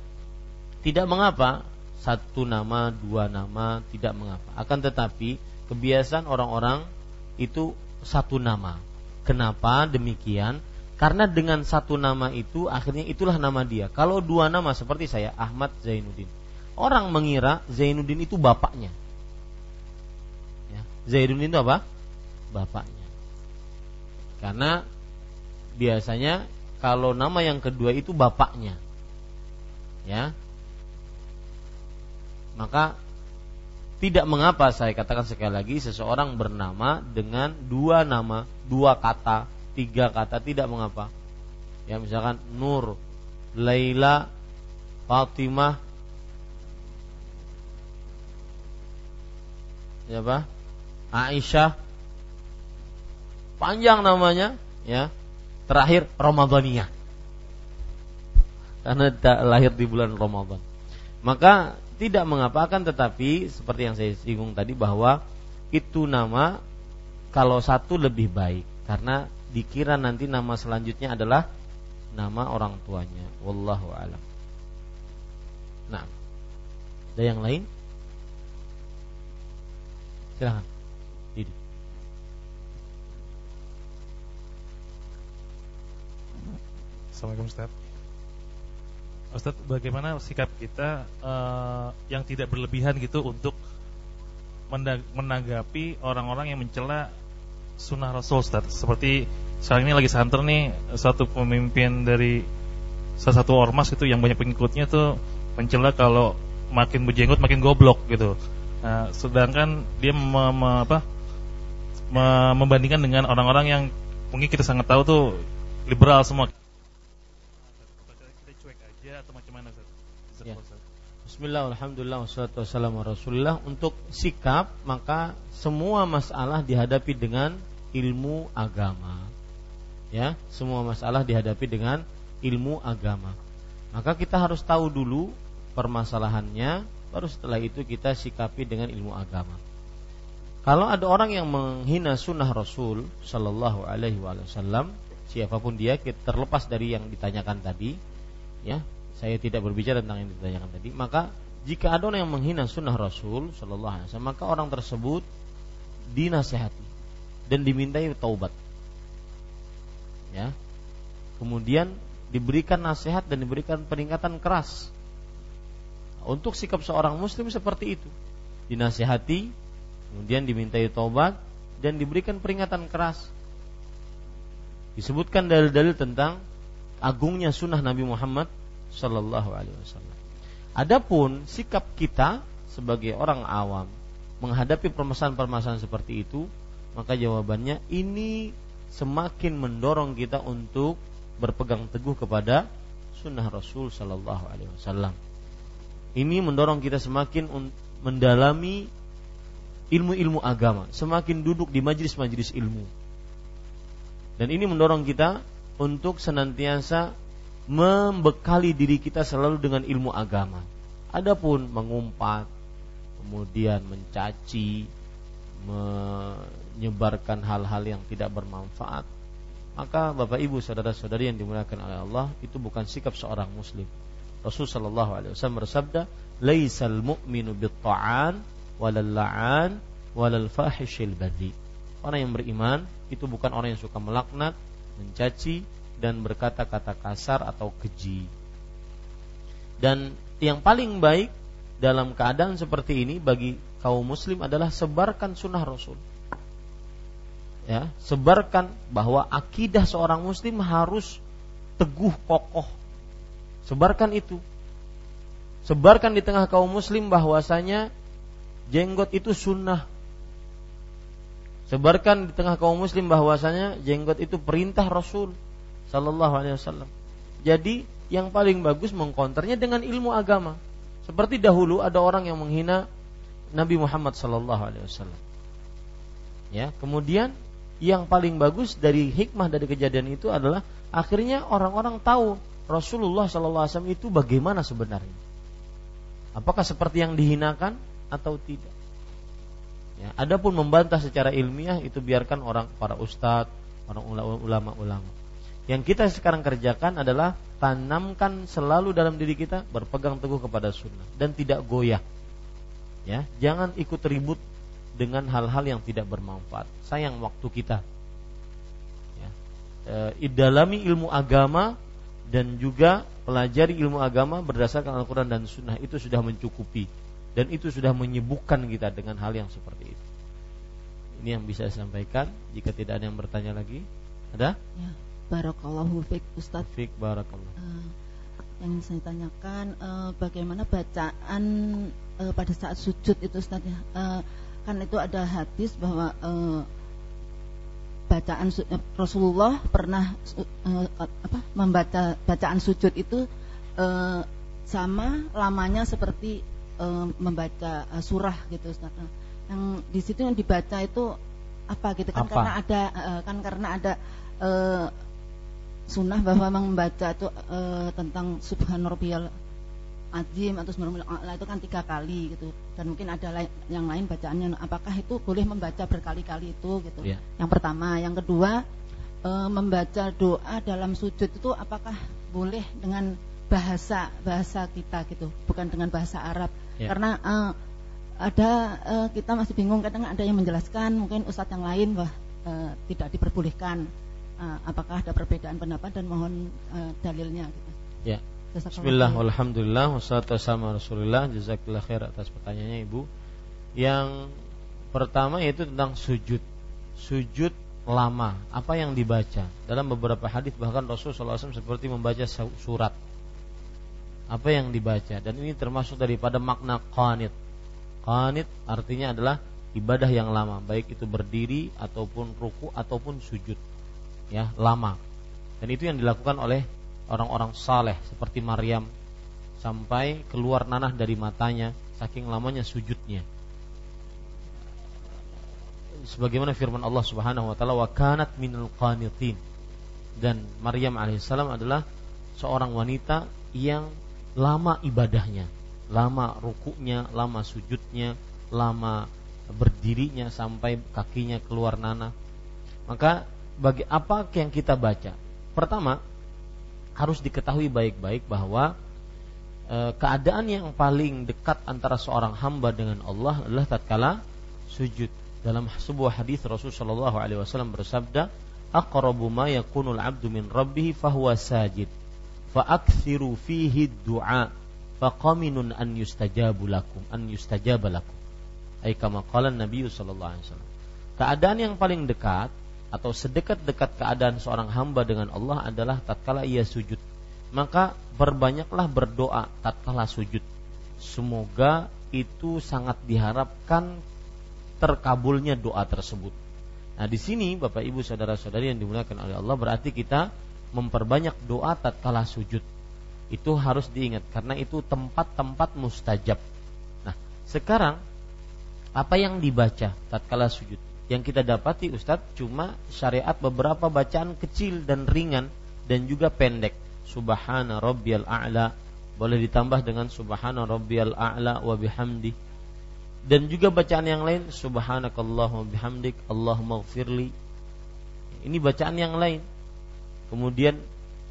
A: tidak mengapa satu nama dua nama tidak mengapa akan tetapi kebiasaan orang-orang itu satu nama kenapa demikian karena dengan satu nama itu akhirnya itulah nama dia. Kalau dua nama seperti saya Ahmad Zainuddin. Orang mengira Zainuddin itu bapaknya. Ya, Zainuddin itu apa? Bapaknya. Karena biasanya kalau nama yang kedua itu bapaknya. Ya. Maka tidak mengapa saya katakan sekali lagi seseorang bernama dengan dua nama, dua kata tiga kata tidak mengapa. Ya misalkan Nur, Laila, Fatimah, siapa? Aisyah. Panjang namanya, ya. Terakhir Ramadaniyah. Karena lahir di bulan Ramadan. Maka tidak mengapakan tetapi seperti yang saya singgung tadi bahwa itu nama kalau satu lebih baik karena dikira nanti nama selanjutnya adalah nama orang tuanya. Wallahu alam. Nah, ada yang lain? Silahkan
D: Assalamualaikum Ustaz. Ustaz bagaimana sikap kita uh, yang tidak berlebihan gitu untuk menanggapi orang-orang yang mencela sunnah Rasul Ustaz? Seperti sekarang ini lagi santer nih satu pemimpin dari salah satu ormas itu yang banyak pengikutnya tuh mencela kalau makin berjenggot makin goblok gitu. Nah, sedangkan dia me, me, apa, me, membandingkan dengan orang-orang yang mungkin kita sangat tahu tuh liberal semua.
A: Ya. Bismillah, alhamdulillah, wassalatu wassalamu rasulullah Untuk sikap, maka semua masalah dihadapi dengan ilmu agama. Ya, semua masalah dihadapi dengan ilmu agama. Maka kita harus tahu dulu permasalahannya baru setelah itu kita sikapi dengan ilmu agama. Kalau ada orang yang menghina sunnah Rasul Shallallahu Alaihi Wasallam, siapa pun dia, terlepas dari yang ditanyakan tadi, ya, saya tidak berbicara tentang yang ditanyakan tadi. Maka jika ada orang yang menghina sunnah Rasul Shallallahu Alaihi Wasallam, maka orang tersebut dinasehati dan dimintai taubat. Ya, kemudian diberikan nasihat dan diberikan peringatan keras untuk sikap seorang muslim seperti itu. Dinasihati, kemudian dimintai tobat dan diberikan peringatan keras. Disebutkan dalil-dalil tentang agungnya sunnah Nabi Muhammad Sallallahu Alaihi Wasallam. Adapun sikap kita sebagai orang awam menghadapi permasalahan-permasalahan seperti itu, maka jawabannya ini semakin mendorong kita untuk berpegang teguh kepada sunnah Rasul Sallallahu Alaihi Wasallam ini mendorong kita semakin mendalami ilmu-ilmu agama, semakin duduk di majelis-majelis ilmu. Dan ini mendorong kita untuk senantiasa membekali diri kita selalu dengan ilmu agama. Adapun mengumpat, kemudian mencaci, menyebarkan hal-hal yang tidak bermanfaat, maka Bapak Ibu saudara-saudari yang dimuliakan oleh Allah itu bukan sikap seorang muslim. Rasul sallallahu alaihi wasallam bersabda, "Laisal mu'minu bit-ta'an walal la'an walal fahishil badhi." Orang yang beriman itu bukan orang yang suka melaknat, mencaci dan berkata-kata kasar atau keji. Dan yang paling baik dalam keadaan seperti ini bagi kaum muslim adalah sebarkan sunnah Rasul. Ya, sebarkan bahwa akidah seorang muslim harus teguh kokoh Sebarkan itu. Sebarkan di tengah kaum muslim bahwasanya jenggot itu sunnah. Sebarkan di tengah kaum muslim bahwasanya jenggot itu perintah Rasul sallallahu alaihi wasallam. Jadi yang paling bagus mengkonternya dengan ilmu agama. Seperti dahulu ada orang yang menghina Nabi Muhammad sallallahu alaihi wasallam. Ya, kemudian yang paling bagus dari hikmah dari kejadian itu adalah akhirnya orang-orang tahu Rasulullah SAW itu bagaimana sebenarnya? Apakah seperti yang dihinakan atau tidak? Ya, adapun membantah secara ilmiah itu biarkan orang para ustadz, orang ulama-ulama. Yang kita sekarang kerjakan adalah tanamkan selalu dalam diri kita berpegang teguh kepada sunnah dan tidak goyah. Ya, jangan ikut ribut dengan hal-hal yang tidak bermanfaat. Sayang waktu kita. Ya. E, idalami ilmu agama dan juga pelajari ilmu agama berdasarkan Al-Quran dan Sunnah itu sudah mencukupi dan itu sudah menyibukkan kita dengan hal yang seperti itu. Ini yang bisa saya sampaikan. Jika tidak ada yang bertanya lagi, ada?
C: Ya, barakallahu fiik Ustaz.
A: Fiik barakallah.
C: Uh, yang saya tanyakan uh, bagaimana bacaan uh, pada saat sujud itu Ustaz ya. Uh, kan itu ada hadis bahwa uh, bacaan Rasulullah pernah uh, apa membaca bacaan sujud itu uh, sama lamanya seperti uh, membaca uh, surah gitu Ustaz. Nah, yang di situ yang dibaca itu apa gitu kan
A: Apa?
C: karena ada kan karena ada eh, sunnah bahwa membaca itu eh, tentang subhan rabbiyal azim atau subhanallah a'la itu kan tiga kali gitu. Dan mungkin ada lai- yang lain bacaannya apakah itu boleh membaca berkali-kali itu gitu?
A: Iya.
C: yang pertama. Yang kedua eh, membaca doa dalam sujud itu apakah boleh dengan bahasa bahasa kita gitu? Bukan dengan bahasa Arab.
A: Ya.
C: karena eh, ada eh, kita masih bingung kadang ada yang menjelaskan mungkin ustadz yang lain wah eh, tidak diperbolehkan Eh, apakah ada perbedaan pendapat dan mohon eh, dalilnya gitu.
A: Ya. Bismillah, walhamdulillah, wassalatu wassalamu ala rasulillah. Jazakallah khair atas pertanyaannya Ibu. Yang pertama yaitu tentang sujud. Sujud lama. Apa yang dibaca? Dalam beberapa hadis bahkan Rasulullah SAW seperti membaca su- surat. Apa yang dibaca? Dan ini termasuk daripada makna qanit. Qanit artinya adalah ibadah yang lama. Baik itu berdiri ataupun ruku ataupun sujud Ya, lama Dan itu yang dilakukan oleh orang-orang saleh seperti Maryam sampai keluar nanah dari matanya saking lamanya sujudnya. Sebagaimana firman Allah Subhanahu wa taala wa kanat minal qanitin. Dan Maryam alaihissalam adalah seorang wanita yang lama ibadahnya, lama rukuknya, lama sujudnya, lama berdirinya sampai kakinya keluar nanah. Maka bagi apa yang kita baca? Pertama, harus diketahui baik-baik bahwa e, keadaan yang paling dekat antara seorang hamba dengan Allah adalah tatkala sujud. Dalam sebuah hadis Rasulullah Shallallahu Alaihi Wasallam bersabda, "Aqrabu ma yakunul abdu min rabbih fahuwa sajid, faakthiru fihi du'a, faqaminun an yustajabu lakum, an yustajaba lakum." Ay kama qala Nabi Sallallahu Alaihi Wasallam. Keadaan yang paling dekat atau sedekat-dekat keadaan seorang hamba dengan Allah adalah tatkala ia sujud. Maka berbanyaklah berdoa tatkala sujud. Semoga itu sangat diharapkan terkabulnya doa tersebut. Nah, di sini Bapak Ibu saudara-saudari yang dimuliakan oleh Allah berarti kita memperbanyak doa tatkala sujud. Itu harus diingat karena itu tempat-tempat mustajab. Nah, sekarang apa yang dibaca tatkala sujud? Yang kita dapati Ustadz cuma syariat beberapa bacaan kecil dan ringan dan juga pendek. Subhana rabbiyal a'la boleh ditambah dengan subhana rabbiyal a'la wa bihamdi. Dan juga bacaan yang lain subhanakallahumma bihamdik Allahumma gfirli. Ini bacaan yang lain. Kemudian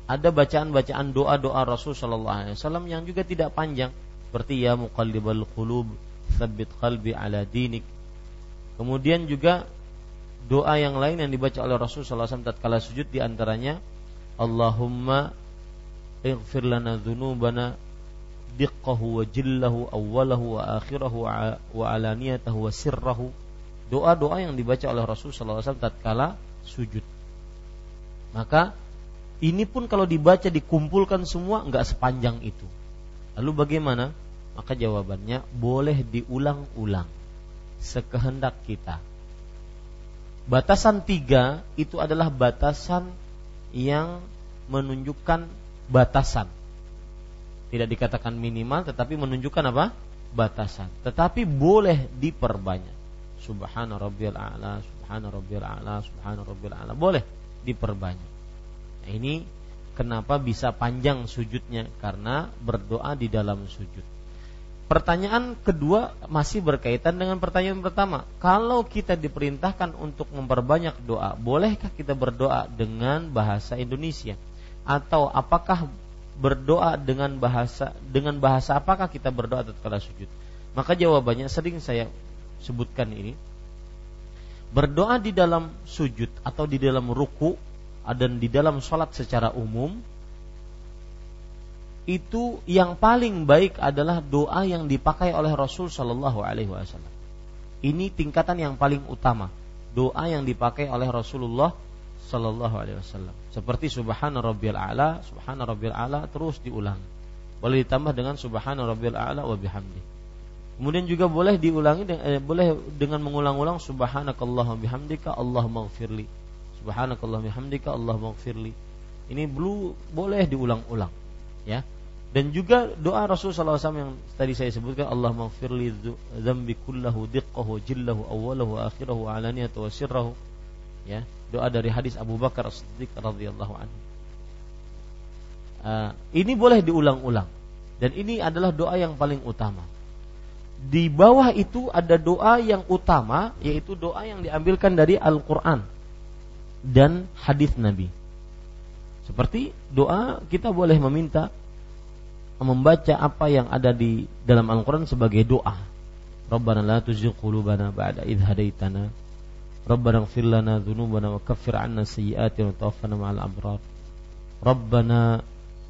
A: ada bacaan-bacaan doa-doa Rasul sallallahu alaihi wasallam yang juga tidak panjang seperti ya muqallibal qulub tsabbit qalbi ala dinik Kemudian juga doa yang lain yang dibaca oleh Rasul sallallahu alaihi wasallam tatkala sujud di antaranya Allahumma ighfir lana dzunubana diqqahu wa jillahu awwalahu wa akhirahu wa alaniyatahu wa sirrahu. Doa-doa yang dibaca oleh Rasul sallallahu alaihi wasallam tatkala sujud. Maka ini pun kalau dibaca dikumpulkan semua enggak sepanjang itu. Lalu bagaimana? Maka jawabannya boleh diulang-ulang sekehendak kita. Batasan tiga itu adalah batasan yang menunjukkan batasan. Tidak dikatakan minimal, tetapi menunjukkan apa? Batasan. Tetapi boleh diperbanyak. Subhana rabbiyal a'la, subhana rabbiyal a'la, subhana rabbiyal a'la. Boleh diperbanyak. Nah, ini kenapa bisa panjang sujudnya? Karena berdoa di dalam sujud. Pertanyaan kedua masih berkaitan dengan pertanyaan pertama. Kalau kita diperintahkan untuk memperbanyak doa, bolehkah kita berdoa dengan bahasa Indonesia? Atau apakah berdoa dengan bahasa dengan bahasa apakah kita berdoa tatkala sujud? Maka jawabannya sering saya sebutkan ini. Berdoa di dalam sujud atau di dalam ruku dan di dalam sholat secara umum itu yang paling baik adalah doa yang dipakai oleh Rasul Shallallahu Alaihi Wasallam. Ini tingkatan yang paling utama, doa yang dipakai oleh Rasulullah Shallallahu Alaihi Wasallam. Seperti Subhana Rabbiyal A'la, Subhana Rabbiyal A'la terus diulang. Boleh ditambah dengan Subhana Rabbiyal A'la wa bihamdi. Kemudian juga boleh diulangi eh, boleh dengan mengulang-ulang Subhanakallahumma bihamdika Allahumma gfirli. Subhanakallahumma bihamdika Allahumma gfirli. Ini belum boleh diulang-ulang ya Dan juga doa Rasulullah SAW yang tadi saya sebutkan Allah maghfirli dzambi kullahu diqqahu jillahu awwalahu akhirahu alaniyatu wa sirrahu. Ya, doa dari hadis Abu Bakar As-Siddiq radhiyallahu anhu. Uh, ini boleh diulang-ulang dan ini adalah doa yang paling utama. Di bawah itu ada doa yang utama yaitu doa yang diambilkan dari Al-Qur'an dan hadis Nabi. Seperti doa kita boleh meminta membaca apa yang ada di dalam Al-Quran sebagai doa. Rabbana la tuzigh qulubana ba'da idh hadaitana. Rabbana ighfir lana dhunubana wa kaffir 'anna sayyi'atina wa tawaffana ma'al abrar. Rabbana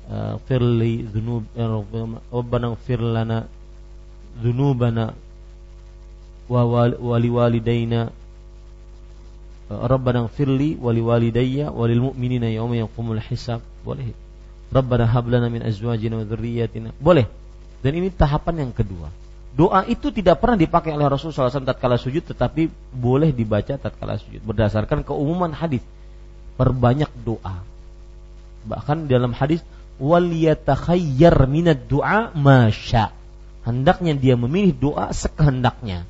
A: ighfir li dhunub Rabbana ighfir lana dhunubana wa liwalidayna Rabbana ighfir li wa liwalidayya wa lil Rabbana hablana min azwajina wa dzurriyyatina. Boleh. Dan ini tahapan yang kedua. Doa itu tidak pernah dipakai oleh Rasulullah SAW tatkala sujud tetapi boleh dibaca tatkala sujud berdasarkan keumuman hadis. Perbanyak doa. Bahkan dalam hadis wal yatakhayyar minad du'a masya. Hendaknya dia memilih doa sekehendaknya.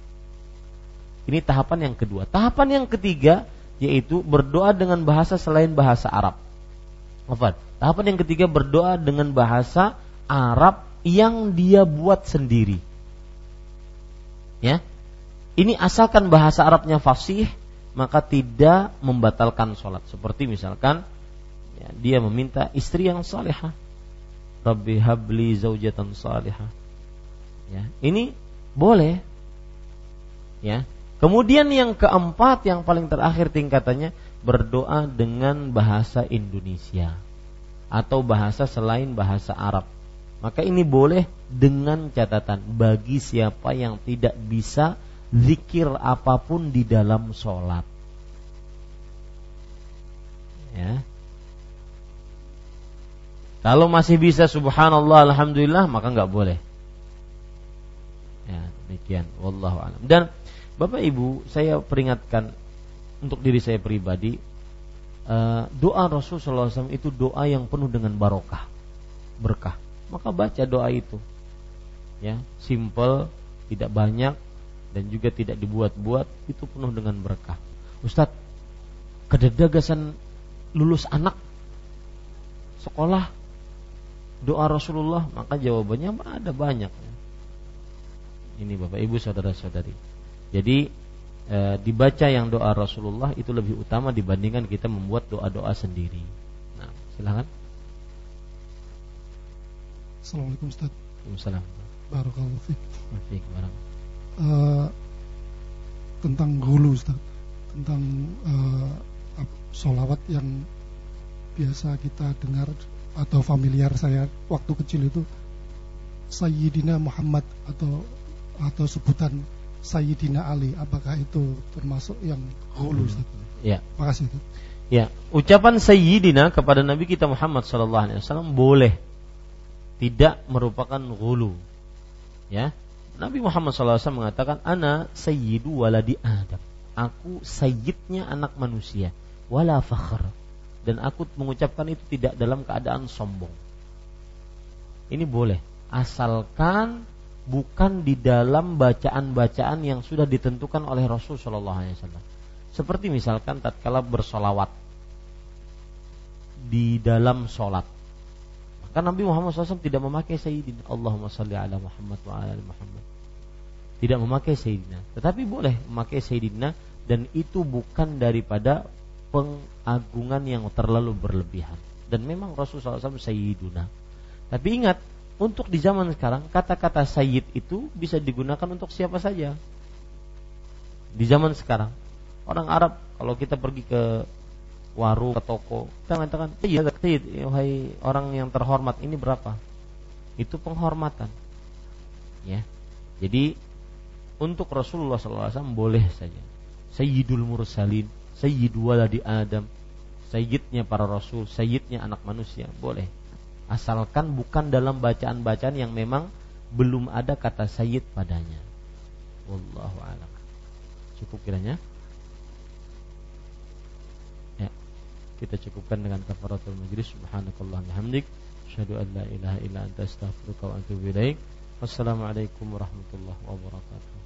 A: Ini tahapan yang kedua. Tahapan yang ketiga yaitu berdoa dengan bahasa selain bahasa Arab. Apa? Tahapan yang ketiga berdoa dengan bahasa Arab yang dia buat sendiri. Ya. Ini asalkan bahasa Arabnya fasih, maka tidak membatalkan sholat. Seperti misalkan ya, dia meminta istri yang salihah. Rabbi habli zaujatan salihah. Ya, ini boleh. Ya. Kemudian yang keempat yang paling terakhir tingkatannya berdoa dengan bahasa Indonesia atau bahasa selain bahasa Arab. Maka ini boleh dengan catatan bagi siapa yang tidak bisa zikir apa pun di dalam sholat. Ya. Kalau masih bisa subhanallah alhamdulillah maka nggak boleh. Ya, demikian wallahu alam. Dan Bapak Ibu, saya peringatkan untuk diri saya pribadi uh, doa Rasulullah SAW itu doa yang penuh dengan barokah, berkah. Maka baca doa itu, ya, simple, tidak banyak dan juga tidak dibuat-buat, itu penuh dengan berkah. Ustadz, kededagasan lulus anak sekolah doa Rasulullah, maka jawabannya ada banyak. Ini Bapak Ibu saudara-saudari. Jadi e, dibaca yang doa Rasulullah itu lebih utama dibandingkan kita membuat doa-doa sendiri. Nah, silakan.
E: Assalamualaikum Ustaz.
A: Waalaikumsalam.
E: Barakallahu fiik.
A: Fiik barang.
E: Uh, tentang hulu Ustaz. Tentang uh, solawat yang biasa kita dengar atau familiar saya waktu kecil itu Sayyidina Muhammad atau atau sebutan Sayyidina Ali apakah itu termasuk yang hulu Ustaz?
A: Ya.
E: Makasih Ustaz.
A: Ya, ucapan Sayyidina kepada Nabi kita Muhammad sallallahu alaihi wasallam boleh tidak merupakan hulu. Ya. Nabi Muhammad SAW mengatakan ana sayyidu waladi Adam. Aku sayyidnya anak manusia wala fakhr. Dan aku mengucapkan itu tidak dalam keadaan sombong. Ini boleh asalkan bukan di dalam bacaan-bacaan yang sudah ditentukan oleh Rasul Shallallahu Alaihi Wasallam. Seperti misalkan tatkala bersolawat di dalam sholat. Maka Nabi Muhammad SAW tidak memakai Sayyidina Allahumma salli ala Muhammad wa ala Muhammad. Tidak memakai Sayyidina. Tetapi boleh memakai Sayyidina dan itu bukan daripada pengagungan yang terlalu berlebihan. Dan memang Rasul SAW Sayyiduna. Tapi ingat, untuk di zaman sekarang kata-kata sayyid itu bisa digunakan untuk siapa saja. Di zaman sekarang orang Arab kalau kita pergi ke warung ke toko kita mengatakan sayyid, sayyid wahai orang yang terhormat ini berapa? Itu penghormatan. Ya. Jadi untuk Rasulullah SAW boleh saja. Sayyidul mursalin, sayyid waladi Adam, sayyidnya para rasul, sayyidnya anak manusia, boleh asalkan bukan dalam bacaan-bacaan yang memang belum ada kata sayyid padanya. Wallahu a'lam. Cukup kiranya? Ya. kita cukupkan dengan kafaratul majlis subhanakallah bihamdik asyhadu an la ilaha illa anta astaghfiruka wa atubu ilaik wassalamualaikum warahmatullahi wabarakatuh